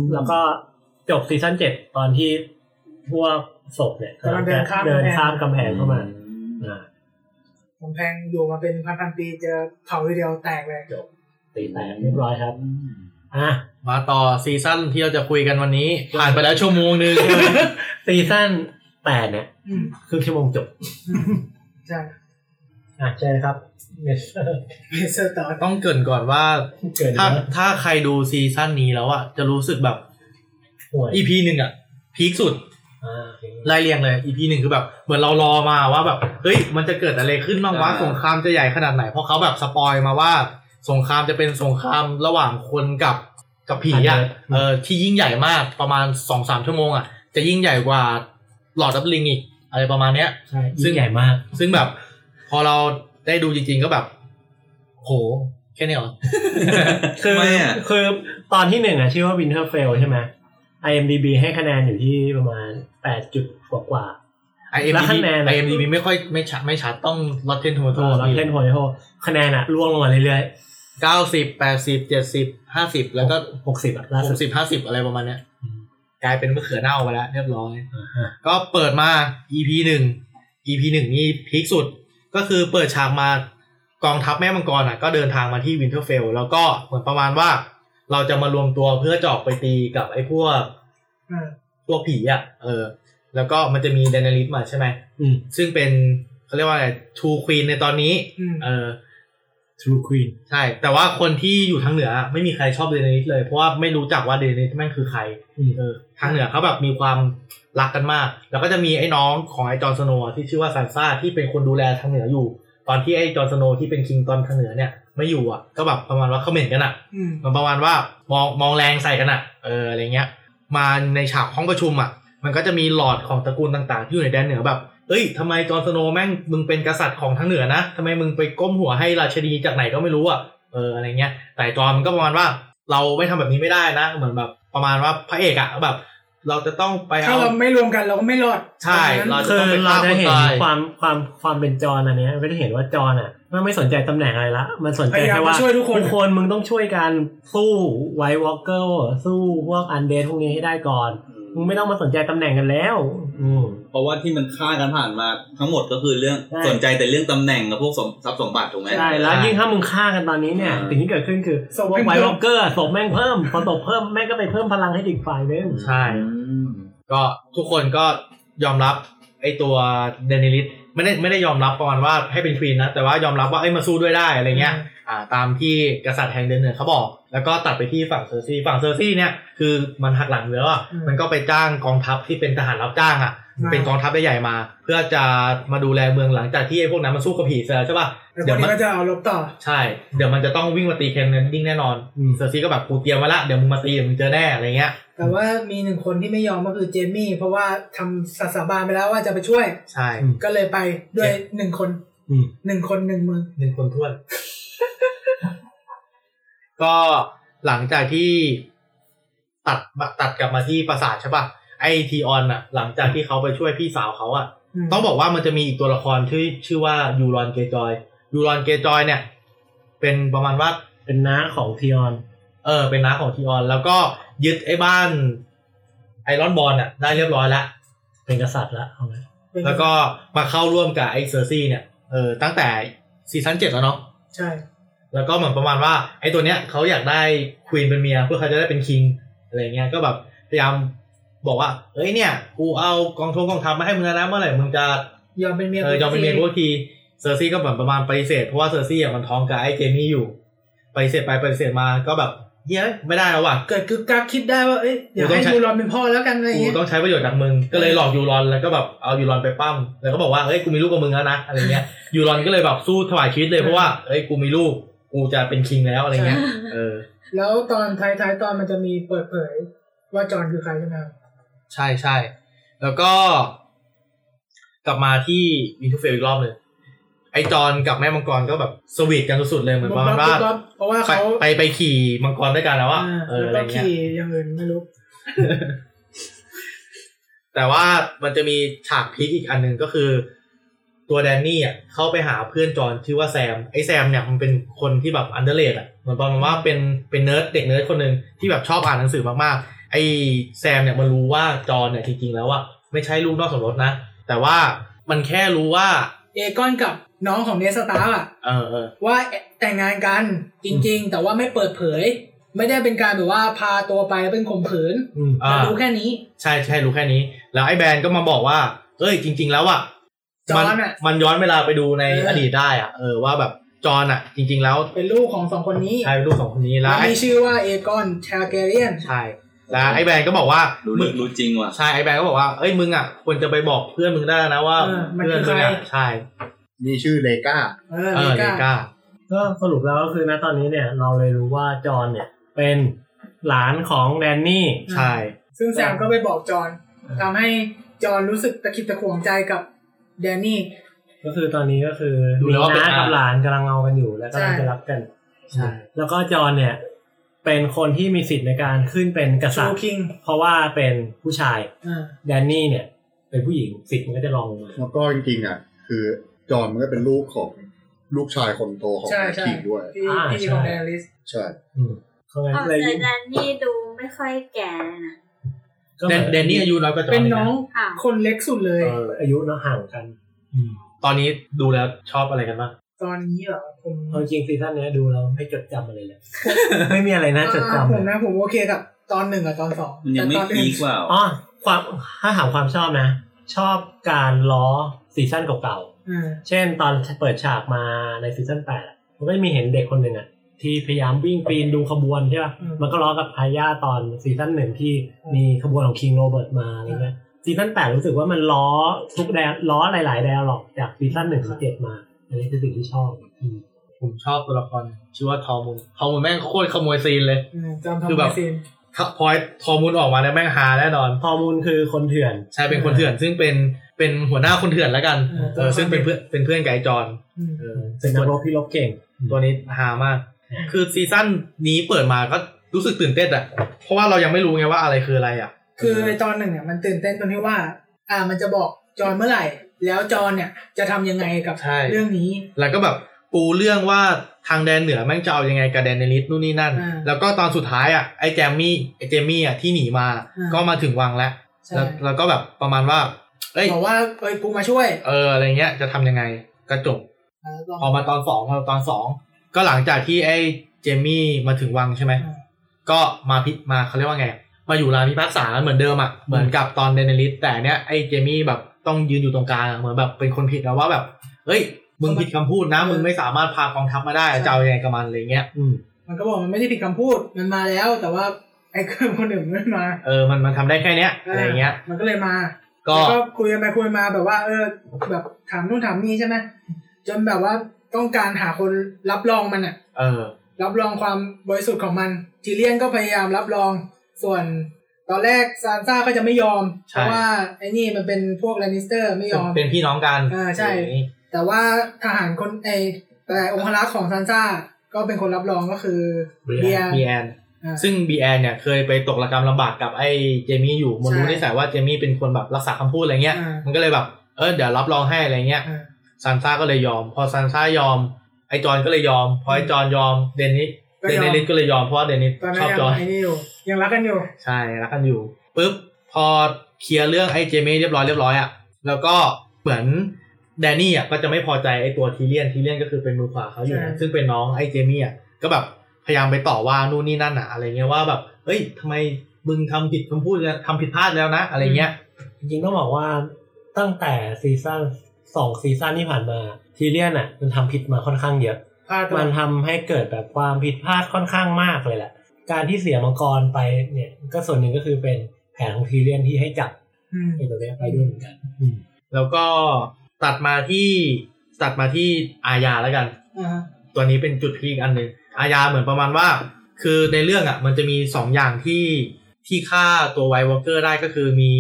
มแล้วก็จบซีซั่นเจ็ดตอนที่ พวกศพเนี่ยกำลังเดินข้ามเดินกำแพงข้ามกำแพงเข้ามาอ่ากำแพงอยู่มาเป็นพันพันๆปีเจอเผาทีเดียวแตกเลยตีแตกเรียบร้อยครับอะมาต่อซีซั่นที่เราจะคุยกันวันนี้ ผ่านไปแล้วชั่วโมงหนึ่งซีซั่นแปดเนี่ยอืมครึ่งชั่วโมงจบใช่อะใช่ครับ Maester Maester ต่อต้องเกริ่นก่อนว่าเกินถ้าแล้วถ้าใครดูซีซั่นนี้แล้วอะจะรู้สึกแบบห่วย EP หนึ่งอะพีคสุดอ่าโอเค ไล่เรียงเลย EP หนึ่งคือแบบ เหมือนเรารอมาว่าแบบ เฮ้ย มันจะเกิดอะไรขึ้นบ้างวะ สงครามจะใหญ่ขนาดไหน เพราะเขาแบบสปอยมาว่า สงครามจะเป็นสงครามระหว่างคนกับกับผีอะ เออที่ยิ่งใหญ่มากประมาณสองสามชั่วโมงอะ จะยิ่งใหญ่กว่าหลอดดับลิงอีกอะไรประมาณเนี้ยใช่ซึ่ซึ่งงใหญ่มาก ซึ่งแบบ พอเราได้ดูจริงๆก็แบบ โห แค่นี้เหรอ คือทำไมอะคือตอนที่หนึ่งอะชื่อว่า Winterfell ใช่ไหม IMDB ให้คะแนนอยู่ที่ประมาณแปดจุดกว่ากว่า IMDb แล้วคะแนนอะ IMDb ไม่ค่อยไม่ชัดไม่ชัดต้อง Rotten โท Tomato แล้วเทนโฮยโฮคะแนนอะร่วงลงมาเรื่อยเก้าสิบแปดสิบเจ็ดสิบห้าสิบแล้วก็ๆหกสิบอะล่าหสุดกสิบห้าสิบอะไรประมาณเนี้ยกลายเป็นมะเขือเน่าไปแล้วเรียบร้อยอ่าฮะก็เปิดมา EP หนึ่ง EP หนึ่งนี่พีคสุด ก็คือเปิดฉากมากองทัพแม่มังกรอะก็เดินทางมาที่วินเทอร์เฟลแล้วก็เหมือนประมาณว่า เราจะมารวมตัวเพื่อจะออกไปตีกับไอ้พวกอ่าพวกผีอะ เออ แล้วก็มันจะมีเดเนริสมาใช่ไหมอืมซึ่งเป็นเขาเรียกว่าอะไร True Queen ในตอนนี้อืมเออ True Queen ใช่ แต่ว่าคนที่อยู่ทางเหนือ ไม่มีใครชอบเดเนริสเลย เพราะว่าไม่รู้จักว่าเดเนริสแม่งคือใครอืมเออทางเหนือเขาแบบมีความรักกันมาก แล้วก็จะมีไอ้น้องของไอ้จอร์นสโนว์อะที่ชื่อว่าซานซ่าที่เป็นคนดูแลทางเหนืออยู่ ตอนที่ไอ้จอนสโนว์ที่เป็น King ตอนทางเหนือเนี่ยไม่อยู่อะก็แบบประมาณว่าเขาเหม็นกันอะอืมมันประมาณว่ามองมองแรงใส่กันอะเอออะไรเงี้ย มาในฉากห้องประชุมอะ มันก็จะมีหลอดของตระกูลต่างๆ ที่อยู่ในแดนเหนือแบบเอ้ยทำไมจอร์นสโนว์แม่งมึงเป็นกษัตริย์ของทางเหนือนะทำไมมึงไปก้มหัวให้ราชินีจากไหนก็ไม่รู้อะเอออะไรเงี้ย แต่จอร์นมันก็ประมาณว่า เราไม่ทำแบบนี้ไม่ได้นะ เหมือนแบบประมาณว่าพระเอกอะแบบ เราจะต้องไปถ้าเอาเราไม่รวมกันเราก็ไม่รอดใช่เพเราราะฉะนั้นจะคือเราจะต้องไปเราฆ่าคจะเห็นความความความเป็นจอนอันเนี้ยก็จะเห็นว่าจอนอะมันไม่สนใจตำแหน่งอะไรละ มันสนใจพยายามแค่ว่าจะช่วยทุกคนทุกคนมึงต้องช่วยกันสู้ White Walker สู้พวก Undead พวกนี้ให้ได้ก่อน มึงไม่ต้องมาสนใจตำแหน่งกันแล้ว อืมเพราะว่าที่มันฆ่ากันผ่านมาทั้งหมดก็คือเรื่องใช่สนใจแต่เรื่องตำแหน่งกับพวกสมทรัพย์สมบัติถูกไหมใช่แล้วยิ่งถ้ามึงฆ่ากันตอนนี้เนี่ยอ่าสิ่งที่เกิดขึ้นคือศพแม่งเพิ่มท์วอลเก White Walker ศพแม่งเพิ่มพอศพเพิ่มแม่งก็ไปเพิ่มพลังให้อีกฝ่ายนึงใช่อืมก็ทุกคนก็ยอมรับไอ้ตัวเดเนริสไม่ได้ไม่ได้ยอมรับประมาณว่าให้เป็น Queen นะแต่ว่ายอมรับว่าเอ้ยมาสู้ด้วยได้อะไรเงี้ย อ่าตามที่กษัตริย์แห่งแดนเหนือเขาบอก แล้วก็ตัดไปที่ฝั่งเซอร์ซีฝั่งเซอร์ซีเนี่ยคือมันหักหลังอยู่แล้วอะอืมมันก็ไปจ้างกองทัพที่เป็นทหารรับจ้างอะมาเป็นกองทัพใหญ่ๆมา เพื่อจะมาดูแลเมืองหลังจากที่ไอ้พวกนั้นมาสู้กับผีเสร็จแล้วใช่ป่ะแล้วคนนี้เดี๋ยวมันก็จะเอารบต่อใช่ เดี๋ยวมันจะต้องวิ่งมาตี King's Landing แน่นอนเซอร์ซีก็แบบกูเตรียมมาละเดี๋ยวมึงมาตีเดี๋ยวมึงเจอแน่อะไรเงี้ยแต่ว่ามีหนึ่งคนที่ไม่ยอมก็คือเจมี่ เพราะว่าทำสัตย์สาบานไปแล้วว่าจะไปช่วย ใช่ ก็เลยไปด้วยหนึ่งคนอืมหนึ่งคนหนึ่งมือหนึ่งคนท้วน ก็หลังจากที่ตัดมาตัดกลับมาที่ปราสาทใช่ป่ะไอทีออนอะหลังจากที่เขาไปช่วยพี่สาวเขาอะมต้องบอกว่ามันจะมีอีกตัวละครที่ชื่อว่ายูรอนเกจอยยูรอนเกรย์จอยเนี่ย เป็นประมาณว่าเป็นน้าของทีออน เออ เป็นน้าของทีออน แล้วก็ยึดไอ้บ้าน Ironborn อะได้เรียบร้อยแล้วเป็นกษัตริย์ละเอาไงแล้วก็มาเข้าร่วมกับไอเซอร์ซี่เนี่ยเออตั้งแต่ซีซั่นเจ็ดแล้วเนาะใช่ แล้วก็เหมือนประมาณว่าไอ้ตัวเนี้ยเขาอยากได้ queen เป็นเมียเพื่อเขาจะได้เป็น king อะไรเงี้ยก็แบบพยายามบอกว่าเอ้ยเนี่ยกูเอากองทงกองทัพมาให้มึงแล้วนะเมื่อไหร่มึงจะยอมเป็นเมียเออยอมเป็นเมียกูสักทีเซอร์ซี่ก็แบบประมาณปฏิเสธเพราะว่าเซอร์ซี่อะมันท้องกับไอ้เจมี่อยู่ปฏิเสธไปปฏิเสธมาก็แบบเฮ้ยไม่ได้แล้วว่ะเกิดกึกกักคิดได้ว่าเอ้ยเดี๋ยวกูต้อให้งใช้ยูรอนเป็นพ่อแล้วกันอะไรอย่างกูเงี้ยต้องใช้ประโยชน์จากมึงก็เลยหลอกยูรอนแล้วก็แบบเอายูรอนไปปั้มแล้วก็บอกว่าเอ้ยกูมีลูกกับมึงแล้วนะอะไรเงี้ยยูรอนก็เลยแบบสู้ถวายชีวิตเลยเพราะว่าเอ้ยกูมีลูก กูจะเป็น king แล้วอะไรเงี้ยเออ แล้วตอนท้ายๆตอนมันจะมีเปิดเผย ว่าจอห์นคือใครใช่ไหมครับใช่ใช่แล้วก็ กลับมาที่วินเทอร์เฟลอีกรอบหนึ่งไอจอนกับแม่มังกรก็แบบ sweet กันสุดๆเลยเหมือนประมาณว่าบุ๊บเพราะว่าไปเขาไปไปขี่มังกรด้วยกันแล้วอะอ่าเออแล้วอะไรก็เงี้ยขี่อย่างอื่นไม่รู้ แต่ว่ามันจะมีฉาก peak อีกอันหนึ่งก็คือ ตัวแดนนี่อะเข้าไปหาเพื่อนจอนชื่อว่าแซมไอ้แซมเนี่ยมันเป็นคนที่แบบ underrated อะเหมือนประมาณว่าเป็นเป็นเนิร์ดเด็กเนิร์ดคนหนึ่งที่แบบชอบอ่านหนังสือมากๆไอ้แซมเนี่ยมันรู้ว่าจอนเนี่ยจริงๆแล้วอะไม่ใช่ลูกนอกสมรสนะ แต่ว่ามันแค่รู้ว่าเอกอนกับน้องของเน็ดสตาร์คอะเออเออว่าแต่งงานกันจริง ๆ แต่ว่าไม่เปิดเผย ไม่ได้เป็นการแบบว่าพาตัวไปแล้วเป็นข่มขืนอืมอ่าแต่รู้แค่นี้ ใช่ใช่รู้แค่นี้ แล้วไอ้แบรนด์ก็มาบอกว่าเอ้ยจริง ๆ แล้วอะ จอนอะมันย้อนเวลาไปดูในเอออดีตได้อะเออว่าแบบจอนอะ จริง ๆ แล้วเป็นลูกของสองคนนี้ใช่เป็นลูกสองคนนี้แล้แล้ววไอ้มีชื่อว่าเอกอนชาเกเรียน ใช่แล้วไอ้แบรนด์ก็บอกว่ารู้มึลึงกรู้จริงว่ะ ใช่ไอ้แบรนด์ก็บอกว่าเอ้ยมึงอะควรจะไปบอกเพื่อนมึงได้นะว่าเออมันเพื่อนคือมึงใครอะใช่มีชื่อเลก้าเออเอเมอเลกาก้าก็สรุปแล้วก็คือณตอนนี้เนี่ยเราเลยรู้ว่าจอห์นเนี่ยเป็นหลานของแดนนี่ ใช่ ซึ่งแซมก็ไปบอกจอห์นทำให้จอห์นรู้สึกตะขิดตะขวงใจกับ แดนนี่ก็คือตอนนี้ก็คือดูมีแล้วว่าเป็นน้ากับอาหลานกำลังเอากันอยู่แล้วกำลังใช่จะรับกันใช่แล้วก็จอห์นเนี่ย เป็นคนที่มีสิทธิ์ในการขึ้นเป็นกษัตชูริย์คิงเพราะว่าเป็นผู้ชายอ่าแดนนี่เนี่ย เป็นผู้หญิงสิทธิ์มันก็จะรองลงมาแล้วก็จริงๆอะ คือจอห์นมันก็เป็นลูกของลูกชายคนโตของใช่ใช่คิงด้วยที่อ่าที่ใช่ของแดนลิสใช่อืมเขางั้นอ๋อเลยแต่ยิ่งแดนนี่ดูไม่ค่อยแก่เลยนะก็ แดเหมืนแดนนี่อายุน้อยกว่าจอเป็นลยะน้องอ้าวคนเล็กสุดเลยเอออายุเนาะห่างกันตอนนี้ดูแล้วชอบอะไรกันบ้างตอนนี้เหรอผมเอาจริงซีซั่นเนี้ยดูเราไม่จดจำอะไรเลย ไม่มีอะไรน่าจดอ่าจำผเลมยนะผมโอเคกับตอนหนึ่งกับตอนสองมันยังไม่แต่ตอนพีอื่คนว่าอ๋อความถ้าถามความชอบนะ ชอบการล้อซีซั่นเก่าอ่าๆเช่นตอนเปิดฉากมาในซีซั่นแปดอะมันก็จะมีเห็นเด็กคนหนึ่งอะ ที่พยายามวิ่งปีนดูขบวนใช่ป่ะมันก็ล้อกับอาญาตอนซีซั่นหนึ่งที่มีขบวนของ King โรเบิร์ตมาอะไรเงี้ยซีซั่นแปดรู้สึกว่ามันล้อทุกแดนล้อหลาย ๆ แดนหรอกจากซีซั่นหนึ่งถึงเจ็ดมา อันนี้คือสิ่งที่ชอบอืมผมชอบตัวละครชื่อว่าทอมุนด์ทอมุนด์แม่งโคตรขโมย scene เลยอืมจำทำคือแบบขโมย sceneพอยทอมุนด์ออกมาเนี่ยแม่งฮาแน่นอนทอมุนด์คือคนเถื่อนใช่เป็นคนเถื่อนซึ่งเป็นเป็นหัวหน้าคนเถื่อนแล้วกันเออเออซึ่งเป็นเพื่อนเป็นเพื่อนไอ้จอนอืมเออเป็นนักรบที่รบเก่ง ตัวนี้ฮามาก คือซีซั่นนี้เปิดมาก็รู้สึกตื่นเต้นอะเพราะว่าเรายังไม่รู้ไงว่าอะไรคืออะไรอะคือในตอนหนึ่งเนี่ยมันตื่นเต้นตรงที่ว่า อ่ามันจะบอกจอห์นเมื่อไหร่ แล้วจอห์นเนี่ยจะทำยังไงกับใช่เรื่องนี้ แล้วก็แบบปูเรื่องว่าทางแดนเหนือแม่งจะเอายังไงกับแดนเนลิสนู่นนี่นั่นอ่าแล้วก็ตอนสุดท้ายอะไอ้เจมมี่ไอ้เจมมี่อะที่หนีมาอ่าก็มาถึงวังแล้วใช่แล้วแล้วก็แบบประมาณว่าเอ้ยบอกว่าเอ้ยกูมาช่วย เอออะไรเงี้ยจะทำยังไงก็จบอ่าลองพอมาตอนสองพอตอนสอง ก็หลังจากที่ไอ้เจมี่มาถึงวังใช่ไหมอ่าก็มาพิมาเขาเรียกว่าไง มาอยู่ลานพิพากษาเหมือนเดิมอะเหมือนกับตอนเดนเนลิสแต่เนี้ยไอ้เจมี่แบบต้องยืนอยู่ตรงกลางอะเหมือนแบบเป็นคนผิดแล้วว่าแบบเฮ้ยมึงผิดคำพูดนะ มึงไม่สามารถพากองทัพมาได้จะเอายังไงกับมันอะไรเงี้ยอืมมันก็บอกมันไม่ได้ผิดคำพูดมันมาแล้ว แต่ว่าไอ้เครื่องคนอื่นไม่มาเออมันมันทำได้แค่เนี้ยอะไรเงี้ย มันก็เลยมาก็แล้วก็คุยกันไปคุยมาแบบว่า เออ แบบถามนู่นถามนี่ใช่ไหมจนแบบว่า ต้องการหาคนรับรองมันอะเออ รับรองความบริสุทธิ์ของมันทีเลียนก็พยายามรับรองส่วนตอนแรกซานซ่าก็จะไม่ยอมใช่เพราะว่าไอ้นี่มันเป็นพวกแลนนิสเตอร์ไม่ยอม เป็นพี่น้องกันอ่าใช่อย่างงี้แต่ว่าทหารคนไอแต่องครักษ์ของซานซ่าก็เป็นคนรับรองก็คือเบียร์บีแอนอ่าซึ่งบีแอนเนี่ยเคยไปตกระกรรมลำบากกับไอ้เจมี่อยู่มันรู้ใช่นิสัยว่าเจมี่เป็นคนแบบรักษาคำพูดอะไรเงี้ยอ่ามัมันก็เลยแบบ เออเดี๋ยวรับรองให้อะไรเงี้ยอ่า ซานซ่าก็เลยยอม พอซานซ่ายอม ไอจอนก็เลยยอม พอไอจอนยอมเดนนิสก็เดยอมนนิสก็เลยยอมเพราะว่าเดนนิสตอนชนั้อนบยังจอนไอ้นี่อยู่ยังรักกันอยู่ ใช่รักกันอยู่ปุ๊บพอเคลียร์เรื่องไอ้เจมี่เรียบร้อยเรียบร้อยอะแล้วก็เหมือนแดนนี่อะก็จะไม่พอใจไอ้ตัวทีเลียนทีเลียนก็คือเป็นมือขวาเขาอยู่นะใช่ซึ่งเป็นน้องไอ้เจมี่อะก็แบบพยายามไปต่อว่านู่นนี่นั่นอะอะไรเงี้ยว่าแบบเฮ้ยทำไมมึงทำผิดคำพูดแล้วทำผิดพลาดแล้วนะ อะไรเงี้ย จริงๆต้องบอกว่าตั้งแต่ซีซั่น สองซีซั่นที่ผ่านมาทีเลียนอะ มันทำผิดมาค่อนข้างเยอะพลาดมันทำให้เกิดแบบความผิดพลาดค่อนข้างมากเลยแหละ การที่เสียมังกรไปเนี่ย ก็ส่วนหนึ่งก็คือเป็นแผนของทีเลียนที่ให้จับอืมไอ้ตัวเนี้ยไปด้วยเหมือนกันอืมแล้วก็ตัดมาที่ตัดมาที่อาญาแล้วกันอ่าฮะตัวนี้เป็นจุด peak อันหนึ่งอาญาเหมือนประมาณว่า คือในเรื่องอะ มันจะมีสองอย่างที่ที่ฆ่าตัว White Walker ได้ก็คือมี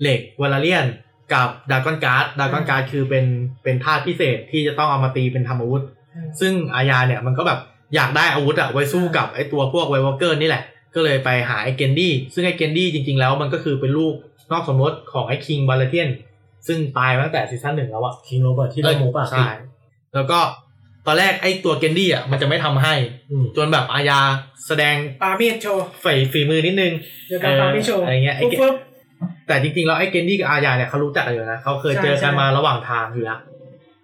เหล็กวาลาเลียน กับ dragonglass dragonglass คือเป็นเป็นธาตุพิเศษที่จะต้องเอามาตีเป็นทำอาวุธอืมซึ่งอาญาเนี่ยมันก็แบบอยากได้อาวุธอะไว้สู้กับไอตัวพวก White Walker นี่แหละ ก็เลยไปหาไอเกนดี้ซึ่งไอเกนดี้จริง ๆ แล้วมันก็คือเป็นลูกนอกสมรสของไอ้ king บาราเธียนซึ่งตายมาตั้งแต่ซีซั่นหนึ่งแล้วอะ king โรเบิร์ตที่เราหมูป่าใช่แล้วก็ตอนแรกไอ้ตัวเกนดี้อะมันจะไม่ทำให้อืมจนแบบอาญาแสดงปามีดโชว์ฝีฝีมือนิดนึงเดี๋ยวกันปามีดโชว์อะไรเงี้ยไอ้ปุ๊บเกปุ๊บ แต่จริงๆแล้วไอ้เกนดี้กับอาญาเนี่ยเขารู้จักกันอยู่นะเขาเคยใช่เจอกันใช่มาระหว่างทางอยู่แล้ว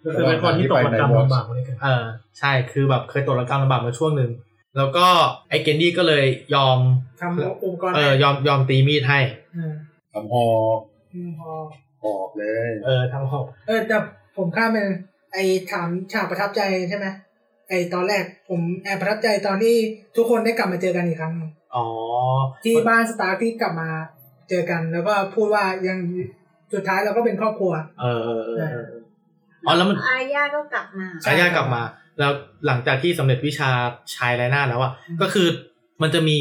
ก็คือเป็นคนที่ตกระกรรมลำบากมาด้วยกันเออใช่คือแบบเคยตกระกรรมลำบากมาช่วงหนึ่งแล้วก็ไอ้เกนดี้ก็เลยยอมทำอุปกรณ์เออยอมยอมตีมีดให้มทำหออืมพอหอกเลย เออทั้งหกเออแต่ผมข้ามเป็นไอ้ถามฉากประทับใจใช่ไหมไอ้ตอนแรกผมแอบประทับใจตอนที่ทุกคนได้กลับมาเจอกันอีกครั้งหนึ่งอ๋อที่บ้านสตาร์ที่กลับมา เจอกันแล้วก็พูดว่ายังสุดท้ายเราก็เป็นครอบครัวเออเออเออเอออ๋อแล้วมันอาญาก็กลับมาอาญากลับมา แล้วหลังจากที่สำเร็จวิชาชายไร้หน้าแล้วอะอืมก็คือมันจะมี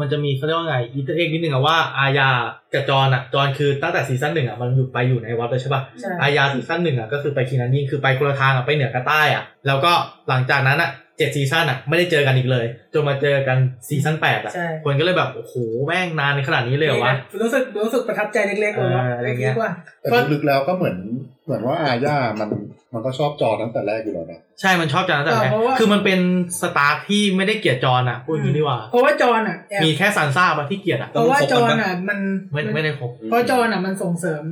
มันจะมีเขาเรียกว่าไง Easter egg นิดนึงอะว่าอาญากับจอนอะจอนคือตั้งแต่ซีซั่นหนึ่งอะมันอยู่ไปอยู่ในวัดเลยใช่ป่ะใช่อาญาซีซั่นหนึ่งอะก็คือไปคีนันยิงคือไปคนละทางอะไปเหนือกับใต้อะแล้วก็หลังจากนั้นอะเจ็ดซีซั่นอะไม่ได้เจอกันอีกเลย จนมาเจอกันซีซั่นแปดอะใช่คนก็เลยแบบ โอ้โห แม่งนานในขนาดนี้เลยเหรอวะ รู้สึกรู้สึกประทับใจเล็กๆเลยว่าเอออะไรเงี้เล็ยกๆว่าแต่ลึกๆแล้วก็เหมือนเหมือนว่าอาญามันมันก็ชอบจอตั้งแต่แรกอยู่แล้วนะ ใช่มันชอบจอนตั้งแต่แรกเพราะว่าคือมันเป็นสตาร์ที่ไม่ได้เกลียดจอนอะพูดอย่างนี้ดีกว่า เพราะว่าจอห์นอะแอบมีแค่ซานซ่าปะที่เกลียดอะเพราะว่าจอห์นอะมันไม่ไม่ได้ครบเพราะจอห์นอะมันส่งเสริม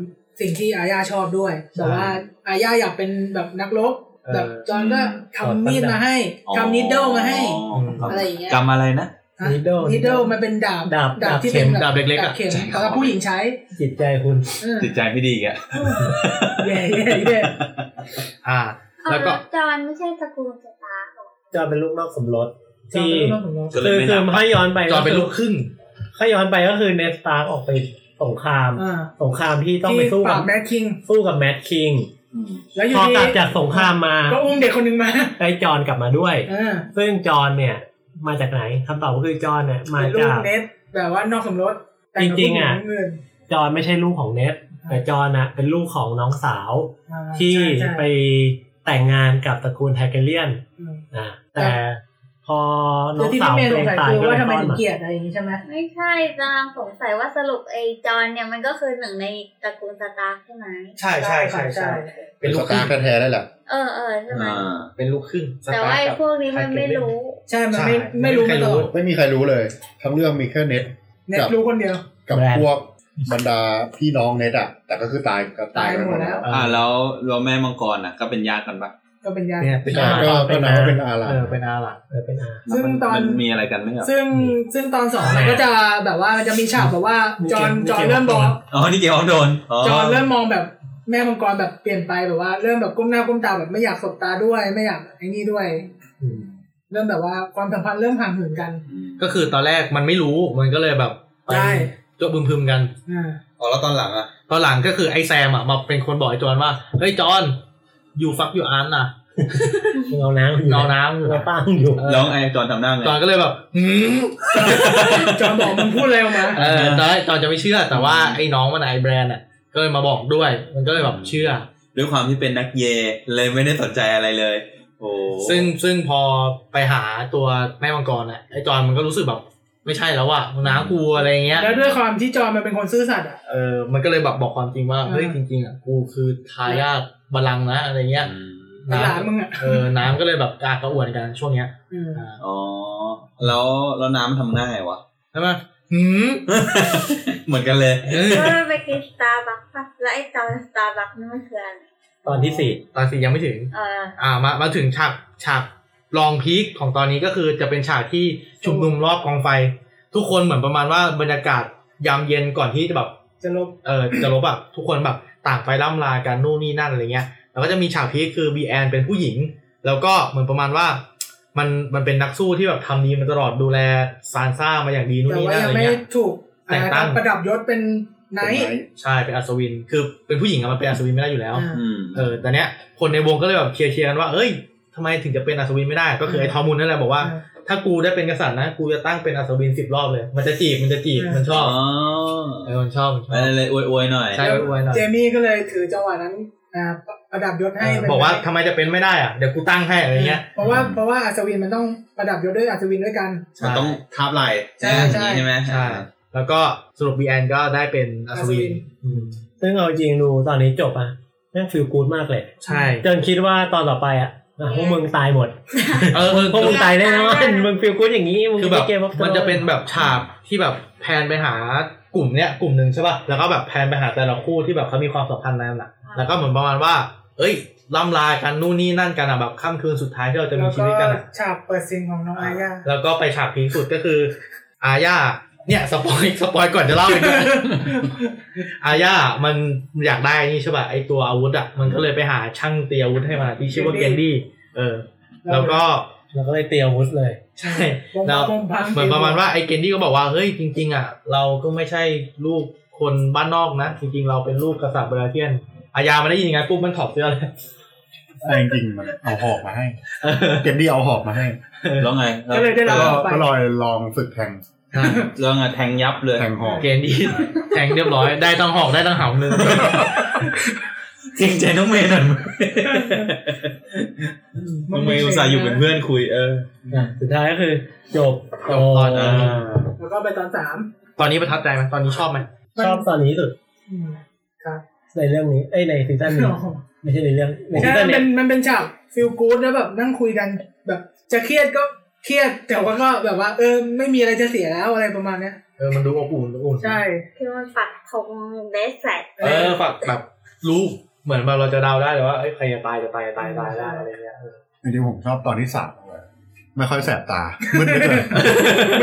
สิ่งที่อาญาชอบด้วย แต่ว่าอาญาอยากเป็นแบบนักรบเออ แบบจอห์นก็ทำมีดมาให้ทำนิดเดิลมาให้อ๋อครับอะไรอย่างเงี้ยกรรมอะไรนะ Needle นิดเดิลมันเป็นดาบดาบดาบที่ดาบเข็เป็นมดาบเล็กๆอะดาบเข็มสำหรับผู้หญิงใช้ จิตใจคุณเออจิตใจไม่ดีอีกอะแย่แย่แย่อ่าเอาแล้วก็จอนไม่ใช่ตระกูลสตาร์หรอจอนเป็นลูกนอกสมรสจอห์ที่นเป็นลูกของเราก็เลคืยอไม่คือนับถ้าย้อนไปจอนเป็นลูกครึ่งถ้าย้อนไปก็คือเนสตาร์ออกไปสงครามอ่าสงครามที่ต้องไปที่สู้ปกัราบบแมดคิงสู้กับแมดคิงอืม แล้วอยู่พอดีกลับจากสงครามมาก็อุ้มเด็กคนหนึ่งมาได้จอนกลับมาด้วยอ่าซึ่งจอนเนี่ย มาจากไหนคำตอบก็คือจอนเนี่ยมาเป็นลูจากกเน็ตแบบว่านอกสมรสแต่กับจริงๆอะผู้หญิเงินจอนไม่ใช่ลูกของเนทแต่จอนน่ะเป็นลูกของน้องสาวอ่าที่ใช่ใช่ไปแต่งงานกับตระกูลไทเกเลียนอืมนะแต่พ อน้แต่องที่สาวพี่เมย์ตัสวเองงสัยตายคือก็เลว่ายทำไมคลอดถึงมาเกลียดอะไรอย่างนี้ใช่ไหมไม่ใช่กำลังสงสัยว่าสรุปไอ้จอนเนี่ยมันก็คือหนึ่งในตระกูลสตาร์ใช่ไหมใช่ใช่ใช่ใช่เป็นเป็นลูสกครึ่ตางร์แท้ๆได้แหละเออเออใช่ไหมอ่าเป็นลูกครึ่งแต่ว่าไอ้สตร์กับพวกนี้มันไม่รู้ใช่มันใช่ไม่ไม่รู้ไม่มามีใครตรู้ลอดไม่มีใครรู้เลย ทั้งเรื่องมีแค่เน็ตเน็ตรู้คนเดียวกับพวกบรรดาพี่น้องเน็ตอะแต่ก็คือตายก็ตายกันหมดแล้วตายหมดแล้วอ่าแล้วแล้วแม่มังกรอะก็เป็นญาติกันปะ ก็เป็นญาติเนี่ยเป็นใช่อาก็ก็นับว่าเป็นอาหลานเออเป็นอาหลานเออเป็นอาซึ่งตอนมันมีอะไรกันไหมครับซึ่งซึ่งตอนสองมันก็จะแบบว่ามันจะมีฉากแบบว่ามีจอห์นเกมจอห์นมีเกมเริ่มมองอ๋อนี่เกมออฟโดนจอห์นเริ่มมองแบบแม่มังกรแบบเปลี่ยนไปแบบว่าเริ่มแบบก้มหน้าก้มตาแบบไม่อยากสบตาด้วยไม่อยากไอ้นี่ด้วยอืมเริ่มแบบว่าความสัมพันธ์เริ่มห่างเหินกัน ก็คือตอนแรกมันไม่รู้มันก็เลยแบบไปใช่จบบึมพึมกันอ่าอ๋อแล้วตอนหลังอะตอนหลังก็คือไอ้แซมอะมาเป็นคนบอกไอ้จอนว่าเฮ้ยจอน อยู่ฟักอยู่อันน่ะมึงเอาน้ำอยู่เอาน้ำอยู่เราป้างอยู่น้องไอจอนทำหน้าไงจอนก็เลยแบบหืมจอห์นบอกมึงพูดอะไรออกมาเออตอนแรกจอนจะไม่เชื่อ แต่ว่าไอ้น้องมันไอ้แบรนด์อะก็เลยมาบอกด้วย มันก็เลยแบบเชื่อ ด้วยความที่เป็นนักเย เลยไม่ได้สนใจอะไรเลยโอ้ซึ่งซึ่งพอไปหาตัวแม่มังกรอะไอ้จอนมันก็รู้สึกแบบไม่ใช่แล้วอะน้ากูอะไรเงี้ย แล้วด้วยความที่จอห์นมันเป็นคนซื่อสัตย์อะเออมันก็เลยแบบบอกความจริงว่าอ่าเฮ้ยจริงๆอะกูคือทายาท บัลลังก์นะอะไรเงี้ยอืมเป็นหลานมึงอะเออ น้ำก็เลยแบบกากระอ่วนกันช่วงเนี้ยอืมอ่าอ๋อ แล้วแล้วน้ำทำหน้าไงวะใช่ไหมหืมเหมือนกันเลยเออก็ไปกินสตาร์บัคป่ะแล้วไอ้จอนสตาร์บัคนี่มันคืออะไรตอนที่สี่ตอนสี่ยังไม่ถึงเอออ่ามามาถึงฉากฉากลอง peak ของตอนนี้ก็คือจะเป็นฉากที่ชุมนุมรอบกองไฟ ทุกคนเหมือนประมาณว่าบรรยากาศยามเย็นก่อนที่จะแบบจะลบเออจะลบแบบทุกคนแบบ ต่างไปล่ำลากันนู่นนี่นั่นอะไรเงี้ยแล้วก็จะมีฉาก peak คือเบรียนเป็นผู้หญิง แล้วก็เหมือนประมาณว่ามันมันเป็นนักสู้ที่แบบทำดีมาตลอดดูแลซานซ่ามาอย่างดีนู่นแต่นี่ว่านั่นยัอะงไรไม่เงี้ยถูกแต่งตั้งประดับยศเป็นไนท์ใช่เป็นอัศวิน คือเป็นผู้หญิงอะมันเป็นอัศวินไม่ได้อยู่แล้วอ่าอืมเออแต่เนี้ยคนในวงก็เลยแบบเคลียร์ๆกันว่าเอ้ยทำไมถึงจะเป็นอัศวินไม่ได้ ก็คือไอ้ทอมุนนั่นแหละบอกว่า ถ้ากูได้เป็นกษัตริย์นะ กูจะตั้งเป็นอัศวินสิบรอบเลย มันจะจีบมันจะจีบมันชอบอ๋อเออมันชอบมันชไปอบเลยอวยอวยๆหน่อยใช่อวยๆหน่อยเจมี่ก็เลยถือจังหวะนั้นอ่าประดับยศให้เป็นบอกว่าทำไมจะเป็นไม่ได้อะเดี๋ยวกูตั้งให้อะไรเงี้ยเพราะว่าเพราะว่าอัศวินมันต้องประดับยศด้วยอัศวินด้วยกันมันต้องทับไหลใช่ใช่ใช่ไหมใช่แล้วก็สรุปบีแอนก็ได้เป็นอัศวินอืมซึ่งเอาจริงดูตอนนี้จบอะแม่งฟีลกู๊ดมากเลย ใช่จนคิดว่าตอนต่อไปอะอะ พวกมึงตายหมดเออเออพวกมึงตายแน่นอนมึงฟีลกู๊ดอย่างนี้มึงคือแบบไเกม of มันจะ Thrones เป็นแบบฉากที่แบบแพนไปหากลุ่มเนี้ยกลุ่มหนึ่งใช่ป่ะแล้วก็แบบ pan ไปหาแต่ละคู่ที่แบบเขามีความสัมพันธ์นั้นอะแล้วก็เหมือนประมาณว่า เอ้ยล่ำลากันนู่นนี่นั่นกันอะแบบค่ำคืนสุดท้ายที่เราจะมีแล้วชีก็วิตกันอะฉากเปิดซิงของน้องอาญาแล้วก็ไปฉาก peak สุดก็คือ อาญา เนี่ย spoil spoil ก่อนจะเล่าอีกด้วยอาญามันอยากได้นี่ใช่ป่ะไอตัวอาวุธอะมันก็เลยไปหาช่างเตรียมอาวุธให้มาที่ชื่อว่าเกนดี้เออ แล้วก็แล้วก็เลยเตรียมอาวุธเลย ใช่วงแล้ววงพังเหมือนประมาณว่าไอ้เกนดี้ก็บอกว่าเฮ้ยจริง ๆ อะ เราก็ไม่ใช่ลูกคนบ้านนอกนะจริง ๆ เราเป็นลูกกษัตริย์บาราเธียน อาญามันได้ยินยังไงปุ๊บมันถอดเสื้อเลยแต่จริงๆมันเอาหอกมาให้เกนดี้เอาหอกมาให้ แล้วไงก็เลยได้รับก็ออกไปก็ลอยลองฝึกแทง แล้วไงแทงยับเลยแทงหอกเกนดี้แทงเรียบร้อยได้ตั้งหอกได้ตั้งเหาหนึ่งเกรงใจน้องเมย์หน่อยน้องเมย์อุตส่าห์อยู่เป็นเพื่อนคุยเอออะสุดท้ายก็คือจบจบตอนนี้าแล้วก็ไปตอนสามตอนนี้ประทับใจไหมตอนนี้ชอบไหมชอบตอนนี้สุดอืมครับในเรื่องนี้เอ้ยในซีซั่นนี้ไม่ใช่ในเรื่องในซีใช่ซั่นมันเนี้เป็ยนมันเป็นฉาก feel good แล้วแบบนั่งคุยกันแบบจะเครียดก็ เครียดแต่ว่าก็แบบว่า เออ ไม่มีอะไรจะเสียแล้วอะไรประมาณเนี้ยเออมันดูอบอุ่นอบอุ่นใช่คือมันปักธงเดสแฟดเออฝักแบบรู้เหมือนแบบเราจะเดาได้เลยว่าเอ้ยใครจะตายจะตายจะตายตายได้อะไรเงี้ยเออจริงๆผมชอบตอนที่สามเลยไม่ค่อยแสบตามืดไปเลย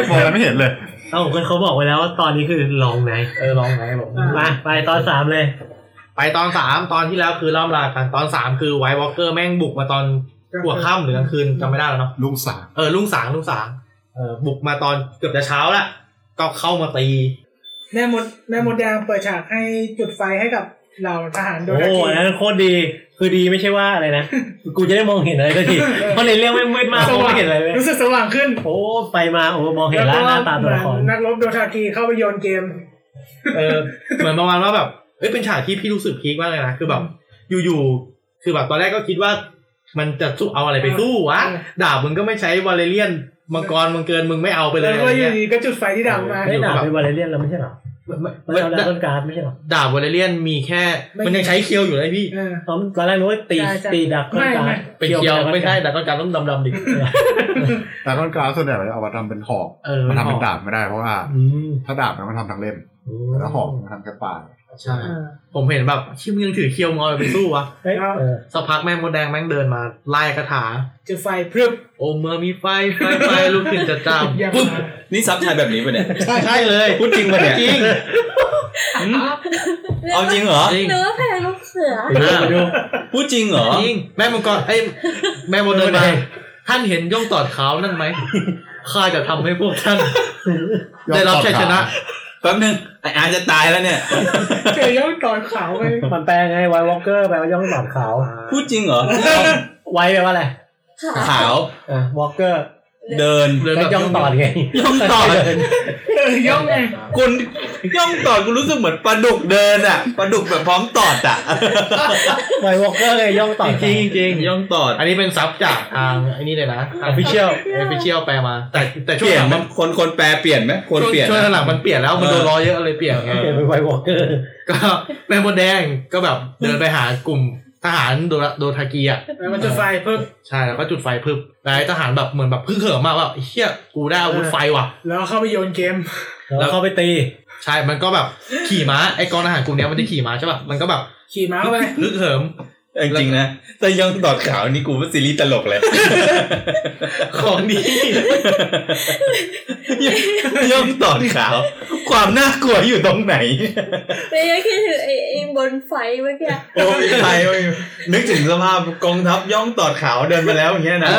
มองอะไรไม่เห็นเลยเอ้าก็เขาบอกไว้แล้วว่าตอนนี้คือ Long Night เออ Long Night บอกมาไปตอนสามเลย ไปตอนสามตอนที่แล้วคือล่ำลากันตอนสามคือ White Walker แม่งบุกมาตอน หัวค่ำหรือกลางคืนจำไม่ได้แล้วเนาะลุงสามเออลุงสางลุงสางเออบุกมาตอนเกือบจะเช้าละก็เข้ามาตีแม่มดแม่มดแดงเปิดฉากให้จุดไฟให้กับเหล่าทหารโดโอ้ยทันโหทีอันนั้นโคตรดี คือดีไม่ใช่ว่าอะไรนะ กูจะได้มองเห็นอะไรก็ทีเพราะในเรื่องไม่มืดมากมองไม่เห็นอะไรเลยรู้สึกสว่างขึ้นโอ้ไปมาโอ้มองเห็นแล้วหน้าตาตัวละครนักรบโดทากีเข้าไปโยนเกม เออเหมือนประมาณว่าแบบเอ้ยเป็นฉากที่พี่รู้สึกพีคมากเลยนะคือแบบอยู่ๆคือแบบตอนแรกก็คิดว่า มันจะสู้เอาอะไรไปสู้วะเออดาบมึงก็ไม่ใช้วาเลเรียนมังกรมึงเกินมึงไม่เอาไปเลยแล้วอะก็ไรอยู่เงี้ยดีก็จุดไฟที่ดำมาไม่ด่าเป็นวาเลเรียนแล้วไม่ใช่เหรอไม่มันไม่เอาดาบต้นการ์ดไม่ใช่เหรอดาบวาเลเรียนมีแค่ไม่มันยังใช้เคียวอยู่เลยพี่เออตอนตอนแรกนึกว่าตีใช่ใช่ตีดักต้นการ์ไม่ดเป็นเคียวไม่ใช่ดาบต้นการต้องดำๆดิแต่ต้นกลางส่วนใหญ่เอามาทำเป็นหอกเออมันทำเป็นหอกดาบไม่ได้เพราะว่าอืมถ้าดาบนะมันทำทั้งเล่มแต่ถ้าหอกมันทำแค่ปลาย ใช่เออผมเห็นแบบชิมงยังถือเคียวมงเอาไปสู้วะเฮ้ยเออสักพักแม่มดแดงแม่งเดินมาไล่คาถาจุดไฟพรึบโอเมื่อมีไฟไฟไฟลุกขึ้นจะจามอย่างปุ๊บมานี่ซับไทยแบบนี้ปะเนี่ยใช่เลยพูดจริงปะเนี่ยจริงเอาจริงเหรอจริงหรือว่าแพงลูกเสือไปดูไปดูพูดจริงเหรอจริงแม่มังกรเอ้ยแม่มดเดินมาท่านเห็นย่องตอดขาวนั่นไหมข้าจะทำให้พวกท่าน ได้รับชัยชนะแป๊บนึงไออาร์ตจะตายแล้วเนี่ยเจอย่องต่อขาวไปมันแปลไง White Walker แปลว่าย่องหลอดขาว พูดจริงเหรอ white แปลว่าอะไรขาวอ่า walker เดินเดินก็แบบย่องตอดไงย่องตอดเออย่องไงคุณย่องตอดกูรู้สึกเหมือนปลาดุกเดินอะปลาดุกแบบพร้อมตอดอะ White Walker เลยย่องตอดจริงจริงย่องตอด อันนี้เป็นซับจากทางไอ้นี่เลยนะ official official แปลมา แต่แต่เปช่วงลี่ยหนลังมัมันนคนคนแปลเปลี่ยนไหมควรเปลี่ยนช่วงนะหลังมันเปลี่ยนแล้วมันโดนล้อเยอะเลยเปลี่ยนไงเปลี่ยนเป็น White Walkerก็แม่มดแดงก็แบบเดินไปหากลุ่ม ทหารโดราโดทากีอะแล้วมันจุดไฟเพิ่มใช่แล้วก็จุดไฟพึบแต่ไอ้ทหารแบบเหมือนแบบพึ่งเหิมมากว่าเฮียกูได้อาวุธไฟว่ะ แล้วเข้าไปโยนเกม แล้วเข้าไปตี ใช่มันก็แบบขี่ม้าไอ้กองทหารกลุ่มเนี้ยมันจะขี่ม้าใช่ป่ะมันก็แบบขี่ม้าเข้าไปฮึกเหิม จริงๆนะแต่ย่องตอดขาวนี่กูว่าซีรีส์ตลกเลยของดีย่องตอดขาว ความน่ากลัวอยู่ตรงไหนแต่ยังคิดถึงไอ้ไอ้บนไฟเมื่อกี้โอ้ยใครวะนึกถึงสภาพกองทัพย่องตอดขาวเดินมาแล้วอย่างเงี้ยนะ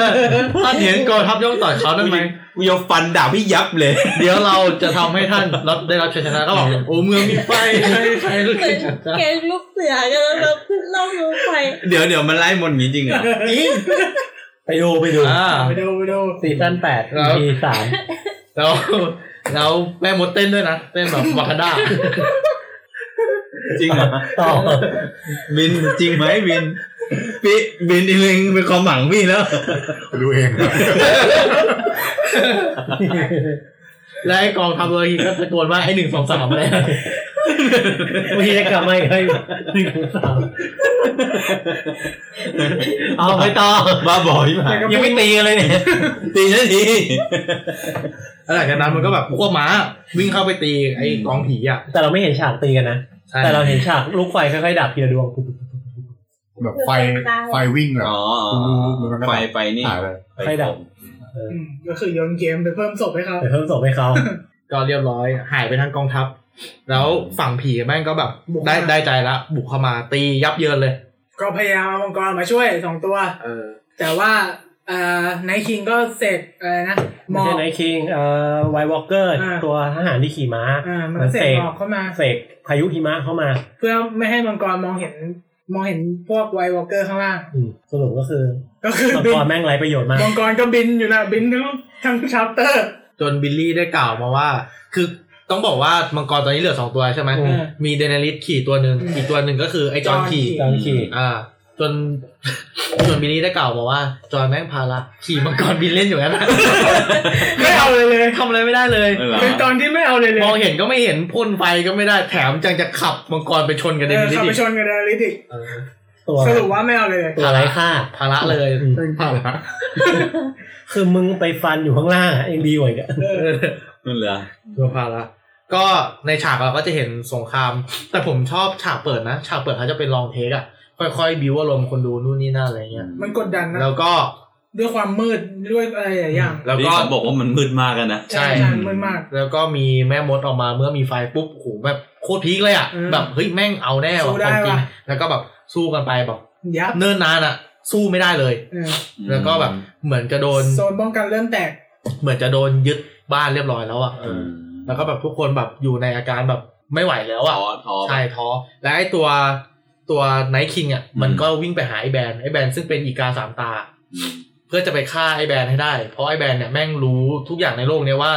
ท่านเห็นกองทัพย่องต่อยเขานั่นไหมกูยกฟันดาบพี่ยับเลย เดี๋ยวเราจะทำให้ท่านรับได้รับชัยชนะก็บอกโอ้เมืองมีไฟไฟไฟลุกเหมืขึ้อนนจะแกงลูกเสือกันแล้วเราขึ้นล่องลงไฟเดี๋ยวเดี๋ยวมันไล่มนต์อย่างงี้จริงเหรอจริงไปดูไปดูอ่าไปดูไปดูซีซั่นแปดครับ EP สามแล้วแล้วแม่มดเต้นด้วยนะ เต้นแบบวากันดาจริงเหรอต่อบินจริงไหมบินพี่บินอีกหนึ่งเป็นความหวังพี่แล้วไปดูเองครับ แล้วไอ้กองทัพเรือทีก็ตะโกนว่าไอ้หนึ่งสองสามอะไรเมื่อกี้จะกลับมาอีกให้หนึ่งสามเอาไปต่อบ้าบอยมายังไม่ตีกันเลยเนี่ยตีนาทีแล้วหลังจากนั้นมันก็แบบพวกม้าวิ่งเข้าไปตีไอ้กองผีอะ แต่เราไม่เห็นฉากตีกันนะใช่แต่เราเห็นฉากลูกไฟค่อยๆดับทีละดวงแบบไฟไฟวิ่งแบบอ๋อมันก็ไฟไฟนี่หายไปไฟดับอืม ก็คือโยนเกมไปเพิ่มศพให้เขาไปเพิ่มศพให้เขาก็เรียบร้อย หายไปทั้งกองทัพ แล้วฝั่งผีแม่งก็แบบได้ได้ใจละบุกเข้ามาตียับเยินเลย ก็พยายามเอามังกรมาช่วยสองตัวเออแต่ว่าเอ่อไนคิงก็เสกอะไรนะหมไม่อใช่กไนท์คิงเอ่อไววอล์กเกอร์อ่า ตัวทหารที่ขี่ม้าอ่ามันมันเสเสกกหมอกเข้ามา เสกพายุหิมะเข้ามา เพื่อไม่ให้มังกรมองเห็น มองเห็นพวกไววอลเกอร์ข้างล่างอืมสรุปก็คือ ก็คือมังบิกนรแม่งไรประโยชน์มากมังกรก็บินอยู่นะบินทั้งทั้งชาร์เตอร์ จนบิลลี่ได้กล่าวมาว่า คือต้องบอกว่ามังกรตอนนี้เหลือสองตัวใช่ไหมอืมมีเดนาริสขี่ตัวหนึ่งอืมอีกตัวหนึ่งก็คือไอ้จอห์นขี่จอนขี่อ่า จนจนบิลลี่ได้กล่าวมาว่า จอห์นแม่งพาละขี่มังกรบินเล่นอยู่งั้นนะไม่เอาเลยเลยทำอะไรไม่ได้เลยเออเหรอเป็นตอนที่ไม่เอาเลยเลยมองเห็นก็ไม่เห็นพ่นไฟก็ไม่ได้แถมจังจะขับมังกรไปชนกับเดเออนิสขับไปอีกชนกับเดลิติกเออตัวสรุปว่าไม่เอาเลยเลยตัวไรค่าภาระเลยอืมภาระคือมึงไปฟันอยู่ข้างล่างอะเองดีกว่าอีกอะนั่นเหรอตัวภาระก็ในฉากเราก็จะเห็นสงคราม แต่ผมชอบฉากเปิดนะ ฉากเปิดเขาจะเป็นลองเทคอะ ค่อยๆบิวอารมณ์คนดูนู่นนี่นั่นอะไรเงี้ยมันกดดันนะแล้วก็ด้วยความมืดด้วยอะไรหลายอย่างแล้วนี่ก็เขาบอกว่ามันมืดมากกันนะใช่ใช่มืดมาก แล้วก็มีแม่มดออกมาเมื่อมีไฟปุ๊บโอ้โหแบบโคตรพีคเลยอะอืมแบบเฮ้ยแม่งเอาแน่สู้ว่ะได้ของจริงว่ะแล้วก็แบบสู้กันไปแบบยับเนิ่นนานอะ สู้ไม่ได้เลยเออแล้วก็แบบเหมือนจะโดนโซนป้องกันเริ่มแตก เหมือนจะโดนยึดบ้านเรียบร้อยแล้วอะเออแล้วก็แบบทุกคนแบบอยู่ในอาการแบบไม่ไหวแล้วอะท้อท้อใช่ท้อและไอ้ตัว ตัวไนท์คิงอะมันก็วิ่งไปหาไอ้แบรนด์ไอ้แบรนด์ซึ่งเป็นอีกาสามตาอืมเพื่อจะไปฆ่าไอ้แบรนด์ให้ได้ เพราะไอ้แบรนด์เนี่ยแม่งรู้ทุกอย่างในโลกเนี้ยว่า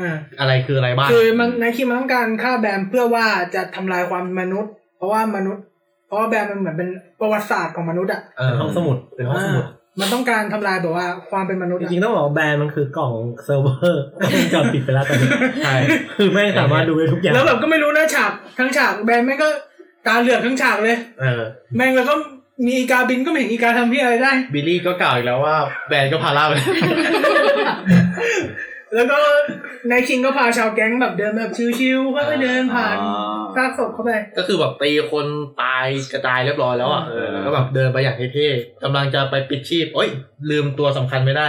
อ่าอะไรคืออะไรบ้างคือมัน Night King มันต้องการฆ่าแบรนเพื่อว่าจะทำลายความเป็นมนุษย์ เพราะว่ามนุษย์ เพราะว่าแบรนมันเหมือนเป็นประวัติศาสตร์ของมนุษย์อะเออห้องสมุดเป็นห้องสมุดอ่ามันต้องการทำลายแบบว่าความเป็นมนุษย์จอะริงๆต้องบอกว่าแบรนมันคือกล่องเซิร์ฟเวอร์ก็เป็นจอดปิดไปแล้วตอนนี้ใช่คือแม่งสามารถดูได้ทุกอย่าง แล้วแบบก็ไม่รู้นะฉากทั้งฉากแบรนแม่งก็ ตาเหลือกทั้งฉากเลย เออ แม่งแล้วก็มีอีกาบินก็ไม่เห็นอีกาทำที่อะไรได้ บิลลี่ก็กล่าวอีกแล้วว่าแบรนด์ก็พาล่าไปแล้วก็นายคิงก็พาชาวแก๊งแบบเดินแบบชิวๆค่อยๆเดินผ่านซากศพเข้าไป ก็คือแบบตีคนตายกระจายเรียบร้อยแล้วอะเออแล้วก็แบบเดินไปอย่างเท่ๆกำลังจะไปปิดชีพโอ้ยลืมตัวสำคัญไม่ได้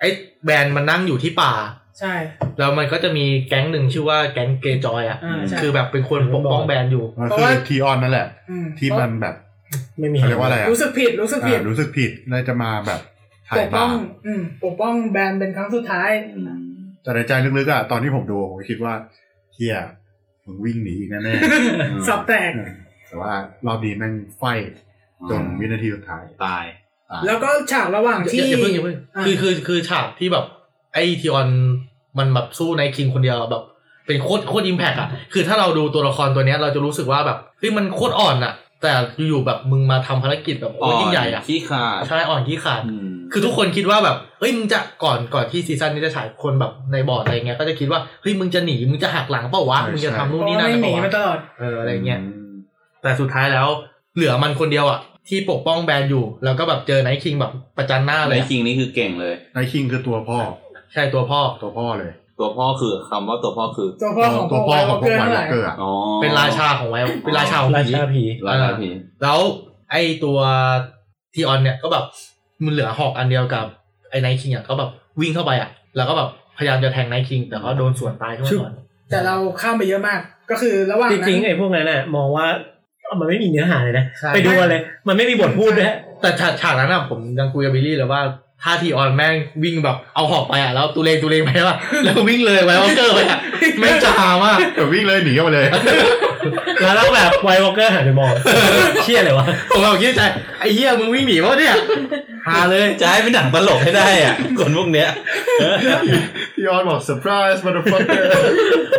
ไอ้แบรนด์มันนั่งอยู่ที่ป่า ใช่ แล้วมันก็จะมีแก๊งหนึ่งชื่อว่าแก๊งเกย์จอยอะ อ่าใช่ คือแบบเป็นคนปกป้องแบรนด์อยู่ มันเพราะคือว่า ทีออนนั่นแหละ อืมที่มันแบบไม่มีเขาเรียกว่าอะไรอะรู้สึกผิดรู้สึกผิดอ่ารู้สึกผิดเลยจะมาแบบถ่าปยกป้บาองปอืมปกป้องแบรนด์เป็นครั้งสุดท้ายแต่ในใจลึกๆอะตอนที่ผมดูผมก็คิดว่าเฮียมึงวิ่งหนีอีกแน่สับแตกๆแต่ว่ารอบนี้แม่งไฟจนวินาทีสุดท้าย ตาย แล้วก็ฉากระหว่างอย่าที่อย่าเพิ่งอย่าเพิ่งอ่าคือคือคือฉากที่แบบ ไอ้ทีออนมันแบบสู้ในคิงคนเดียวแบบ เป็นโคตรโคตรอิมแพกอะคือถ้าเราดูตัวละครตัวเนี้ยเราจะรู้สึกว่าแบบเฮ้ยมันโคตรอ่อนอะแต่อยู่ๆแบบมึงมาทำภารกิจแบบโคตรยิ่งใหญ่อะขี้ขาดใช่อ่อนขี้ขาดอืมคือทุกคนคิดว่าแบบเฮ้ยมึงจะก่อนก่อนที่ซีซั่นนี้จะฉายคนแบบในบอร์ดอะไรเงี้ยก็จะคิดว่าเฮ้ยมึงจะหนีมึงจะหักหลังเปล่าวะใช่มึงจะทำเพนู่นราะนี่ว่านั่นไม่หนีเปล่าวะมาตลอดเอออะไรเงี้ยแต่สุดท้ายแล้วเหลือมันคนเดียวอะที่ปกป้องแบรนด์อยู่ แล้วก็แบบเจอไนท์คิงแบบประจันหน้าในเลยอะคิงนี่คือเก่งเลยไนคิงคือตัวพ่อ ใช่ตัวพ่อตัวพ่อเลย ตัวพ่อคือคำว่าตัวพ่อคือตัวพ่อของตัวพ่อของพวกเกอร์ไวเท่าไหล็ร่อกเกอร์อะอ๋อเป็นราชาของ White เป็นราชาของผีราชาผีราชาผีแล้วไอตัวทีออนเนี่ยก็แบบมันเหลือหอกอันเดียวกับไอ้ไนท์คิงอะก็แบบวิ่งเข้าไปอะ แล้วก็แบบพยายามจะแทงไนท์คิง แต่ก็โดนสวนตายขึ้นมาก่อนแต่เราข้ามไปเยอะมาก ก็คือระหว่างนั้นจริงๆไอ้พวกนั้นน่ะมองว่ามันไม่มีเนื้อหาเลยนะใช่ไปดูกันเลย มันไม่มีบทพูดด้วยแต่ฉากฉากนั้นอะผมยังคุยกับบิลลี่เลยว่า ถ้าทีออนแม่งวิ่งแบบเอาหอกไปอะแล้วตูเลงตูเลงไปว่ะแล้ววิ่งเลยไวออเกอร์ไปอะไม่งจะหามากแต่วิ่งเลยหนีเข้ามาเลยแล้วแล้วแบบไววอลเกอร์หันไปมองเชี่ยเลยวะผมแบบคิดในใจไอ้เหี้ยมึงวิ่งหนีวะเนี่ยฮาเลยจะให้เป็นหนังตลกให้ได้อะคนพวกเนี้ยพี่ออนบอกเซอร์ไพรส์มาดูฟักเกอร์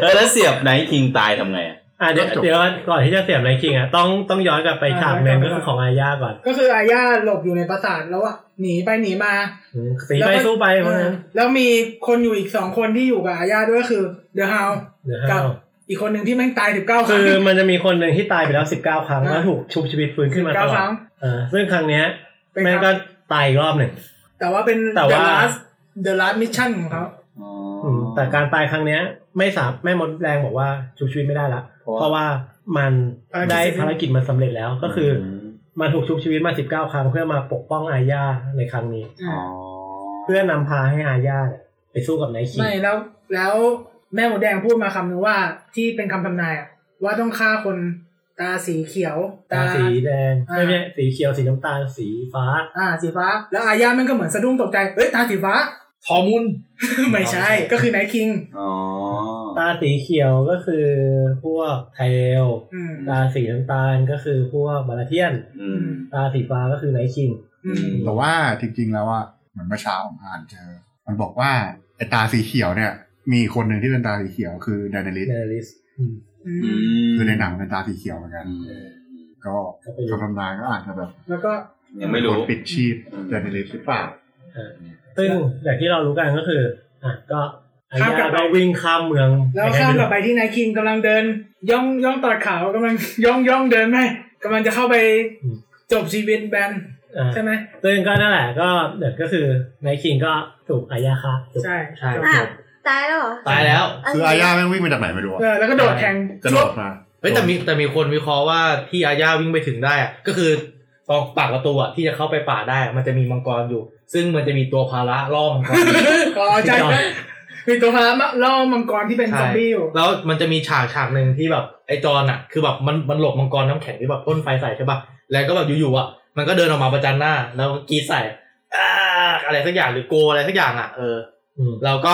เออแล้วเสียบไนท์คิงตายทำไงอะ อะเดี๋ยวจบเดี๋ยวก่อนที่จะเสียบไนคิงอะต้องต้องย้อนกลับไปฉากหนึ่งก็คือของอาญาก่อน ก็คืออาญาหลบอยู่ในปราสาทแล้วอะหนีไปหนีมาอืมสีไปสู้ไปเพราะฉะนั้นแล้วมีคนอยู่อีกสองคนที่อยู่กับอาญาด้วยก็คือเดอะฮาวเดี๋ยวกับห้าวอีกคนหนึ่งที่แม่งตายสิบเก้าครั้คืงอมันจะมีคนหนึ่งที่ตายไปแล้วสิบเก้าครั้งอ่าแล้วถูกชุบชีวิตฟื้นขึ้นมาตเก้าลอคดรั้งเออซึ่งครั้งเนี้ยเป็นแม่งครั้ก็งตายอีกรอบหนึ่งแต่ว่าเป็นแต่ The ว่า Last The Last Mission ของเขาอ๋ออืมแต่การตายครั้งเนี้ย ไม่สามแม่มดแรงบอกว่าชุบชีวิตไม่ได้ละ เพราะว่ามันได้ภารกิจมันสำเร็จแล้วก็คืออมันถูกชุบชีวิตมาสิบเก้าครั้งเพื่อมาปกป้องอาญาในครั้งนี้อ๋อเพื่อนำพาให้อาญาเนี่ยไปสู้กับไนท์คิงไม่แล้ว แล้วแม่หมอแดงพูดมาคำหนึ่งว่าที่เป็นคำทำนายอะว่าต้องฆ่าคนตาสีเขียว ตาสีแดงอ่าไม่ใช่สีเขียวสีน้ำตาลสีฟ้า อ่า สีฟ้า แล้วอาญามันก็เหมือนสะดุ้งตกใจเอ้ยตาสีฟ้าทอมุน ไม่ใช่ ก็คือไนท์คิง อ๋อ ตาสีเขียวก็คือพวกไทเอลอืมตาสีน้ำตาลก็คือพวกบาลาเทียนอืมตาสีฟ้าก็คือไนท์คิงอืมแต่ว่าจริงๆแล้วอะเหมือนเมื่อเช้าผมอ่านเจอ มันบอกว่าไอตาสีเขียวเนี่ย มีคนหนึ่งที่เป็นตาสีเขียวคือดานาลิสเนลิสอืมคือในหนังเป็นตาสีเขียวเหมือนกันอืมก็คำทำนายก็อาจจะแบบ แล้วก็ยังไม่รู้คนปิดชีพดานาลิสหรือเปล่าซึ่งอย่างที่เรารู้กันก็คืออะก็ข้ามกลับไป อาญาก็วิ่งข้ามเมือง แล้วข้ามกลับไปที่ไนท์คิงกำลังเดิน ย่องย่องทอดขากำลังย่องย่องเดินไปกำลังจะเข้าไปจบชีวิตแบรนอะใช่ไหมซึ่งก็นั่นแหละก็เด็กก็คือไนท์คิงก็ถูกอาญาฆ่าจบใช่ใช่อ้าวตายแล้วเหรอตายแล้ว คืออาญาแม่งวิ่งมาจากไหนไม่รู้อะเออแล้วก็โดดแทงจะโดดมาเฮ้ยแต่มีแต่มีคนวิเคราะห์ว่าที่อาญาวิ่งไปถึงได้อะก็คือตรงปากประตูอะที่จะเข้าไปป่าได้อะมันจะมีมังกรอยู่ ซึ่งมันจะมีตัวภาระล่อมังกรอ๋อใช่ มีตัวพาราล่อมังกรที่เป็นซอมบี้อยู่แล้วมันจะมีฉากฉากหนึ่งที่แบบไอจอนอะคือแบบมันมันหลบมังกรน้ำแข็งที่แบบพ่นไฟใส่ใช่ป่ะแล้วก็แบบอยู่ๆอะมันก็เดินออกมาประจันหน้า แล้วกรีดใส่อ่าอะไรสักอย่างหรือโกอะไรสักอย่างอะเอออืมเราก็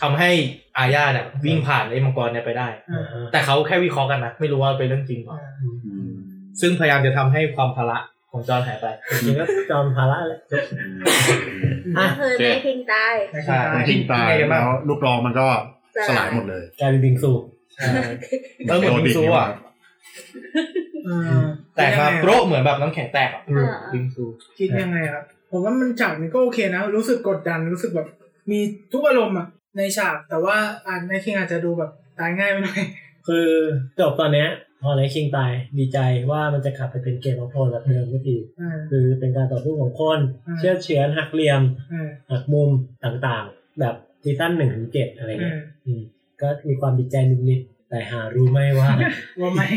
ทำให้อาญาเนี่ยวิ่งผ่านไอ้มังกรเนี่ยไปได้อ่าฮะแต่เขาแค่วิเคราะห์กันนะไม่รู้ว่าเป็นเรื่องจริงเปล่าอืมซึ่งพยายามจะทำให้ความภาระ ของจอห์นหายไปจริงๆก็จอมภาระแหละจบอะก็คือในคิงตายใช่มันทิ้งตายยังไงกันบ้างแล้วลูกรองมันก็สลายหมดเลยกลายเป็นบิงซูเออเหมือนบิงซูอะเออแตกมาโปรเหมือนแบบน้ำแข็งแตกอะอืมบิงซูคิดยังไงครับผมว่ามันฉากนี้ก็โอเคนะ รู้สึกกดดันรู้สึกแบบ มีทุกอารมณ์อะในฉากแต่ว่าอ่านในคิงอาจจะดูแบบตายง่ายไปหน่อยคือจบตอนเนี้ย พอไนท์คิงตายดีใจว่ามันจะกลับไปเป็นเกมของโทนแบบเดิมก็ทีอ่าคือเป็นการต่อสู้ของคนอืมเชือดเฉือนหักเหลี่ยมอ่าหักมุมต่างๆ แบบซีซั่นหนึ่งถึงเจ็ดอะไรเงี้ยอืมอืมก็มีความดีใจนิดๆแต่หารู้ไหมว่าว่าไม่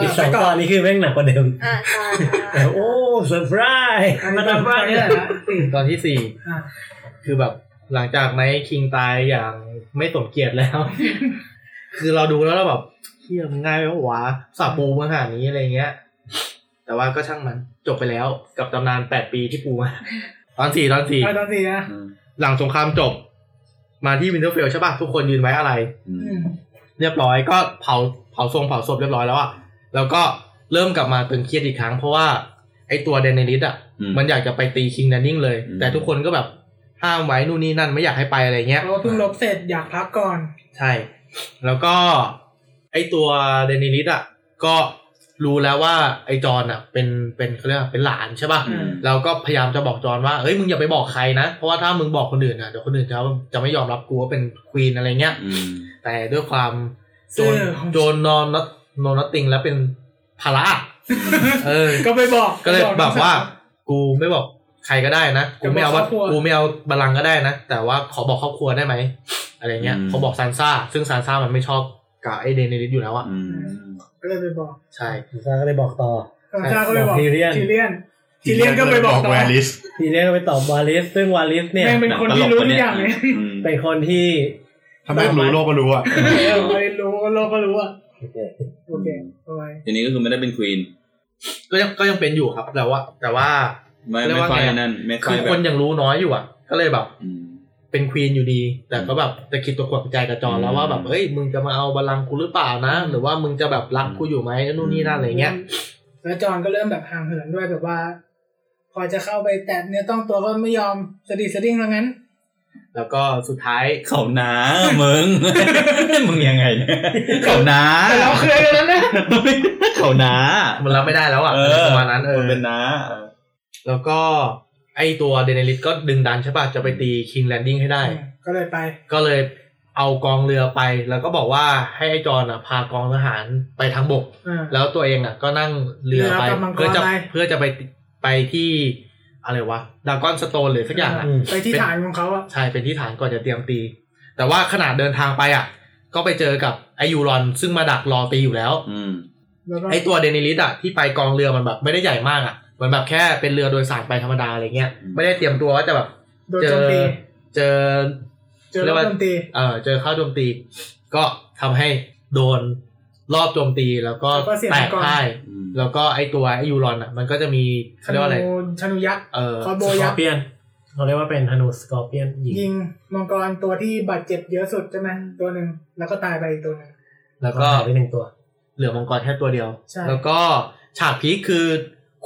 อีกสองตอนนี้คือแม่งหนักกว่าเดิมอ่าตอนแต่โอ้เซอร์ไพรส์อันมานี้ตอนทำไมนี้แหละนะสี่ตอนที่สี่อ่าคือแบบหลังจากไนท์คิงตายอย่างไม่สมเกียรติแล้ว คือเราดูแล้วเราแบบ เหี้ยมันง่ายไปวะวะอุตส่าห์ปูมาขนาดนี้อะไรเงี้ย แต่ว่าก็ช่างมันจบไปแล้วกับตำนานแปดปีที่ปูมา ตอนสี่ตอนสี่เอาตอนสี่นะหลังสงครามจบ มาที่วินเทอร์เฟลใช่ป่ะทุกคนยืนไว้อาลัยอืมอืมเรียบร้อยก็เผาเผาทรงเผาศพเรียบร้อยแล้วอะแล้วก็เริ่มกลับมาตึงเครียดอีกครั้ง เพราะว่าไอตัวเดนเนลิสอะอืมมันอยากจะไปตีคิงส์แลนดิ้งเลยอืมแต่ทุกคนก็แบบห้ามไว้นู่นนี่นั่นไม่อยากให้ไปอะไรเงี้ยเพราะว่าเพิ่งรบเสร็จอยากพักก่อน ใช่ แล้วก็ ไอตัวเดนเนลิสอะก็รู้แล้วว่าไอจอนอะเป็นเป็นเขาเรียกว่าเป็นหลานใช่ป่ะอืมแล้วก็พยายามจะบอกจอนว่าเฮ้ยมึงอย่าไปบอกใครนะเพราะว่าถ้ามึงบอกคนอื่นอะเดี๋ยวคนอื่นจะจะไม่ยอมรับกูว่าเป็น queen อะไรเงี้ยอืมแต่ด้วยความจอนเออจอน know noth know nothing แล้วเป็นภาระเออ ก็ไปบอกก็เลยน้องแบบว่าสกูไม่บอกใครก็ได้นะกูไม่เอาว่าจะบอกครอบครัวกูไม่เอาบัลลังก์ก็ได้นะแต่ว่าขอบอกครอบครัวได้ไหมอะไรเงี้ยเขาบอกซานซ่าซึ่งซานซ่ามันไม่ชอบ กับไอเดนเนลิสอยู่แล้วอะอืมก็เลยไปบอก ใช่ซาก็เลยบอกต่อซานซ่าก็เลยบอกทีเรียนทีเรียนทีเรียนก็ไปบอกต่อแวลิสทีเรียนก็ไปบอกวาลิสซึ่งวาลิสเนี่ยแม่งเป็นคนที่รู้ทุกอย่างเลยอืมเป็นคนที่ถ้าไม่รู้โลกก็รู้อะเออไม่รู้โลกก็รู้อะโอเคทำไมทีนี้ก็คือไม่ได้เป็นควีนก็ยังก็ยังเป็นอยู่ครับ แต่ว่า แต่ว่าไม่เรียกไม่ว่าค่อยไงอะนั่นไม่ค่อคืยอแบคนบยังรู้น้อยอยู่อะ ก็เลยแบบอืม เป็นควีนอยู่ดี แต่ก็แบบจะคิดตัวขวดใจกับจอนแล้วว่าแบบเฮ้ยมึงจะมาเอาบัลลังก์กูหรือเปล่านะ หรือว่ามึงจะแบบรักกูอยู่ไหมนู่นนี่นั่นอะไรเงี้ยแล้วจอห์นก็เริ่มแบบห่างเหินด้วยแบบว่าพพอจะเข้าไปแตะเนื้อต้องตัวก็ไม่ยอมสะดิดสะดิ้งแล้วงั้น แล้วก็สุดท้ายเขาหนามึงมึงยังไงเนี่ยเขาหนาแต่เราเคยกันแล้วนะเขาหนามันรับไม่ได้แล้วอะเออประมาณนั้นเออมันเป็นน้าแล้วก็ ไอตัวเดนลิสก็ดึงดันใช่ป่ะจะไปตีคิงแลนดิ้งให้ได้ ก็เลยไป ก็เลยเอากองเรือไป แล้วก็บอกว่าให้ไอจอนอะพากองทหารไปทางบกอ่าแล้วตัวเองอะ ก็นั่งเรือไปเรือกับมังกรเพื่อจะไปเพื่อจะไปไปที่อะไรวะดากอนสโตนหรือสักอย่างอะอืมไปที่ฐานของเขาอะใช่เป็นที่ฐานก่อนจะเตรียมตี แต่ว่าขนาดเดินทางไปอะ ก็ไปเจอกับไอยูรอนซึ่งมาดักรอตีอยู่แล้วอืมแล้วก็ไอตัวเดนิลิสอะที่ไปกองเรือมันแบบไม่ได้ใหญ่มากอะ เหมือนแบบแค่เป็นเรือโดยสารไปธรรมดาอะไรเงี้ยอืมไม่ได้เตรียมตัวว่าจะแบบโดนเจโจอมตีเจอเจอรอบโจมตีเออเจอเข้าโจมตี ก็ทำให้โดนลอบโจมตีแล้วก็แล้วก็เสียแตมังกรแตกพ่ายอืมแล้วก็ไอตัวไอยูรอนอะ มันก็จะมีเขาเรียกว่าอะไรธนูธนูยักษ์เออ crossbow ยักษ์เปียนเขาเรียกว่าเป็นธนู scorpionยิงยิงมังกรตัวที่บาดเจ็บเยอะสุดใช่ไหมตัวหนึ่งแล้วก็ตายไปอีกตัวหนึ่งแล้วก็หายไปหนึ่งตัว เหลือมังกรแค่ตัวเดียวใช่แล้วก็ฉากพีคคือ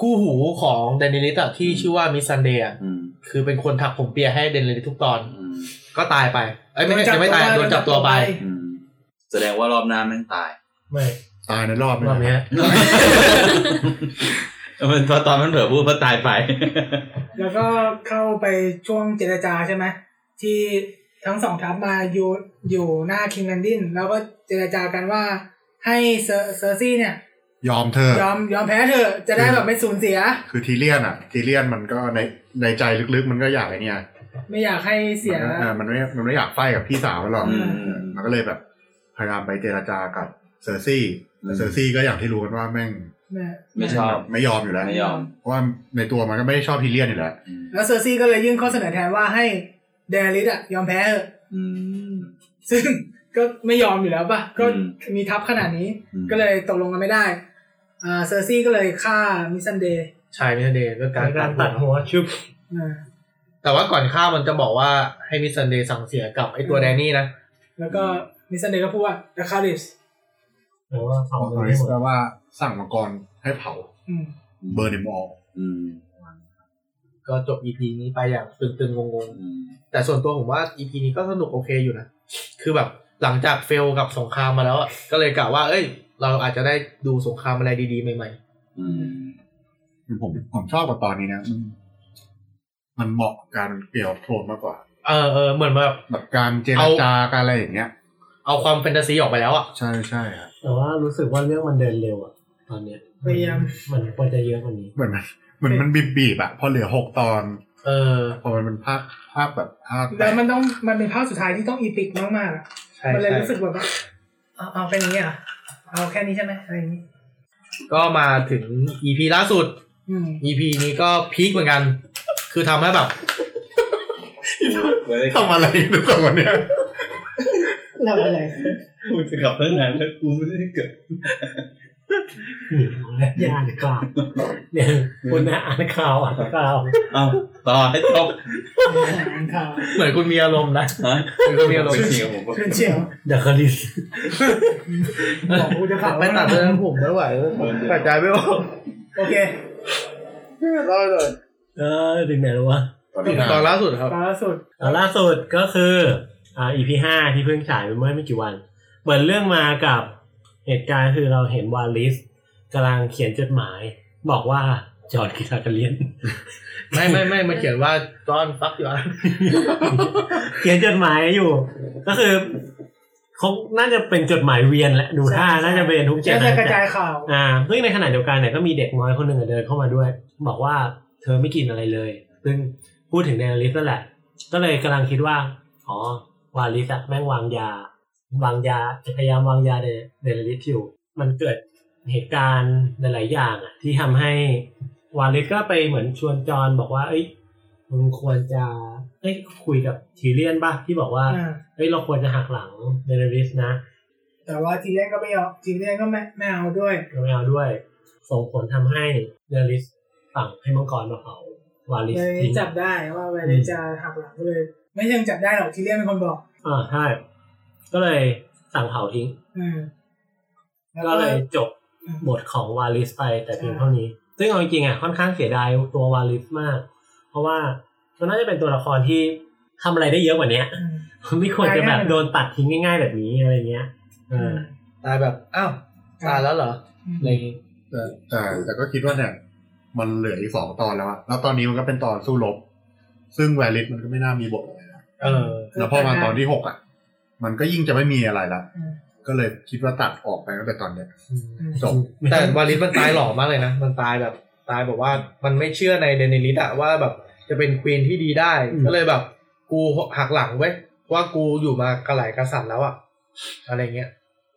คู่หูของเดนิลิสอะที่ชื่อว่ามิสซันเดย์อะอืมคือเป็นคนถักผมเปียให้เดนิลิสทุกตอนอืมก็ตายไป เอ้ยไม่ใช่ยังไม่ตายโดนจับตัวไปอืมแสดงว่ารอบหน้าแม่งตาย ไม่ตายในรอบรอบเนี้ยมันพอตอนมันเผลอพูดพอตายไป แล้วก็เข้าไปช่วงเจรจาใช่ไหมที่ทั้งสองทัพมาอยู่อยู่หน้าคิงแลนดินแล้วก็เจรจากันว่าให้เซอร์เซอร์ซี่เนี่ย ยอมเธอะยอมยอมแพ้เถอะจะได้แบบไม่สูญเสีย คือทีเลียนอะ ทีเลียนมันก็ในในใจลึกๆ มันก็อยากไอ้เนี่ย ไม่อยากให้เสียมันเออมันไม่มันไม่อยาก fight กับพี่สาวมันหรอกอืมเออมันก็เลยแบบพยายามไปเจรจากับเซอร์ซี่แต่เซอร์ซี่ก็อย่างที่รู้กันว่าแม่งเนี่ยไม่ชอบไม่ยอมอยู่แล้วไม่ยอมเพราะว่าในตัวมันก็ไม่ได้ชอบทีเลียนอยู่แล้วแล้วเซอร์ซี่ก็เลยยื่นข้อเสนอแทนว่าให้เดนลิสอะยอมแพ้เถอะอืมซึ่งก็ไม่ยอมอยู่แล้วป่ะก็อืมมีทัพขนาดนี้อืมก็เลยตกลงกันไม่ได้ อ่าเซอร์ซี่ก็เลยฆ่ามิสซันเดย์ใช่มิสซันเดย์ด้วยการการตัดหัวชุบอ่าแต่ว่าก่อนฆ่ามันจะบอกว่าให้มิสซันเดย์สั่งเสียกับไอตัวแดนนี่นะ แล้วก็มิสซันเดย์ก็พูดว่า The c a r i s หรือว่าเขาเพราะไม่หมดแปลว่าสั่งมังกรให้เผาอืม burn them all อืมก็จบ EP นี้ไปอย่างตึงๆงงอืมๆแต่ส่วนตัวผมว่า EP นี้ก็สนุกโอเคอยู่นะ คือแบบหลังจากเฟลกับสงครามมาแล้วอะก็เลยกะว่า เอ้ย เราอาจจะได้ดูสงครามอะไรดีๆ ใหม่อืมผมผมชอบกับตอนนี้นะมันมันเหมาะกับการเกี่ยวโทนมากกว่าๆเออเออเหมือนแบบแบบการเจรจาการอะไรอย่างเงี้ย เอาความแฟนตาซีออกไปแล้วอะใช่ใช่ครับแต่ว่ารู้สึกว่าเรื่องมันเดินเร็วอะตอนเนี้ยพยายามมันควรจะเยอะกว่านี้เหมือนมันเหมือนมันบีบบีบๆอะพอเหลือหกตอน เออ พอมันเป็นภาคภาคแบบภาคแล้วมันต้องมันเป็นภาคสุดท้ายที่ต้องอีพิกมากๆอะใช่มันเลยใช่รู้สึกแบบว่าเอาเอาแค่นี้อะ เอาแค่นี้ใช่ไหมอะไรอย่างนี้ ก็มาถึง EP ล่าสุดอืม EP นี้ก็พีคเหมือนกัน คือทำให้แบบ ทำอะไรทุกคนวันเนี้ยเราอะไร กูจะกลับเรื่องนั้นแล้วกูไม่ได้เกิด อย่าอ่านข่าวเนี่ยคุณนะอ่านข่าวอ่านข่าวเอาต่อให้จบอ่านข่าวเหมือนคุณมีอารมณ์นะฮะเหมือนคุณมีอารมณ์ไม่จริงผมเพื่อนเชียวเดอะคาริสบอกกูจะขับไปตัดเรื่องผมไม่ไหวตัดใจไม่ออกโอเคได้เลยเออถึงไหนแล้ววะตอนล่าสุดครับตอนล่าสุดตอนล่าสุดก็คืออ่า EP ห้าที่เพิ่งฉายไปเมื่อไม่กี่วัน เหมือนเรื่องมากับ เหตุการณ์คือเราเห็นวาลิสกำลังเขียนจดหมาย บอกว่าจอร์ดกิซากาเลียน ไม่ไม่ไม่มาเขียนว่าตอนฟักอยู่อะเขียนจดหมายอยู่ ก็คือเขาน่าจะเป็นจดหมายเวียนแหละดูท่าใช่น่าจะเป็นทุกเจแล้วนจะกระจายข่าวอ่าซึ่งในขณะเดียวกันเนี่ยก็มีเด็กน้อยคนหนึ่งอะเดินเข้ามาด้วย บอกว่าเธอไม่กินอะไรเลย ซึ่งพูดถึงเดนลิสนั่นแหละ ก็เลยกำลังคิดว่า อ๋อวาลิสอะแม่งวางยา วางยาจะพยายามวางยาเดเดนลิสอยู่มันเกิดเหตุการณ์หลาย ๆ อย่างอะที่ทำให้วาลิสก็ไปเหมือนชวนจอห์นบอกว่า เอ้ยมึงควรจะเอ้ยคุยกับทีเลียนป่ะที่บอกว่าอ่าเอ้ยเราควรจะหักหลังเดนลิสนะ แต่ว่าทีเลียนก็ไม่เอาทีเลียนก็ไม่ไม่เอาด้วยก็ไม่เอาด้วย ส่งผลทำให้เดนลิสสั่งให้มังกรมาเผาวาลิสเลยทิ้งจับได้ว่าเวลาจะหักหลังก็เลย ไม่เชิงจับได้หรอกทีเล่นเป็นคนบอกอ่าใช่ ก็เลยสั่งเผาทิ้งอืมแล้วก็เลยจบบทของวาลิสไปแต่เพียงเท่านี้ ซึ่งเอาจริงๆอะค่อนข้างเสียดายตัววาลิสมาก เพราะว่ามันน่าจะเป็นตัวละครที่ทำอะไรได้เยอะกว่าเนี้ยอืมไม่ควรจะแบบโดนตัดทิ้งง่าย ๆ แบบนี้อะไรเงี้ยเออตายแบบอ้าวตายแล้วเหรออะไรอย่างงี้แต่แต่แต่ก็คิดว่าเนี่ยมันเหลืออีกสองตอนแล้วอะแล้วตอนนี้มันก็เป็นตอนสู้รบ ซึ่งแวลิสมันก็ไม่น่ามีบทอะไรนะเออแล้วพอมาตอนที่หกอะ มันก็ยิ่งจะไม่มีอะไรละอืมก็เลยคิดว่าตัดออกไปตั้งแต่ตอนเนี้ยจบแต่วาลิสมันตายหล่อมากเลยนะ มันตายแบบตายแบบว่ามันไม่เชื่อในเดนิลิสอะว่าแบบจะเป็นควีนที่ดีได้ ก็เลยแบบ กูหักหลังเว้ยว่ากูอยู่มากระไหลกระสันแล้วอะอะไรเงี้ย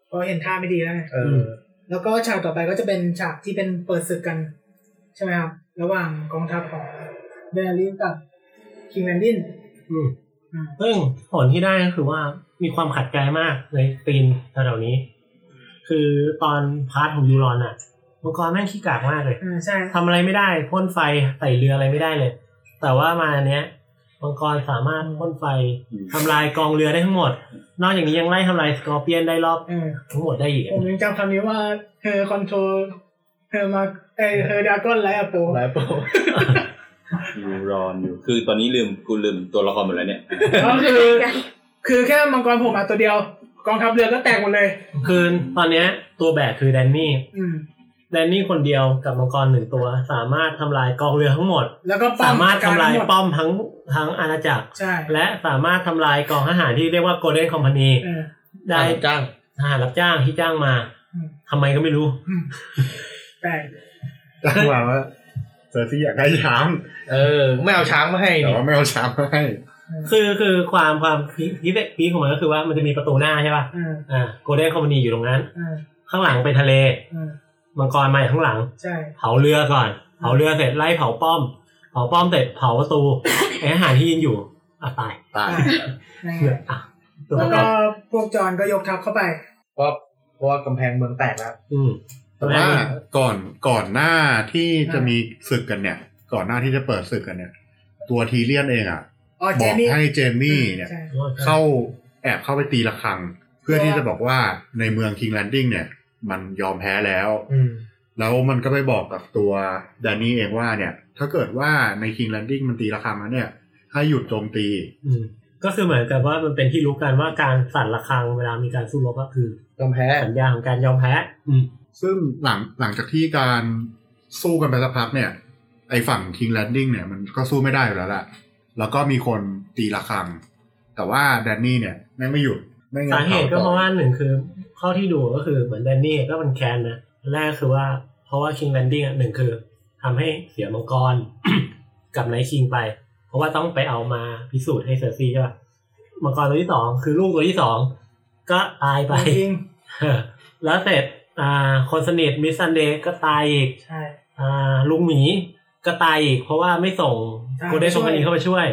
เพราะเห็นท่าไม่ดีแล้วไงเออแล้วก็ฉากต่อไปก็จะเป็นฉากที่เป็นเปิดศึกกัน ใช่ไหมครับ ระหว่างกองทัพของเดนลิสกับคิงแลนดิ้งอืม ซึ่งผลที่ได้ก็คือว่ามีความขัดใจมากในตีนแถวๆนี้ คือตอน part ของยูรอนอะมังกรแม่งขี้กากมากเลยอ่าใช่ทำอะไรไม่ได้พ่นไฟใส่เรืออะไรไม่ได้เลย แต่ว่ามาอันเนี้ยมังกรสามารถพ่นไฟทำลายกองเรือได้ทั้งหมด นอกจากนี้ยังไล่ทำลายสกอร์เปียนได้รอบเออทั้งหมดได้อีกผมยังจำคำนี้ว่าเธอคอนโทรลเธอมาเออเธอดากอนไลอะโปไลฟ์โปร ยูรอนอยู่ คือตอนนี้ลืมกูลืมตัวละครหมดแล้วเนี่ย ก็คือ คือแค่มังกรโผมมาตัวเดียว กองทัพเรือก็แตกหมดเลย คือตอนเนี้ยตัวแบกคือแดนนี่ อืม แดนนี่คนเดียวกับมังกรหนึ่งตัว สามารถทำลายกองเรือทั้งหมด แล้วก็ป้อสามารถทำลายกรทั้งหมดป้อมทั้งทั้งอาณาจักร ใช่และสามารถทำลายกองทหารที่เรียกว่า Golden Company เออ ได้จ้าง ทหารรับจ้างที่จ้างมาอืม ทำไมก็ไม่รู้แตกจ้างมาว่า เซอร์ซี่อยากได้ช้าง เออ ไม่เอาช้างมาให้แต่นี่ว่าไม่เอาช้างมาให้ คือคือความความพีพีพีของมันก็คือว่ามันจะมีประตูหน้าใช่ป่ะเอออ่า Golden Company อยู่ตรงนั้นเออข้างหลังเป็นทะเลเออมังกรมาจากข้างหลัง ใช่ เผาเรือก่อน เผาเรือเสร็จไล่เผาป้อม เผาป้อมเสร็จเผาประตู ไอทหารที่ยืนอยู่อะตายตาย นั่นเหลืไงออะตัวแล้วประกก็อบพวกจอนก็ยกทัพเข้าไป เพราะเพราะว่ากำแพงเมืองแตกแล้ว อืม แต่ว่าก่อนก่อนหน้าที่จะมีศึกกันเนี่ย ก่อนหน้าที่จะเปิดศึกกันเนี่ย ตัวทีเลียนเองอะอ๋อบเจอกมี่ให้เจมมี่เนี่ยใช่เข้าแอบเข้าไปตีระฆัง เพื่อที่จะบอกว่าในเมืองคิงแลนดิ้งเนี่ย มันยอมแพ้แล้วอืมแล้วมันก็ไปบอกกับตัวแดนนี่เองว่าเนี่ย ถ้าเกิดว่าในคิงแลนดิ้งมันตีระฆังแล้วเนี่ย ให้หยุดโจมตีอืมก็คือเหมือนกับว่ามันเป็นที่รู้กันว่าการสั่นระฆังเวลามีการสู้รบก็คือยอมแพ้สัญญาของการยอมแพ้ อืม ซึ่งหลังหลังจากที่การสู้กันไปสักพักเนี่ย ไอฝั่งคิงแลนดิ้งเนี่ยมันก็สู้ไม่ได้อยู่แล้วแหละแล้วก็มีคนตีระฆัง แต่ว่าแดนนี่เนี่ยแม่งไม่หยุดแม่งยังสาเหตุก็ผเพต่อราะว่าหนึ่งคือเข้าที่ดูก็คือเหมือนแดนนี่ก็มันแค้นนะแรกคือว่าเพราะว่าคิงแลนดิ้งอะหนึ่งคือทำให้เสียมังกรกับไนท์คิงไป เพราะว่าต้องไปเอามาพิสูจน์ให้เซอร์ซี่ใช่ป่ะมังกรตัวที่สองคือลูกตัวที่สองก็ตายไปจริงแล้วเสร็จ อ่า คนสนิทมิสซันเดย์ก็ตายอีกใช่ อ่า ลุงหมีก็ตายอีก เพราะว่าไม่ส่งใช่โกลเด้นช่คอวยมพานีเข้าไปช่วย